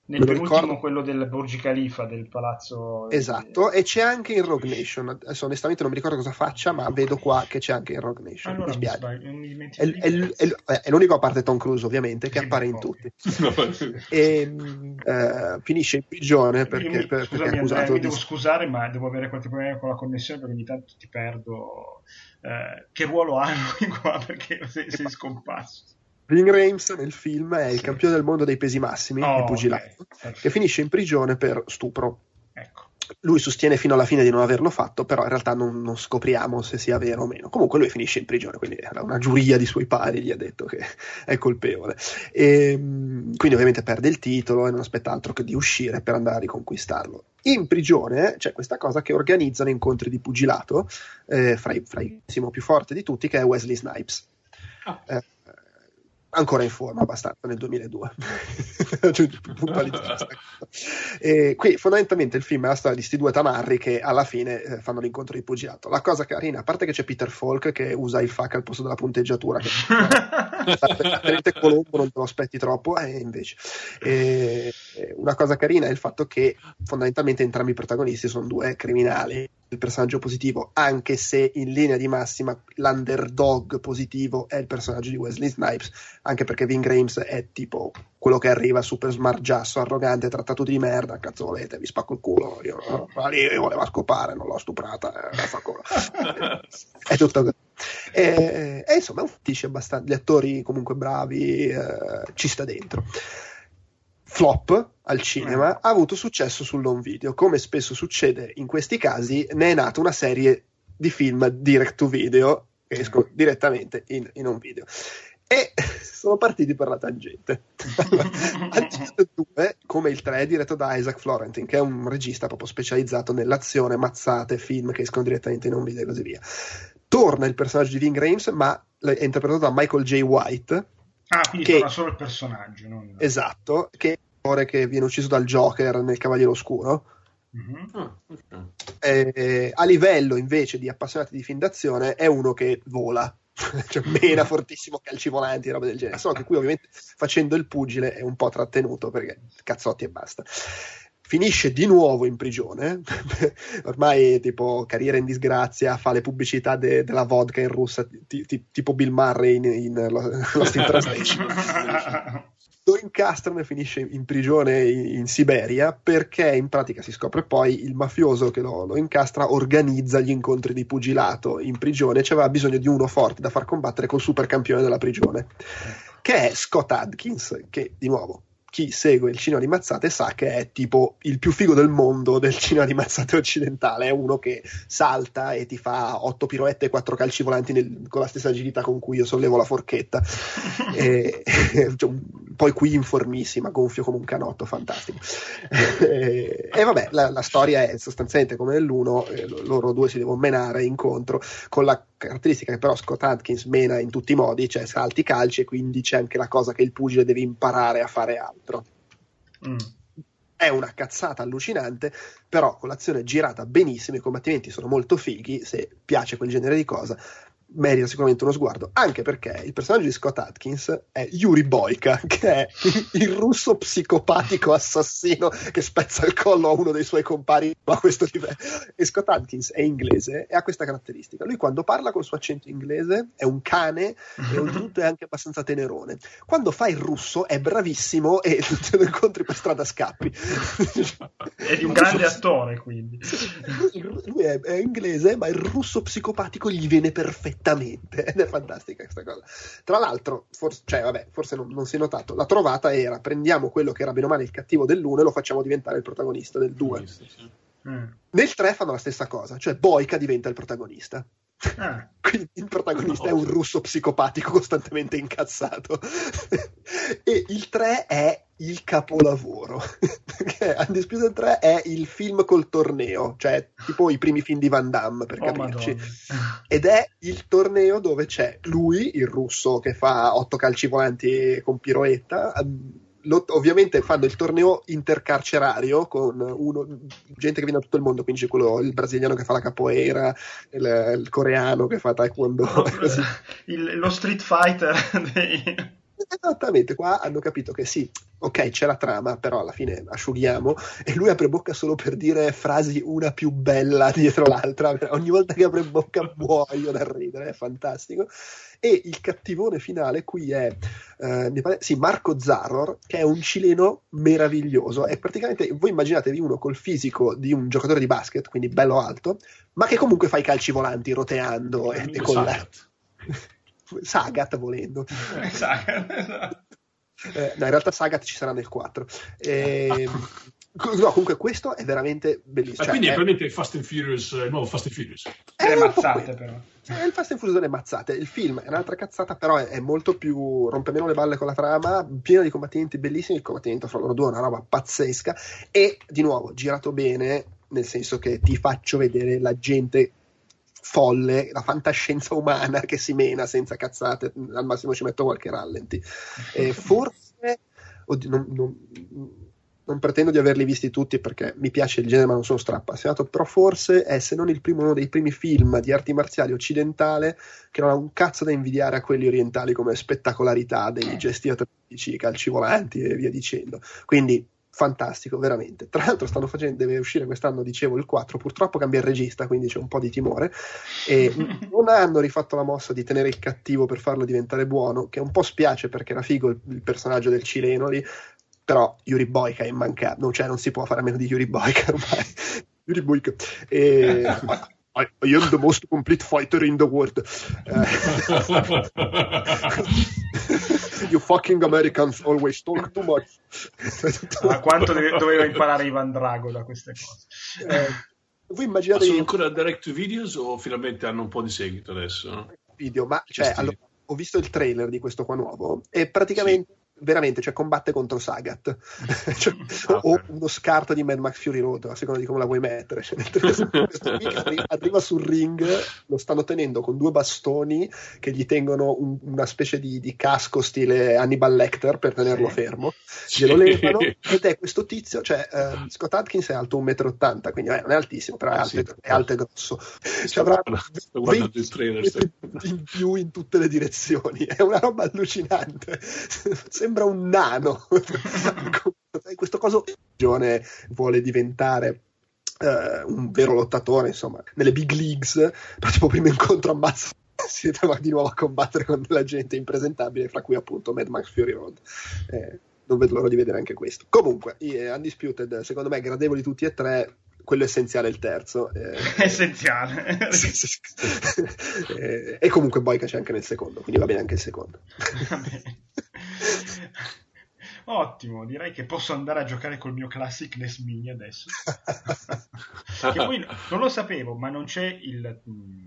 Nel penultimo ricordo... quello del Burj Khalifa, del palazzo... Esatto, e c'è anche in Rogue Nation. Adesso onestamente non mi ricordo cosa faccia, ma vedo qua che c'è anche in Rogue Nation. Allora, mi spiace. Mi è, è, è, è, l'unico a parte Tom Cruise, ovviamente, che appare in tutti. e uh, finisce in prigione perché, mi, per, scusami, perché Andrea, mi devo scusare, ma devo avere qualche problema con la connessione perché ogni tanto ti perdo. Uh, che ruolo hanno qua perché sei, sei scomparso? Ving Rames nel film è il campione del mondo dei pesi massimi oh, di pugilato okay. che finisce in prigione per stupro. Ecco. Lui sostiene fino alla fine di non averlo fatto, però in realtà non, non, scopriamo se sia vero o meno. Comunque lui finisce in prigione, quindi una giuria di suoi pari gli ha detto che è colpevole. E, ehm, quindi ovviamente perde il titolo e non aspetta altro che di uscire per andare a riconquistarlo. In prigione c'è questa cosa che organizzano incontri di pugilato eh, fra, i, fra il più forte di tutti, che è Wesley Snipes. Oh. Eh, ancora in forma abbastanza nel 2002 e qui fondamentalmente il film è la storia di questi due tamarri che alla fine eh, fanno l'incontro di pugilato. La cosa carina a parte che c'è Peter Falk che usa il fuck al posto della punteggiatura che per Colombo non te lo aspetti troppo e invece. E, una cosa carina è il fatto che fondamentalmente entrambi i protagonisti sono due criminali il personaggio positivo, anche se in linea di massima l'underdog positivo è il personaggio di Wesley Snipes, anche perché Ving Rames è tipo quello che arriva super smargiasso, arrogante, trattato di merda, cazzo volete, vi spacco il culo, io, lì io voleva scopare, non l'ho stuprata, eh, è tutto così. E, e, insomma è un fetish abbastanza, gli attori comunque bravi, eh, ci sta dentro flop al cinema eh. ha avuto successo sull'home video. Come spesso succede in questi casi, ne è nata una serie di film direct to video che escono direttamente in, in home video. E sono partiti per la tangente. Uncharted 2, come il 3, è diretto da Isaac Florentin, che è un regista proprio specializzato nell'azione, mazzate, film che escono direttamente in home video e così via. Torna il personaggio di Ving Rames, ma è interpretato da Michael J. White, Ah, quindi che, solo il personaggio. Non... Esatto, che che viene ucciso dal Joker nel Cavaliere Oscuro. Mm-hmm. Oh, okay. e, a livello invece di appassionati di film d'azione è uno che vola, cioè mena fortissimo calci volanti e roba del genere. Solo che qui ovviamente facendo il pugile è un po' trattenuto perché cazzotti e basta. Finisce di nuovo in prigione, ormai tipo carriera in disgrazia, fa le pubblicità de- della vodka in russa, t- t- tipo Bill Murray in, in Lost in Translation. lo incastrano e finisce in prigione in, in, Siberia perché in pratica si scopre poi il mafioso che lo, lo, incastra organizza gli incontri di pugilato in prigione e aveva bisogno di uno forte da far combattere col supercampione della prigione che è Scott Adkins che di nuovo chi segue il cinema di mazzate sa che è tipo il più figo del mondo del cinema di mazzate occidentale. È uno che salta e ti fa otto piroette e quattro calci volanti nel, con la stessa agilità con cui io sollevo la forchetta. e, cioè, poi qui informissima, gonfio come un canotto, fantastico. e, e, vabbè, la, la, storia è sostanzialmente come nell'uno, eh, loro due si devono menare incontro con la caratteristica che però Scott Atkins mena in tutti i modi, cioè salti calci e quindi c'è anche la cosa che il pugile deve imparare a fare altro. Mm. È una cazzata allucinante, però con l'azione girata benissimo, i combattimenti sono molto fighi, se piace quel genere di cosa, merita sicuramente uno sguardo, anche perché il personaggio di Scott Atkins è Yuri Boyka, che è il russo psicopatico assassino che spezza il collo a uno dei suoi compari a questo livello. E Scott Atkins è inglese e ha questa caratteristica. Lui quando parla col suo accento inglese è un cane e oltretutto è anche abbastanza tenerone. Quando fa il russo è bravissimo e te lo incontri per strada scappi. È un grande attore, quindi. Lui è, è inglese, ma il russo psicopatico gli viene perfetto perfettamente ed è fantastica questa cosa. Tra l'altro, forse, cioè, vabbè, forse non, non, si è notato, la trovata era prendiamo quello che era bene o male il cattivo dell'1 e lo facciamo diventare il protagonista del 2. Sì. Mm. Nel 3 fanno la stessa cosa, cioè Boica diventa il protagonista. Ah. Quindi il protagonista no. è un russo psicopatico costantemente incazzato. e il 3 è il capolavoro. Perché Undisputed 3 è il film col torneo, cioè tipo i primi film di Van Damme, per oh, capirci. Madonna. Ed è il torneo dove c'è lui, il russo che fa otto calci volanti con piroetta lo, ovviamente fanno il torneo intercarcerario con uno, gente che viene da tutto il mondo, quindi c'è quello, il brasiliano che fa la capoeira, il, il coreano che fa taekwondo. Il, lo street fighter dei... Esattamente, qua hanno capito che sì, ok, c'è la trama, però alla fine asciughiamo e lui apre bocca solo per dire frasi una più bella dietro l'altra. Ogni volta che apre bocca muoio da ridere, è fantastico. E il cattivone finale qui è eh, sì, Marco Zaror, che è un cileno meraviglioso. È praticamente, voi immaginatevi uno col fisico di un giocatore di basket, quindi bello alto, ma che comunque fa i calci volanti roteando e, e con la... Sagat volendo. Sagat, esatto. Eh, no, in realtà Sagat ci sarà nel 4. E, ehm, no, comunque questo è veramente bellissimo. Ah, cioè, quindi è praticamente Fast and Furious, il nuovo Fast and Furious. È le mazzate però. È il Fast and Furious delle mazzate. Il film è un'altra cazzata, però è, è, molto più rompe meno le balle con la trama, pieno di combattimenti bellissimi. Il combattimento fra loro due è una roba pazzesca. E di nuovo, girato bene, nel senso che ti faccio vedere la gente folle, la fantascienza umana che si mena senza cazzate, al massimo ci metto qualche rallenti. E forse, oddio, non, non, non, pretendo di averli visti tutti perché mi piace il genere ma non sono strappassionato, però forse è se non il primo, uno dei primi film di arti marziali occidentale che non ha un cazzo da invidiare a quelli orientali come spettacolarità dei gesti atletici, calci volanti e via dicendo. Quindi fantastico, veramente. Tra l'altro stanno facendo, deve uscire quest'anno, dicevo, il 4, purtroppo cambia il regista, quindi c'è un po' di timore, e non hanno rifatto la mossa di tenere il cattivo per farlo diventare buono, che un po' spiace perché era figo il, il personaggio del cileno lì, però Yuri Boyka è immancabile, cioè non si può fare a meno di Yuri Boyka ormai. Yuri Boyka. E... I, I, am the most complete fighter in the world. You fucking Americans always talk too much. Ma quanto doveva imparare Ivan Drago da queste cose? Eh, voi immaginate... Ma sono ancora direct to videos o finalmente hanno un po' di seguito adesso? Video, ma cioè, allora, ho visto il trailer di questo qua nuovo e praticamente sì veramente, cioè combatte contro Sagat. Cioè, ah, o uno scarto di Mad Max Fury Road, a seconda di come la vuoi mettere. Cioè, arriva, arriva sul ring, lo stanno tenendo con due bastoni che gli tengono un, una specie di, di, casco stile Hannibal Lecter per tenerlo sì. fermo, glielo levano. Ed è questo tizio, cioè uh, Scott Atkins è alto 1,80 m, quindi eh, non è altissimo, però è alto, sì, è alto e grosso. Cioè, avrà 20 trailer, in più in tutte le direzioni, è una roba allucinante sembra un nano. Questo coso vuole diventare uh, un vero lottatore, insomma, nelle big leagues, però tipo primo incontro ammazza si trova di nuovo a combattere con della gente impresentabile, fra cui appunto Mad Max Fury Road. Eh, non vedo l'ora di vedere anche questo. Comunque, eh, Undisputed, secondo me, gradevoli tutti e tre. Quello essenziale è il terzo. Eh, essenziale. eh, e comunque Boyka c'è anche nel secondo, quindi va bene anche il secondo. Ottimo, direi che posso andare a giocare col mio Classic NES Mini adesso. che poi non lo sapevo, ma non c'è il, mm,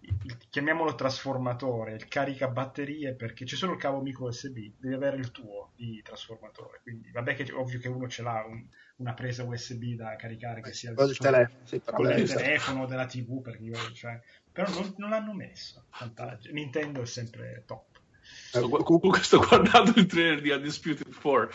il, chiamiamolo trasformatore, il caricabatterie, perché c'è solo il cavo micro USB, devi avere il tuo di trasformatore. Quindi vabbè che ovvio che uno ce l'ha un, una presa USB da caricare che sia il, telefono, sì, del telefono, della TV, perché io, cioè, però non, non l'hanno messo. Fantastico. Nintendo è sempre top. Sto, comunque sto guardando il trailer di Undisputed 4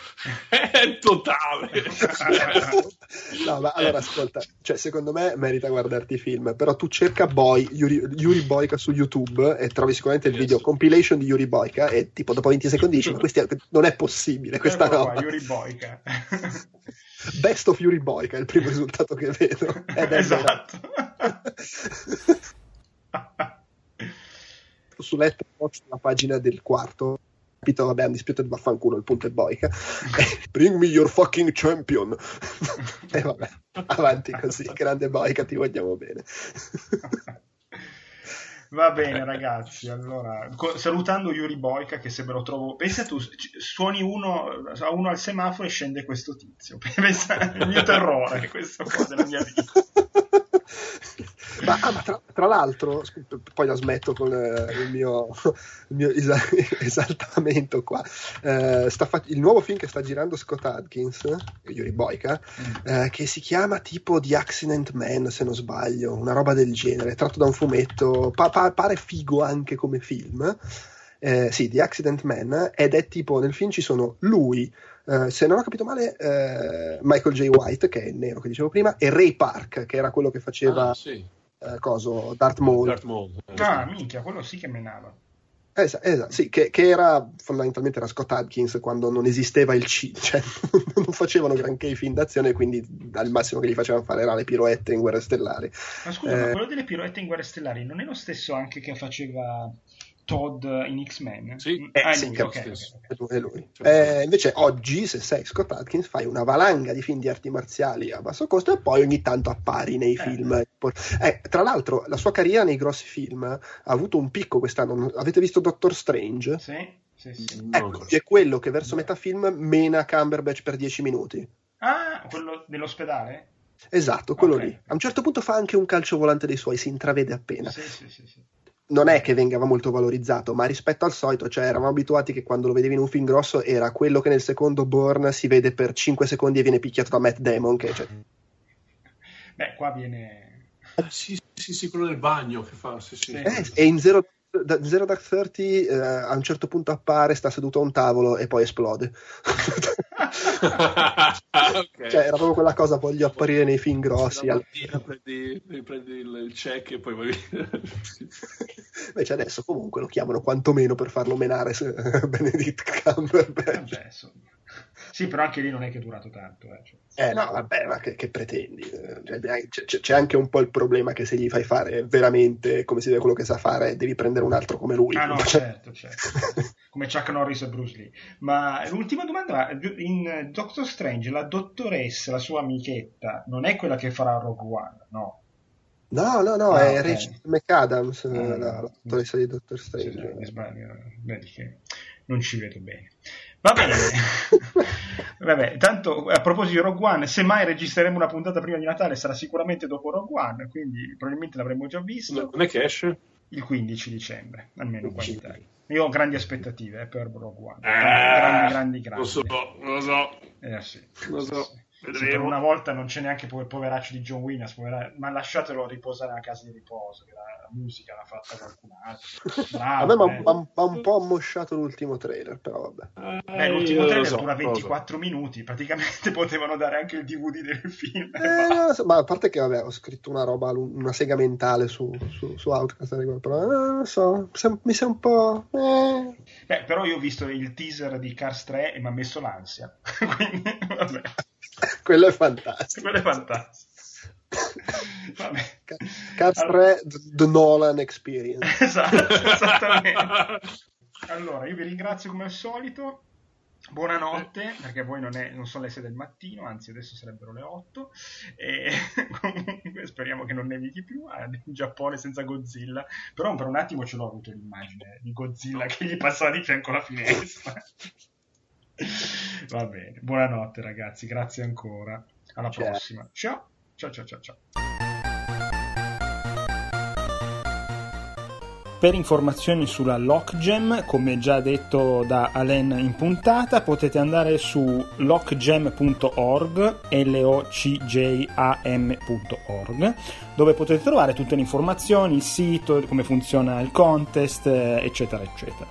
è totale. No ma allora ascolta cioè, secondo me merita guardarti i film però tu cerca Boy Yuri, Yuri Boyka su YouTube e trovi sicuramente il yes. video compilation di Yuri Boyka e tipo dopo 20 secondi dici ma questi, non è possibile questa eh, roba. Yuri Boyka. Best of Yuri Boyka è il primo risultato che vedo. Ed esatto su Letterboxd la pagina del quarto capito, vabbè, Undisputed vaffanculo, il punto è boica. Bring me your fucking champion. e vabbè, avanti così, grande boica, ti vogliamo bene. Va bene, ragazzi. Allora, salutando Yuri Boica, che se me lo trovo. Pensa tu, suoni uno a uno al semaforo e scende questo tizio. Pensa il mio terrore, questo qua della mia vita. Ma, ah, ma tra, tra, l'altro, poi la smetto con eh, il mio, il mio esaltamento qua. Eh, fa- il nuovo film che sta girando Scott Adkins, Yuri Boyka, mm. eh, che si chiama tipo The Accident Man, se non sbaglio, una roba del genere, tratto da un fumetto, pa- pa- pare figo anche come film. Eh, sì, The Accident Man, ed è tipo nel film ci sono lui, Uh, se non ho capito male, uh, Michael J. White, che è il nero che dicevo prima, e Ray Park, che era quello che faceva ah, sì eh, coso, Darth Maul. Darth Maul. Eh. Ah, minchia, quello sì che menava. Esatto, esatto, sì, che, che, era fondamentalmente era Scott Adkins quando non esisteva il C, cioè non facevano granché i film d'azione, quindi al massimo che gli facevano fare era le piroette in Guerre Stellari. Ma scusa, eh, ma quello delle piroette in Guerre Stellari non è lo stesso anche che faceva Todd in X-Men? Sì, eh, ah, sì, lui, okay, okay. è lui. Eh, invece oggi, se sei Scott Atkins, fai una valanga di film di arti marziali a basso costo e poi ogni tanto appari nei eh. film. Eh, tra l'altro, la sua carriera nei grossi film ha avuto un picco quest'anno. Avete visto Doctor Strange? Sì. Sì, sì. Ecco, è quello che verso metà film mena Cumberbatch per 10 minuti. Ah, quello dell'ospedale? Esatto, quello okay. lì. A un certo punto fa anche un calcio volante dei suoi, si intravede appena. Sì, sì, sì, sì non è che vengava molto valorizzato, ma rispetto al solito, cioè eravamo abituati che quando lo vedevi in un film grosso era quello che nel secondo Born si vede per 5 secondi e viene picchiato da Matt Damon. Che, cioè... Beh, qua viene. Eh, sì, sì, sì, quello del bagno che fa. Sì, sì. Eh, e in Zero, Zero Dark Thirty eh, a un certo punto appare, sta seduto a un tavolo e poi esplode. okay. Cioè, era proprio quella cosa, voglio apparire nei film grossi. Al... Prendi, prendi il check e poi vai Invece adesso comunque lo chiamano quantomeno per farlo menare Benedict Cumberbatch. Vabbè, sì, però anche lì non è che è durato tanto. Eh, cioè. eh no, vabbè, ma che, che pretendi? Cioè, c'è, c'è, anche un po' il problema che se gli fai fare veramente come si vede quello che sa fare, devi prendere un altro come lui. Ah no, certo, certo. come Chuck Norris e Bruce Lee. Ma l'ultima domanda, in Doctor Strange la dottoressa, la sua amichetta, non è quella che farà Rogue One, no? No, no, no, ah, è okay. Rachel McAdams, ah, la, la dottoressa di Doctor Strange. Sì, sbaglio, vedi che non ci vedo bene. Va bene. Vabbè, tanto a proposito di Rogue One, se mai registreremo una puntata prima di Natale sarà sicuramente dopo Rogue One, quindi probabilmente l'avremo già visto. Non è che esce? Il 15 dicembre, almeno qua in Italia. Io ho grandi aspettative eh, per Rogue One. Eh, grandi, grandi, grandi. Lo so, lo so. Eh sì. Lo so. Sì. Sì, per una volta non c'è neanche il poveraccio di John Williams, povera... ma lasciatelo riposare a casa di riposo, che la, musica l'ha fatta qualcun altro. Bravo, a me mi ha un po' ammosciato l'ultimo trailer, però vabbè. Eh, l'ultimo trailer so, dura 24 so. minuti, praticamente potevano dare anche il DVD del film. Eh, ma a parte che vabbè, ho scritto una roba, una sega mentale su, su, su Outcast, però eh, non so, mi sa un po'... Eh. Beh, però io ho visto il teaser di Cars 3 e mi ha messo l'ansia, quindi vabbè. Quello è fantastico. Quello è fantastico. Cars allora... 3 The Nolan Experience. esatto, esattamente. Allora, io vi ringrazio come al solito. Buonanotte, perché poi non, è, non, sono le 6 del mattino, anzi adesso sarebbero le 8. E comunque speriamo che non nevichi più eh, in Giappone senza Godzilla. Però per un attimo ce l'ho avuto l'immagine di Godzilla che gli passava di fianco alla finestra. Va bene, buonanotte ragazzi, grazie ancora. Alla ciao. prossima. Ciao, ciao, ciao, ciao. ciao. Per informazioni sulla Lockgem, come già detto da Alen in puntata, potete andare su lockgem.org, l-o-c-j-a-m.org, dove potete trovare tutte le informazioni, il sito, come funziona il contest, eccetera, eccetera.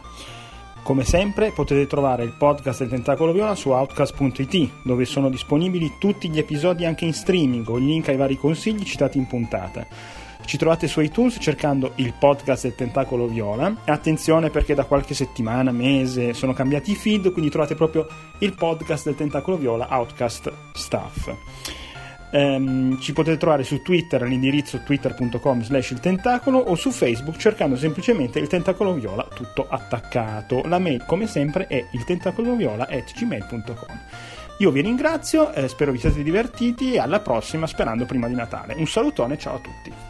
Come sempre potete trovare il podcast del Tentacolo Viola su outcast.it, dove sono disponibili tutti gli episodi anche in streaming o il link ai vari consigli citati in puntata. Ci trovate su iTunes cercando il podcast del Tentacolo Viola. Attenzione perché da qualche settimana, mese sono cambiati i feed, quindi trovate proprio il podcast del Tentacolo Viola Outcast Stuff. Um, ci potete trovare su Twitter all'indirizzo twitter.com slash il tentacolo o su Facebook cercando semplicemente il tentacolo viola tutto attaccato. La mail come sempre è il tentacolo at gmail.com. Io vi ringrazio, eh, spero vi siate divertiti e alla prossima sperando prima di Natale. Un salutone, ciao a tutti.